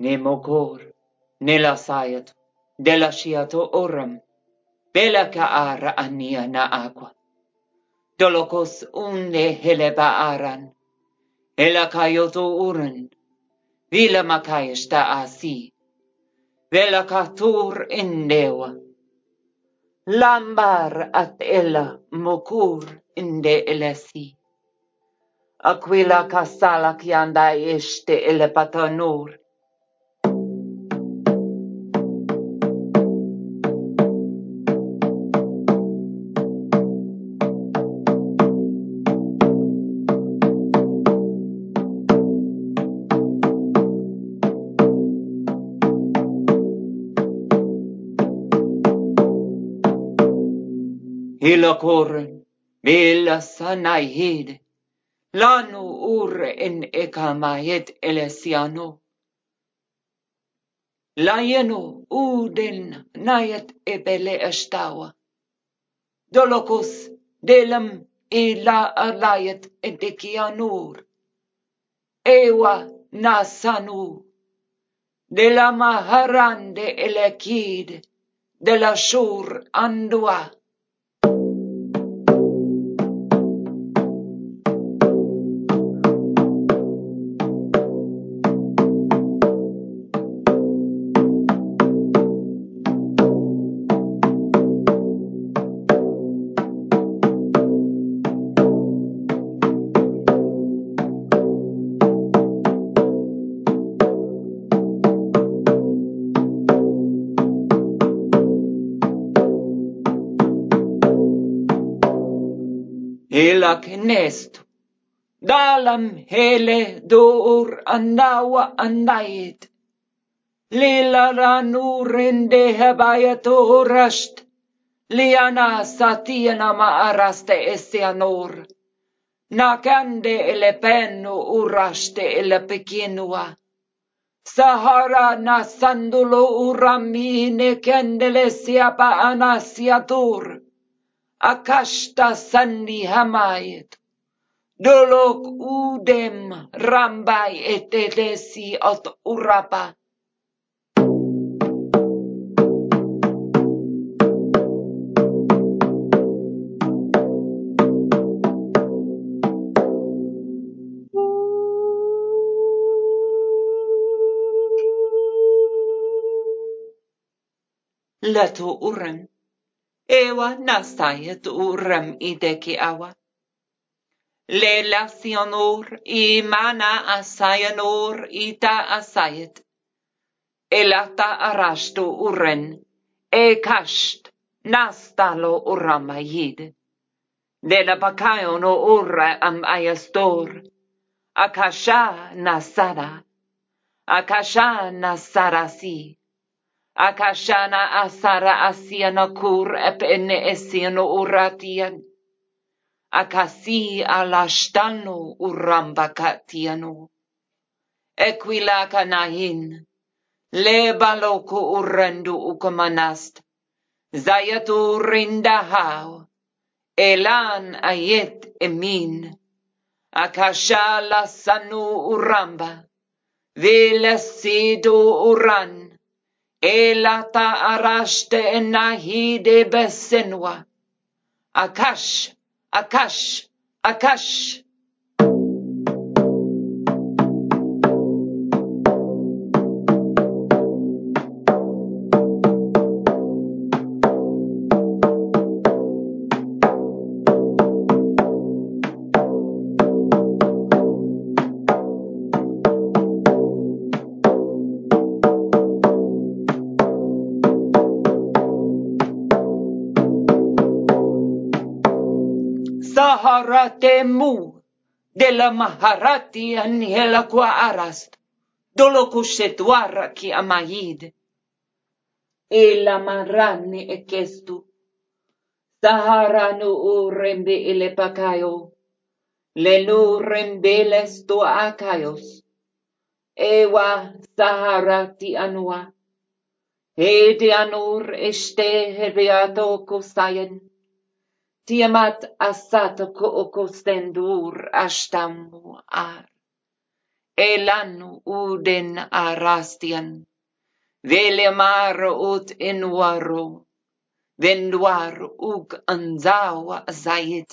Nemokor, nelasayat, delashiato oram, bela kaara ania na aqua. Dolokos unne heleba aran, elakayoto uran, vila makayesta asi, vela katur indewa. Lambar at ella mokur inde elasi. Aquila Kassalak yandai ishte elepatonur. Hila kore, mila sanai hid, lanu ur en ekamajet elesianu. Lajenu uuden najet ebele eštawa. Dolokus delem i la alajet edekianur. Ewa nasanu. De la maharande elekid. De la shur andua. nest. Dalam hele dur andawa andait. Lila ranuren dehebajatorest. Liana satiena maaraste esianor. Na ele pennu uraste ele pekinua. Sahara na sandulo uramine kendele siapa anasiatur akashta sandihamayet. Dolok uudem rambai etelesi ot urapa. لا تؤرن ewa nastajaturram ideki awa. Lelasionur i mana asajanur ita asajat. Elata arastu urren, e kasht nastalo urama jid. Dela bakajono urra am ajastor, akasha nasada, akasha nasarasi. Akashana asara asiana kur ep ene esiano uratian. Akasi alashtano urambakatiano. Equilaka nahin. Le baloko urendu ukamanast. Zayatu rindahao. Elan ayet emin. Akasha lasanu uramba. Vele sido uran. אלא תארשת עיניי דבסנוע. עקש, עקש, עקש. temu della Maharati Anhela Arast, dolo cuscetuara chi amaid. E la marranne e chestu, saharanu urembe ele pacaio, le nurembe lesto acaios, ewa saharati anua, ede anur este hebeato cosaien, Tiamat ha stato costendur ashtam ar. Elan uden arastian. Velemar ut enwaru. Venduar uk anzawa zayit.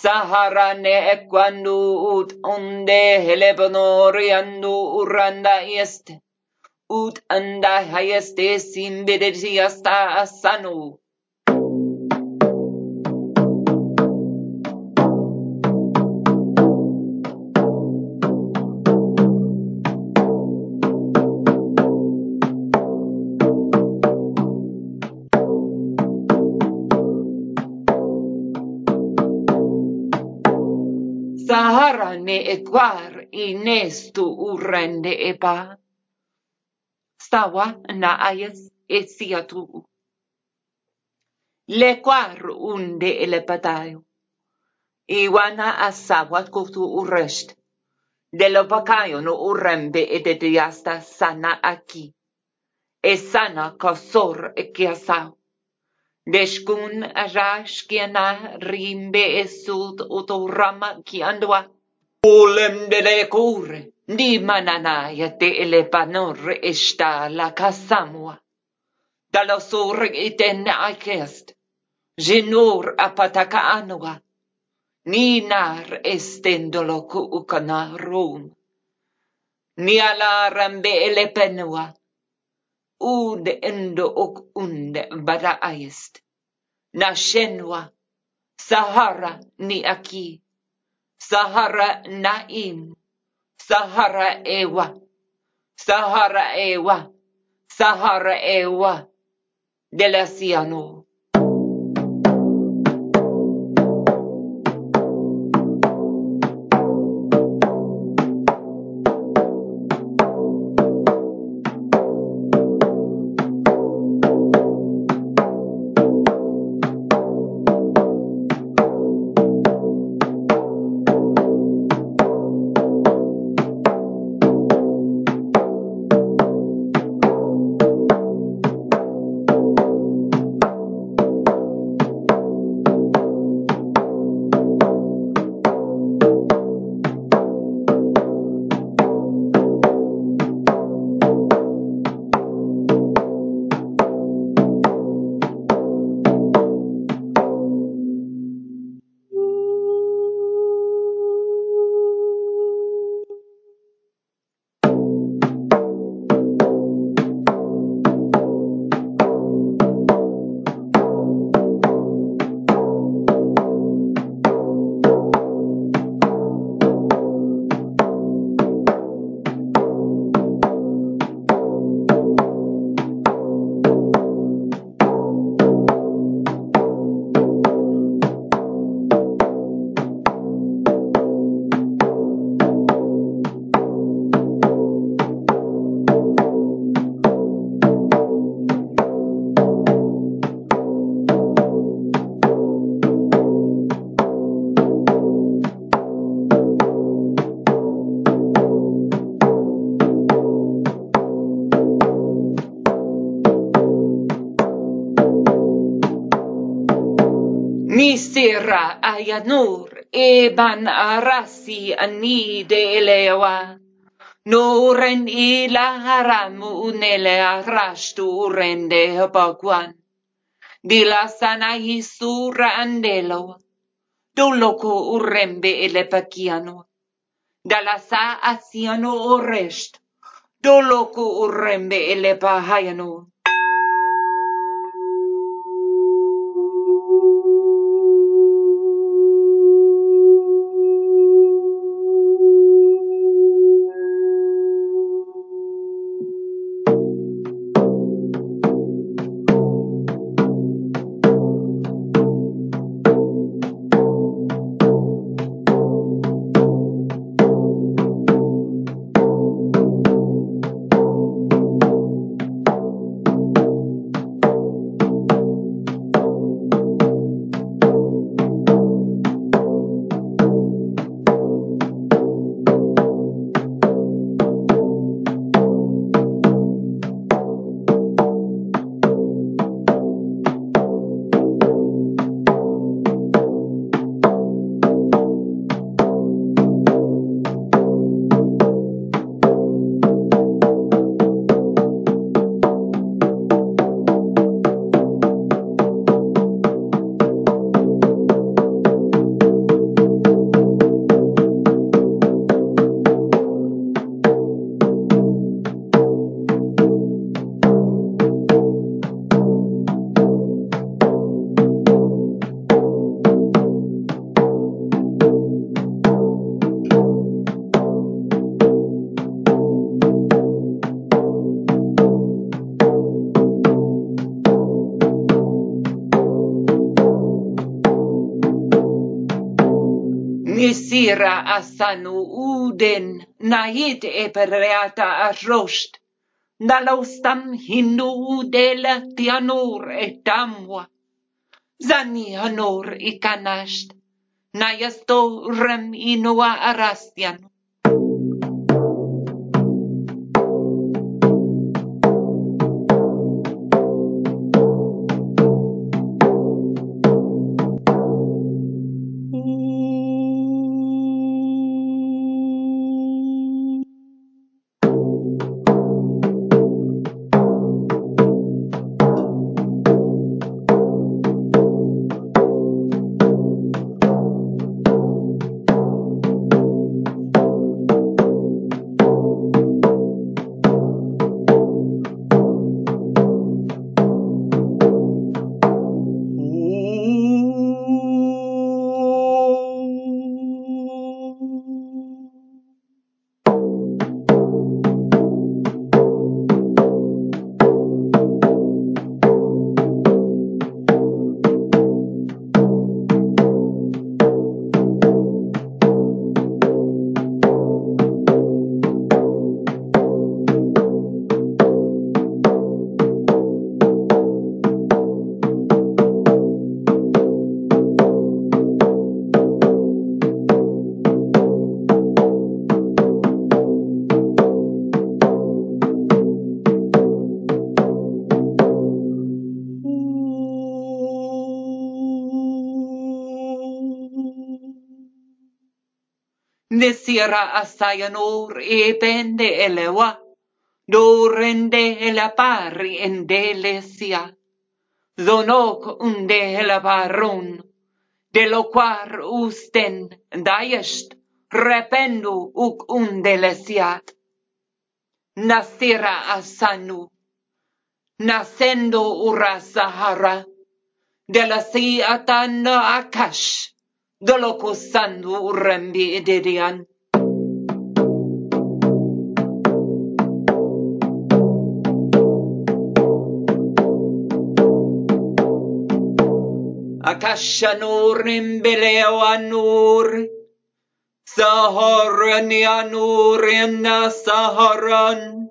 Saharane ekwandu ut onde heleponoriandu uranda est. Ut anda hayeste simbedetiasta asanu. ne inestu i nestu urrende eba. Stawa na ayes e sia tu. Le kwar unde ele patayu. Iwana asawa kutu urrest. De lo pakayo no urrembe e de diasta sana aki. E sana kosor e kiasau. Deshkun rashkiana rimbe e sud utu rama. Ulemdelekure nimananaya te'elepanor ixtalacasamua. Dalosur itenakest. Genur apatacaanua. Ninar estendoloku ukanarum. Nialarambe elepenua. Ud endo ok und badaayest. Nashenua. Sahara ni aki. Sahara naim. Sahara ewa. Sahara ewa. Sahara ewa. Delasiano. Ayanur eban arasi ani de elewa. Noren ila haramu unele arashtu rende habagwan. Dila sana hisura andelo. Doloko urembe elepakiano. Dala sa asiano orest. Doloko urembe elepahayano. passano uden naid epereata rost dall'ostam hinno udela ti et amua zani anor icanast naiasto rem inoa arastian. desira hasta llanur y bende elewa, dorende el apari en delesia, donoc unde el barón, de lo cual usten daest rependu uc undelesiat. Nasira asanu, nascendo ura sahara, de la siatan akash, Doloko sandu urembi idirian. Akashanur imbeleo anur. Saharan yanur inna saharan.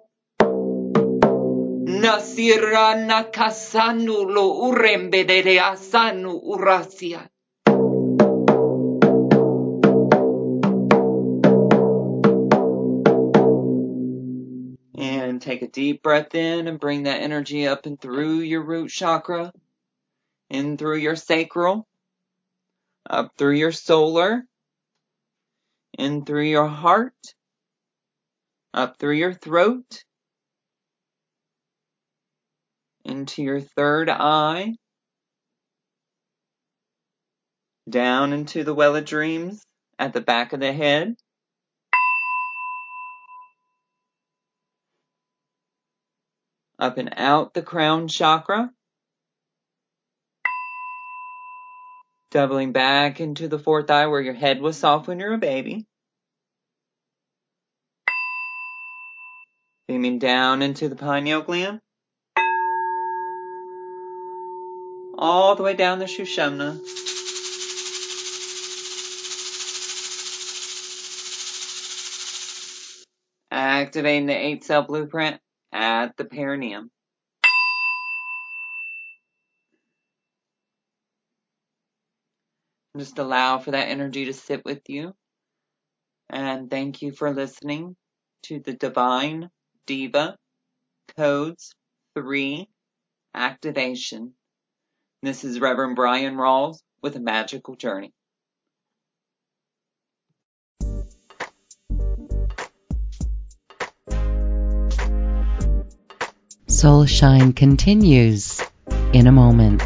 Nasira nakasanu lo urembedere asanu urasia. Take a deep breath in and bring that energy up and through your root chakra, in through your sacral, up through your solar, in through your heart, up through your throat, into your third eye, down into the well of dreams at the back of the head. Up and out the crown chakra. Doubling back into the fourth eye where your head was soft when you were a baby. Beaming down into the pineal gland. All the way down the Shushumna. Activating the eight cell blueprint at the perineum. Just allow for that energy to sit with you. And thank you for listening to the Divine Diva Codes 3 Activation. This is Reverend Brian Rawls with a magical journey. Soul Shine continues in a moment.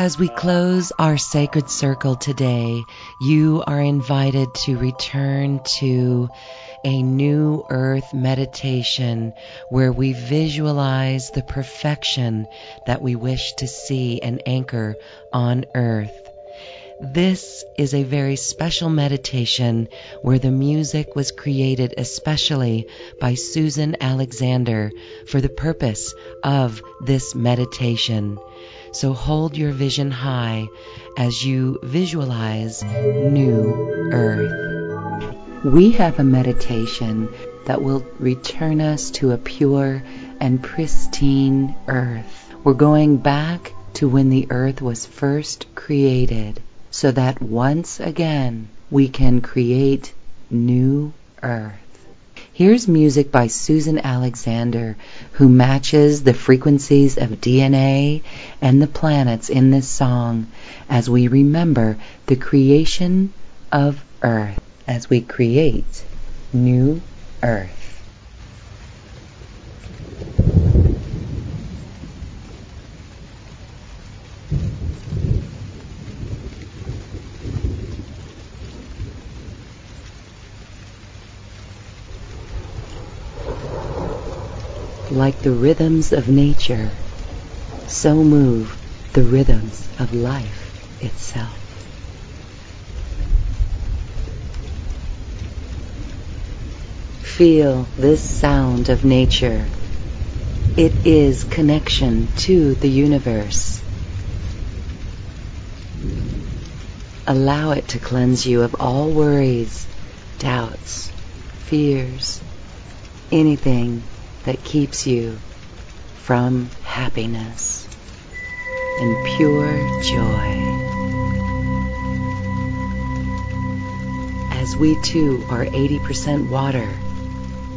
As we close our sacred circle today, you are invited to return to a new earth meditation where we visualize the perfection that we wish to see and anchor on earth. This is a very special meditation where the music was created especially by Susan Alexander for the purpose of this meditation. So hold your vision high as you visualize New Earth. We have a meditation that will return us to a pure and pristine earth. We're going back to when the earth was first created so that once again we can create new earth. Here's music by Susan Alexander, who matches the frequencies of DNA and the planets in this song as we remember the creation of Earth, as we create new Earth. Like the rhythms of nature, so move the rhythms of life itself. Feel this sound of nature. It is connection to the universe. Allow it to cleanse you of all worries, doubts, fears, anything that keeps you from happiness and pure joy. As we too are 80% water,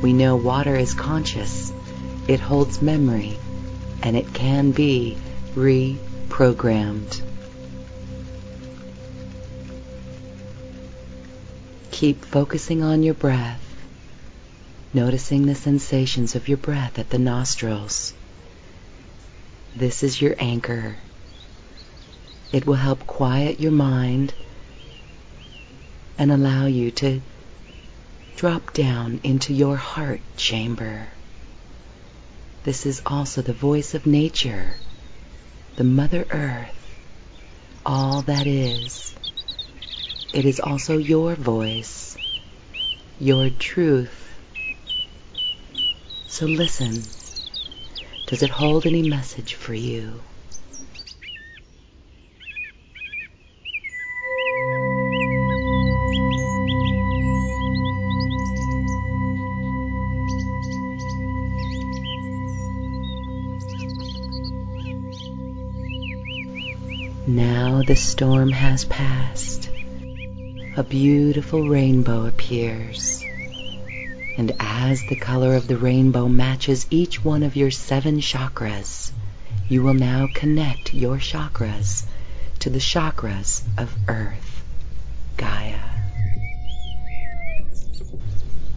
we know water is conscious, it holds memory, and it can be reprogrammed. Keep focusing on your breath noticing the sensations of your breath at the nostrils. This is your anchor. It will help quiet your mind and allow you to drop down into your heart chamber. This is also the voice of nature, the Mother Earth, all that is. It is also your voice, your truth, so listen. Does it hold any message for you? Now the storm has passed. A beautiful rainbow appears. And as the color of the rainbow matches each one of your seven chakras, you will now connect your chakras to the chakras of Earth, Gaia.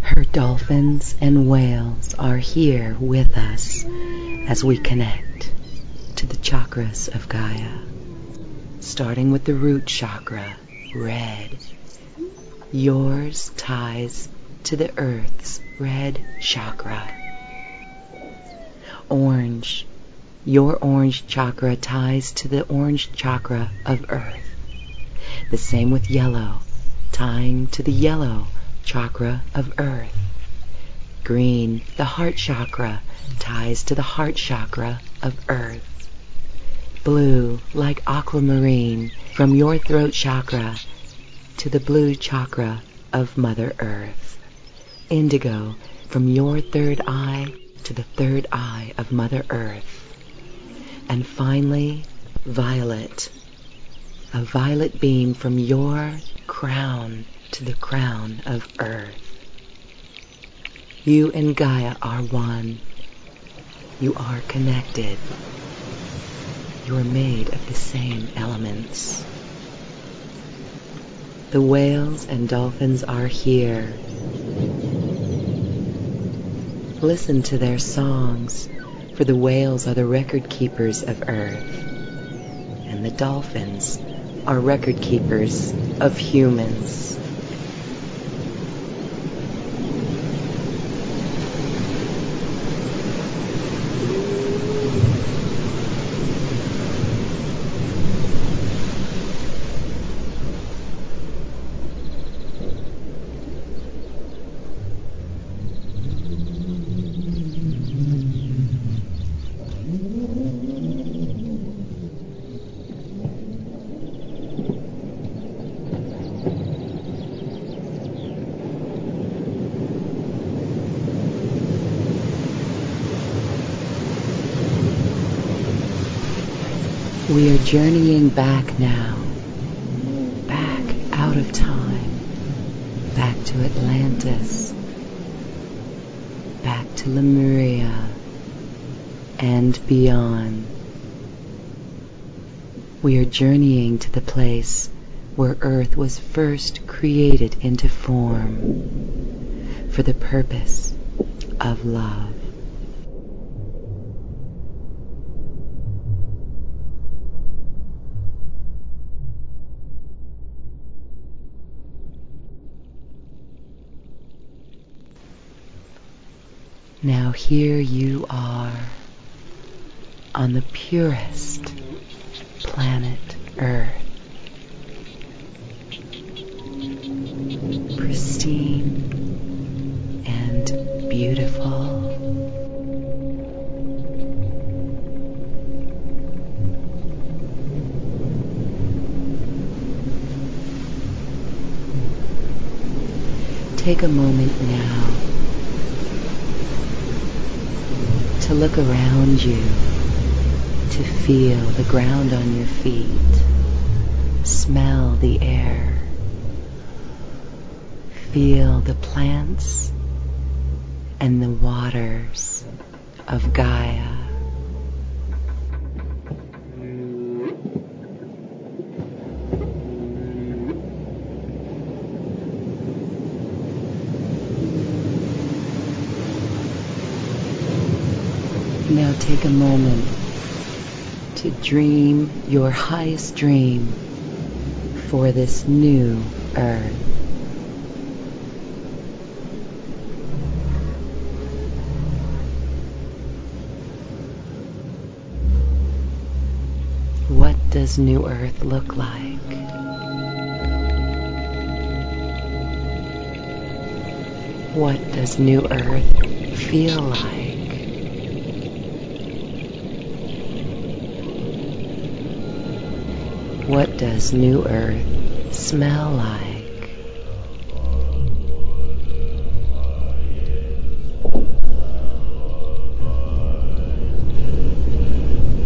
Her dolphins and whales are here with us as we connect to the chakras of Gaia. Starting with the root chakra, red. Yours ties to the earth's red chakra. Orange. Your orange chakra ties to the orange chakra of earth. The same with yellow, tying to the yellow chakra of earth. Green, the heart chakra, ties to the heart chakra of earth. Blue, like aquamarine, from your throat chakra to the blue chakra of Mother Earth indigo from your third eye to the third eye of Mother Earth. And finally, violet, a violet beam from your crown to the crown of Earth. You and Gaia are one. You are connected. You are made of the same elements. The whales and dolphins are here Listen to their songs, for the whales are the record keepers of earth, and the dolphins are record keepers of humans. We are journeying back now, back out of time, back to Atlantis, back to Lemuria, and beyond. We are journeying to the place where Earth was first created into form for the purpose of love. Now here you are on the purest planet Earth. Pristine and beautiful. Take a moment now look around you, to feel the ground on your feet, smell the air, feel the plants and the waters of Gaia. Take a moment to dream your highest dream for this new earth. What does New Earth look like? What does New Earth feel like? What does New Earth smell like?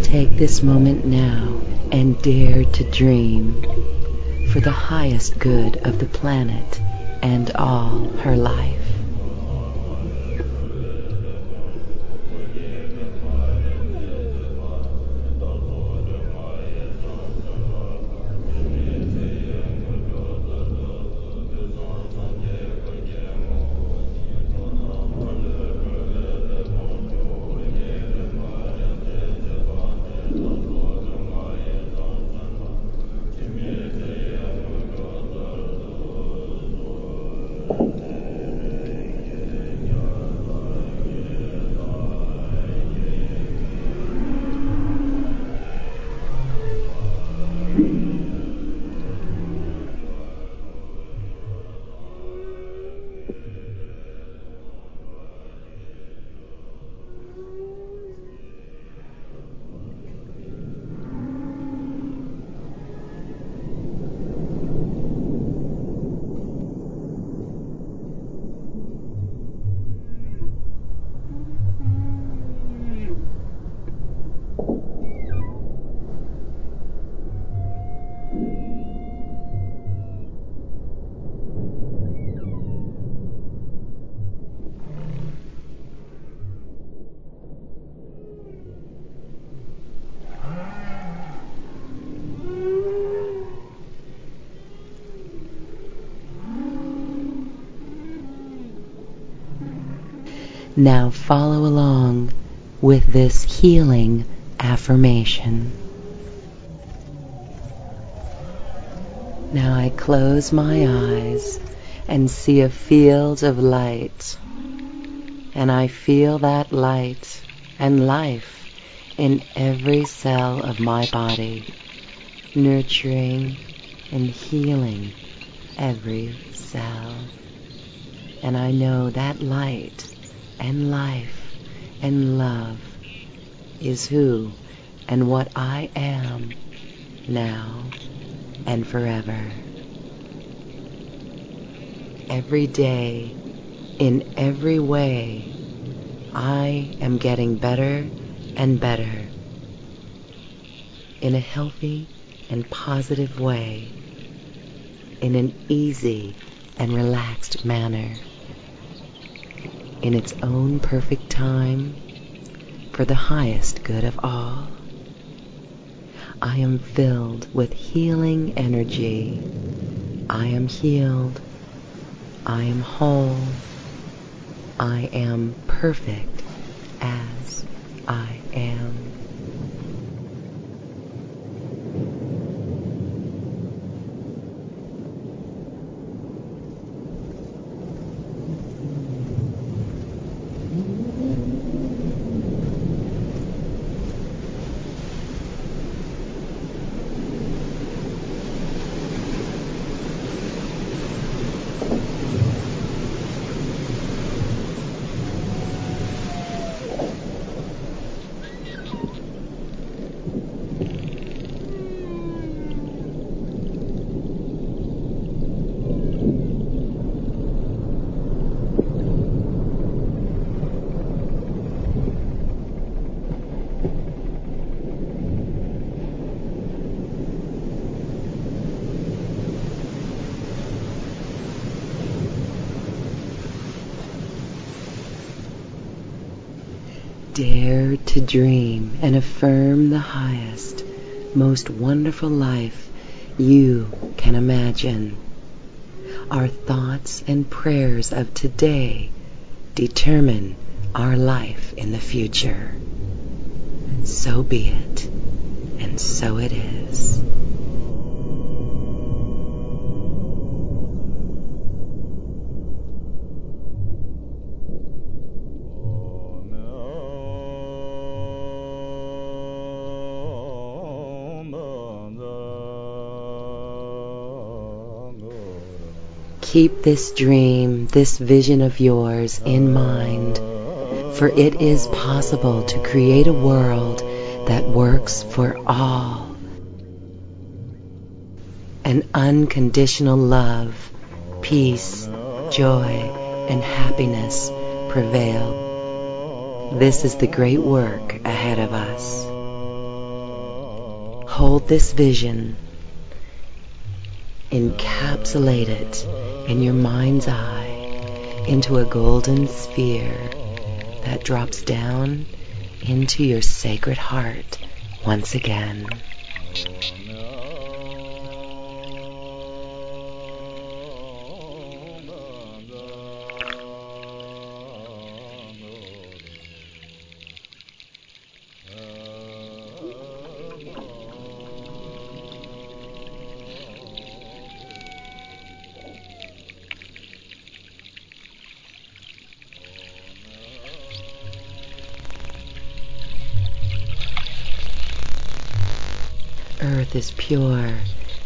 Take this moment now and dare to dream for the highest good of the planet and all her life. This healing affirmation. Now I close my eyes and see a field of light. And I feel that light and life in every cell of my body, nurturing and healing every cell. And I know that light and life and love is who and what I am now and forever. Every day, in every way, I am getting better and better in a healthy and positive way, in an easy and relaxed manner, in its own perfect time, for the highest good of all. I am filled with healing energy. I am healed. I am whole. I am perfect as I am. Dare to dream and affirm the highest, most wonderful life you can imagine. Our thoughts and prayers of today determine our life in the future. So be it, and so it is. Keep this dream, this vision of yours in mind, for it is possible to create a world that works for all. An unconditional love, peace, joy, and happiness prevail. This is the great work ahead of us. Hold this vision, encapsulate it in your mind's eye into a golden sphere that drops down into your sacred heart once again. Is pure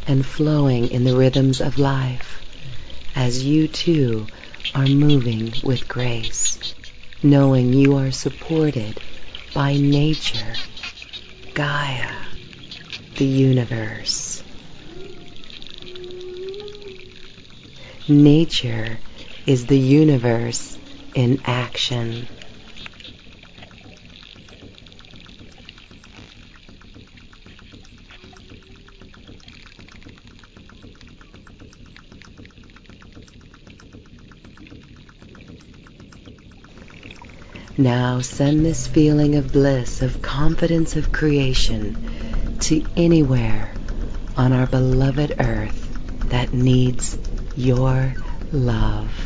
and flowing in the rhythms of life as you too are moving with grace, knowing you are supported by nature, Gaia, the universe. Nature is the universe in action. Now send this feeling of bliss, of confidence of creation to anywhere on our beloved earth that needs your love.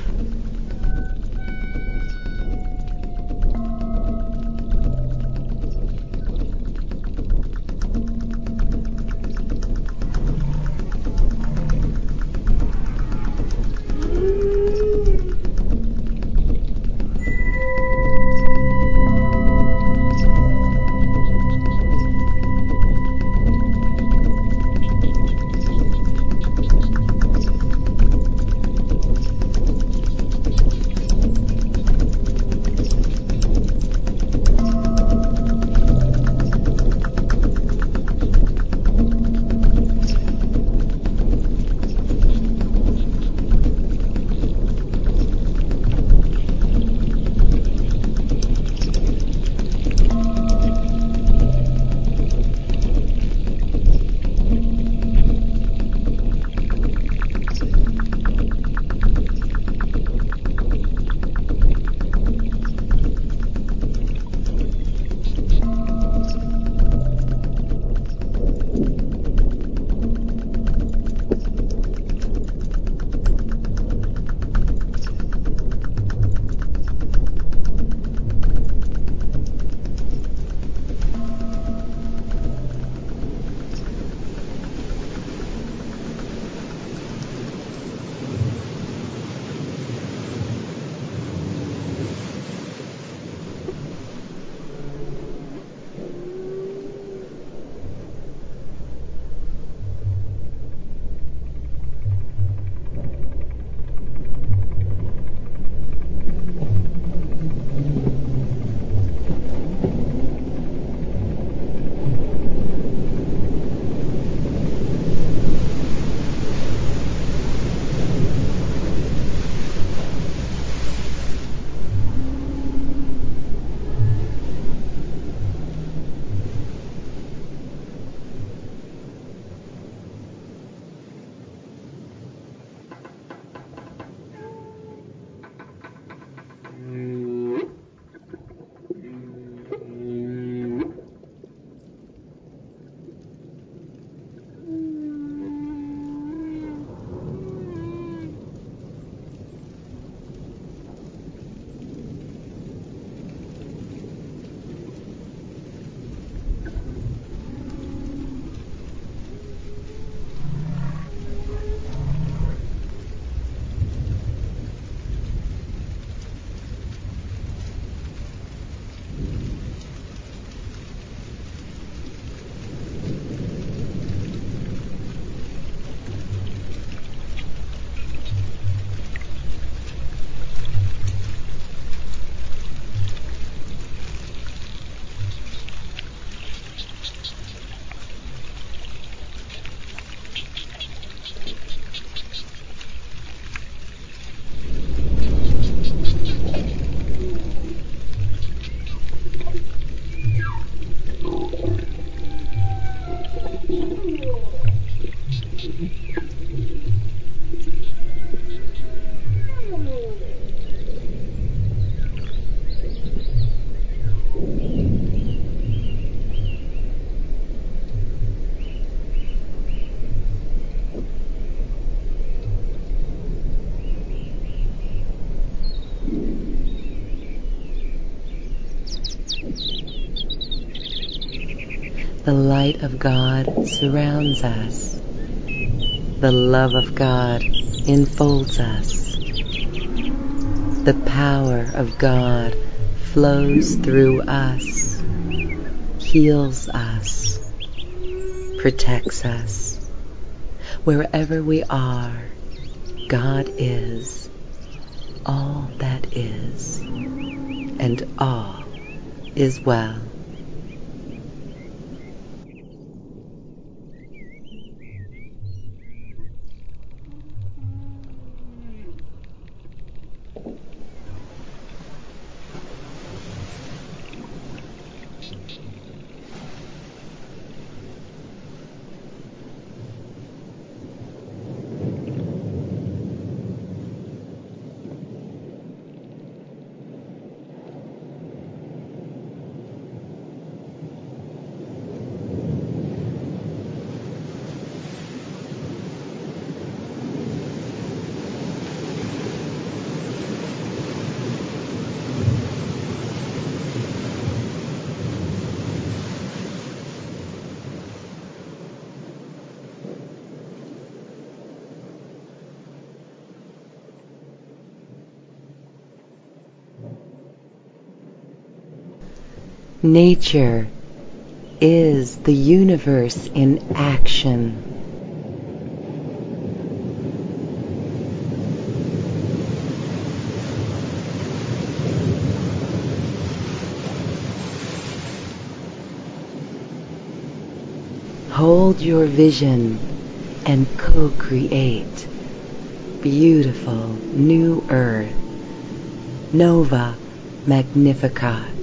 Light of God surrounds us. The love of God enfolds us. The power of God flows through us, heals us, protects us. Wherever we are, God is all that is, and all is well. Nature is the universe in action. Hold your vision and co-create beautiful new earth. Nova Magnificat.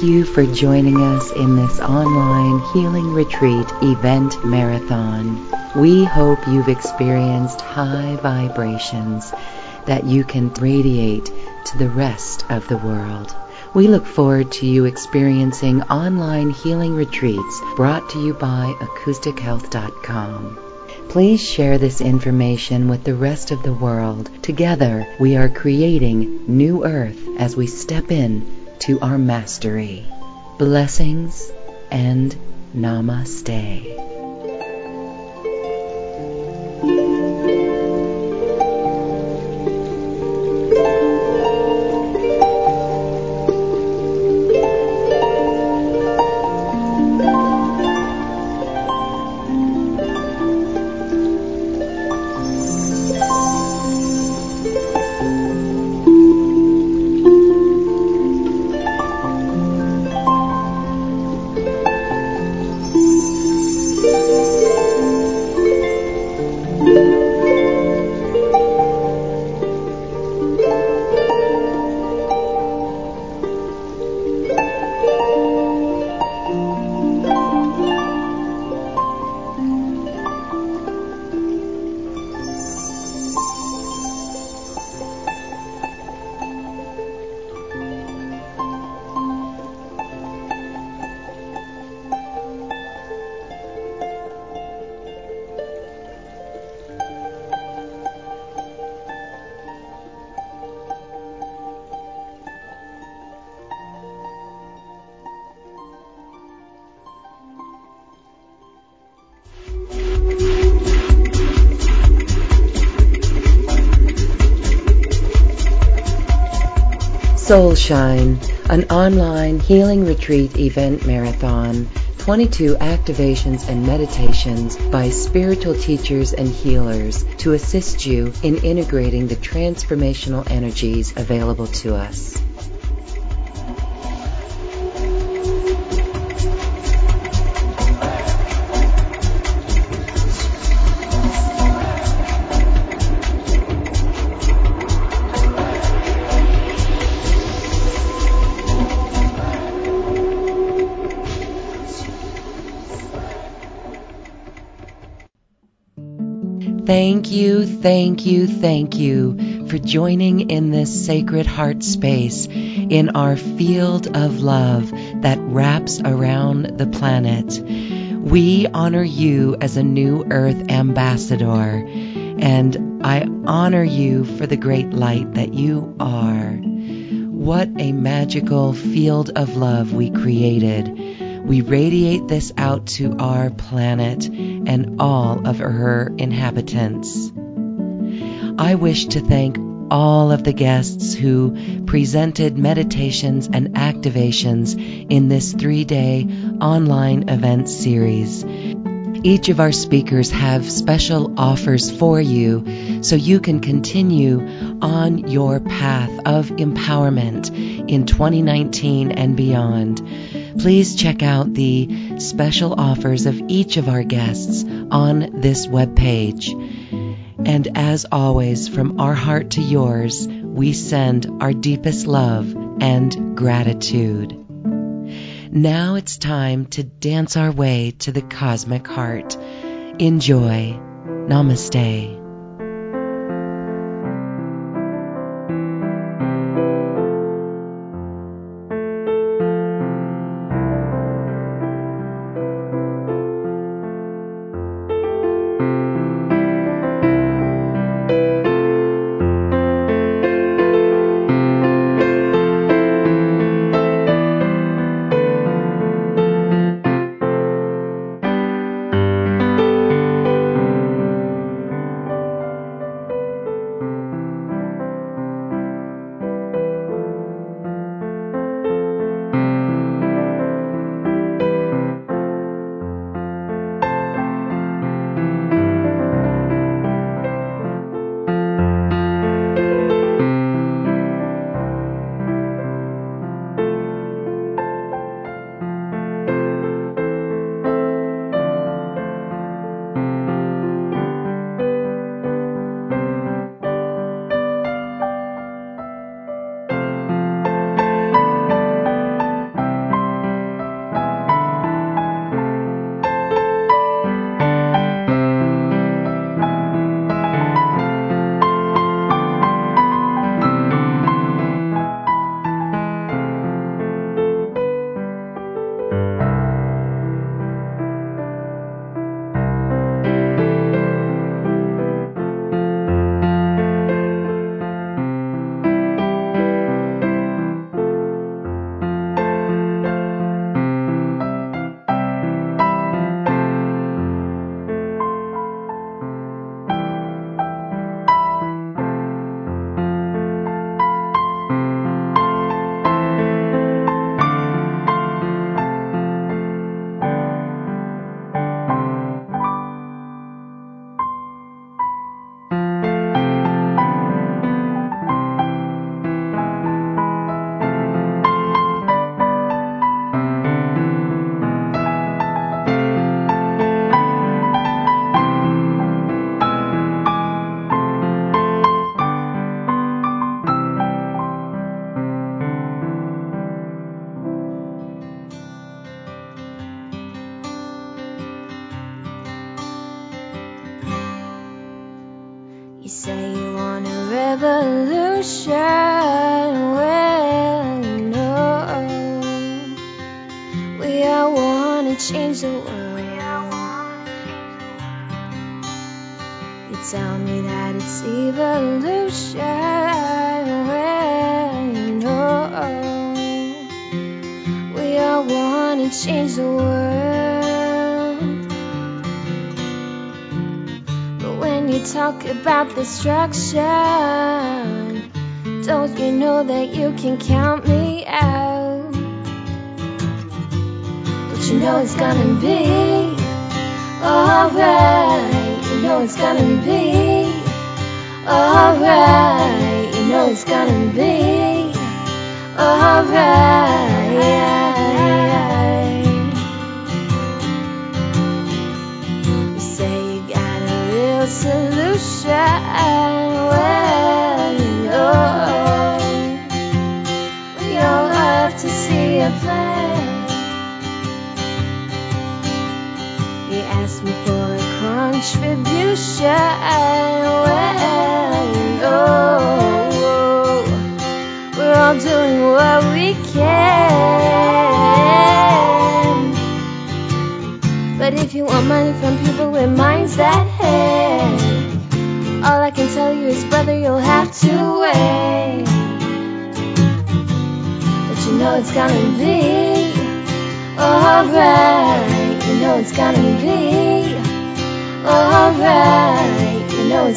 Thank you for joining us in this online healing retreat event marathon. We hope you've experienced high vibrations that you can radiate to the rest of the world. We look forward to you experiencing online healing retreats brought to you by acoustichealth.com. Please share this information with the rest of the world. Together, we are creating new earth as we step in to our mastery. Blessings and namaste. Soulshine, an online healing retreat event marathon, 22 activations and meditations by spiritual teachers and healers to assist you in integrating the transformational energies available to us. Thank you, thank you, thank you for joining in this sacred heart space in our field of love that wraps around the planet. We honor you as a new earth ambassador, and I honor you for the great light that you are. What a magical field of love we created. We radiate this out to our planet and all of her inhabitants. I wish to thank all of the guests who presented meditations and activations in this three day online event series. Each of our speakers have special offers for you so you can continue on your path of empowerment in 2019 and beyond please check out the special offers of each of our guests on this webpage. And as always, from our heart to yours, we send our deepest love and gratitude. Now it's time to dance our way to the cosmic heart. Enjoy. Namaste. Destruction,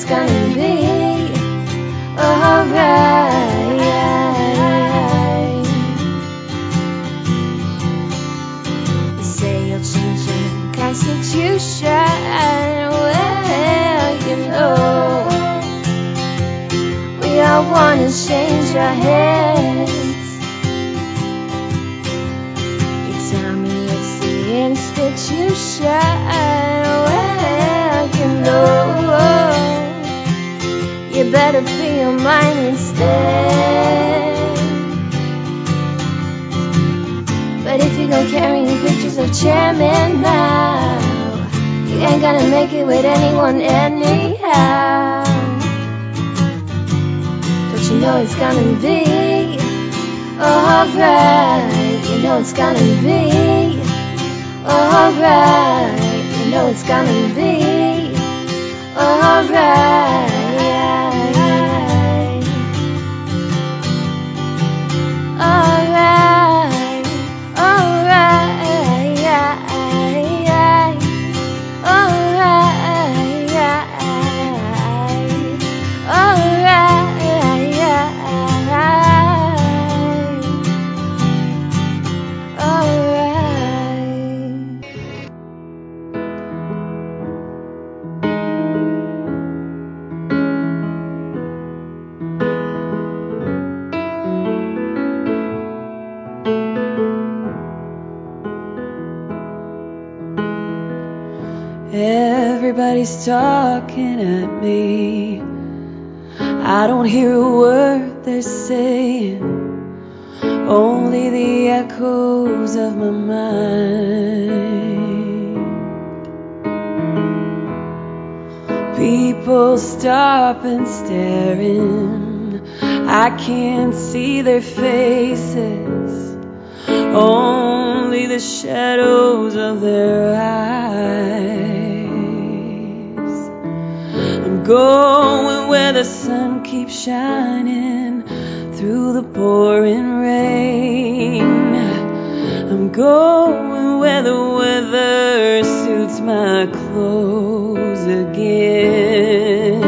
it's gonna be alright. You say you'll change your constitution. Well, you know, we all wanna change our heads. But if you go carrying pictures of chairman Mao, you ain't gonna make it with anyone anyhow. Don't you know it's gonna be alright. You know it's gonna be alright. You know it's gonna be. Alright, talking at me. I don't hear a word they're saying, only the echoes of my mind. People stop and staring. I can't see their faces, only the shadows of their eyes. Going where the sun keeps shining through the pouring rain. I'm going where the weather suits my clothes again.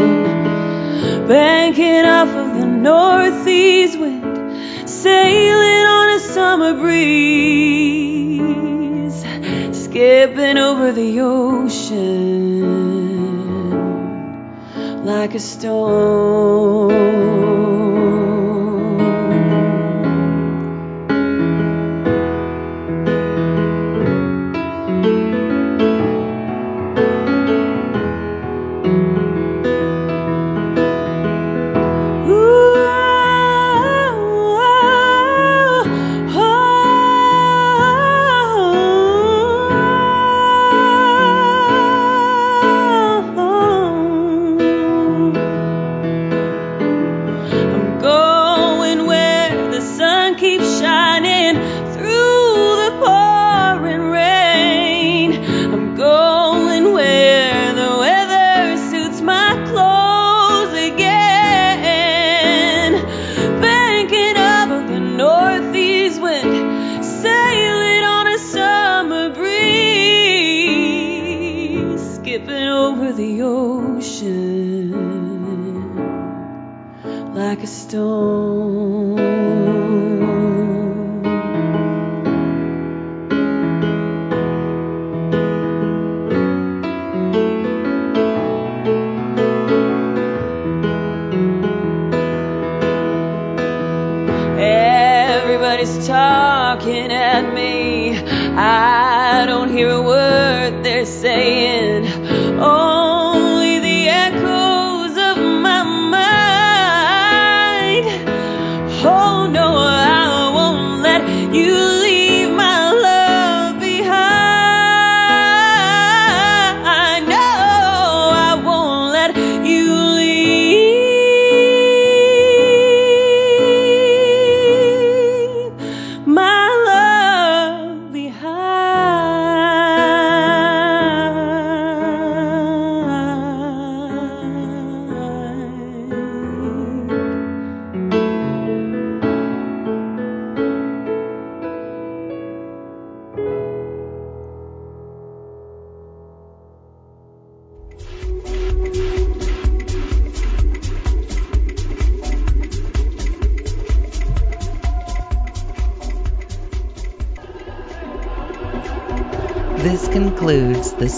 Banking off of the northeast wind, sailing on a summer breeze, skipping over the ocean like a stone.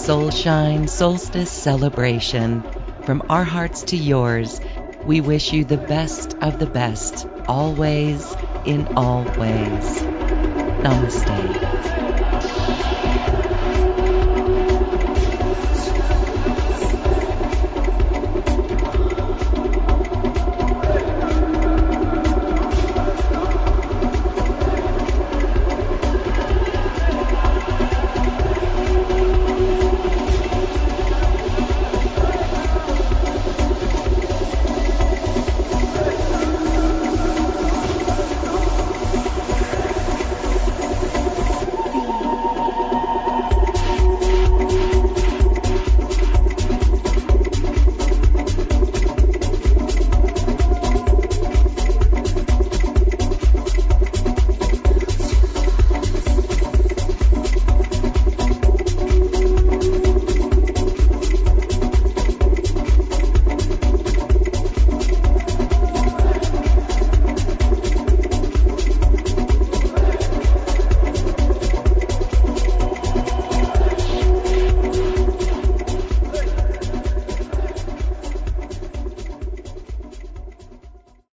Soulshine Solstice Celebration. From our hearts to yours, we wish you the best of the best, always, in all ways. Namaste.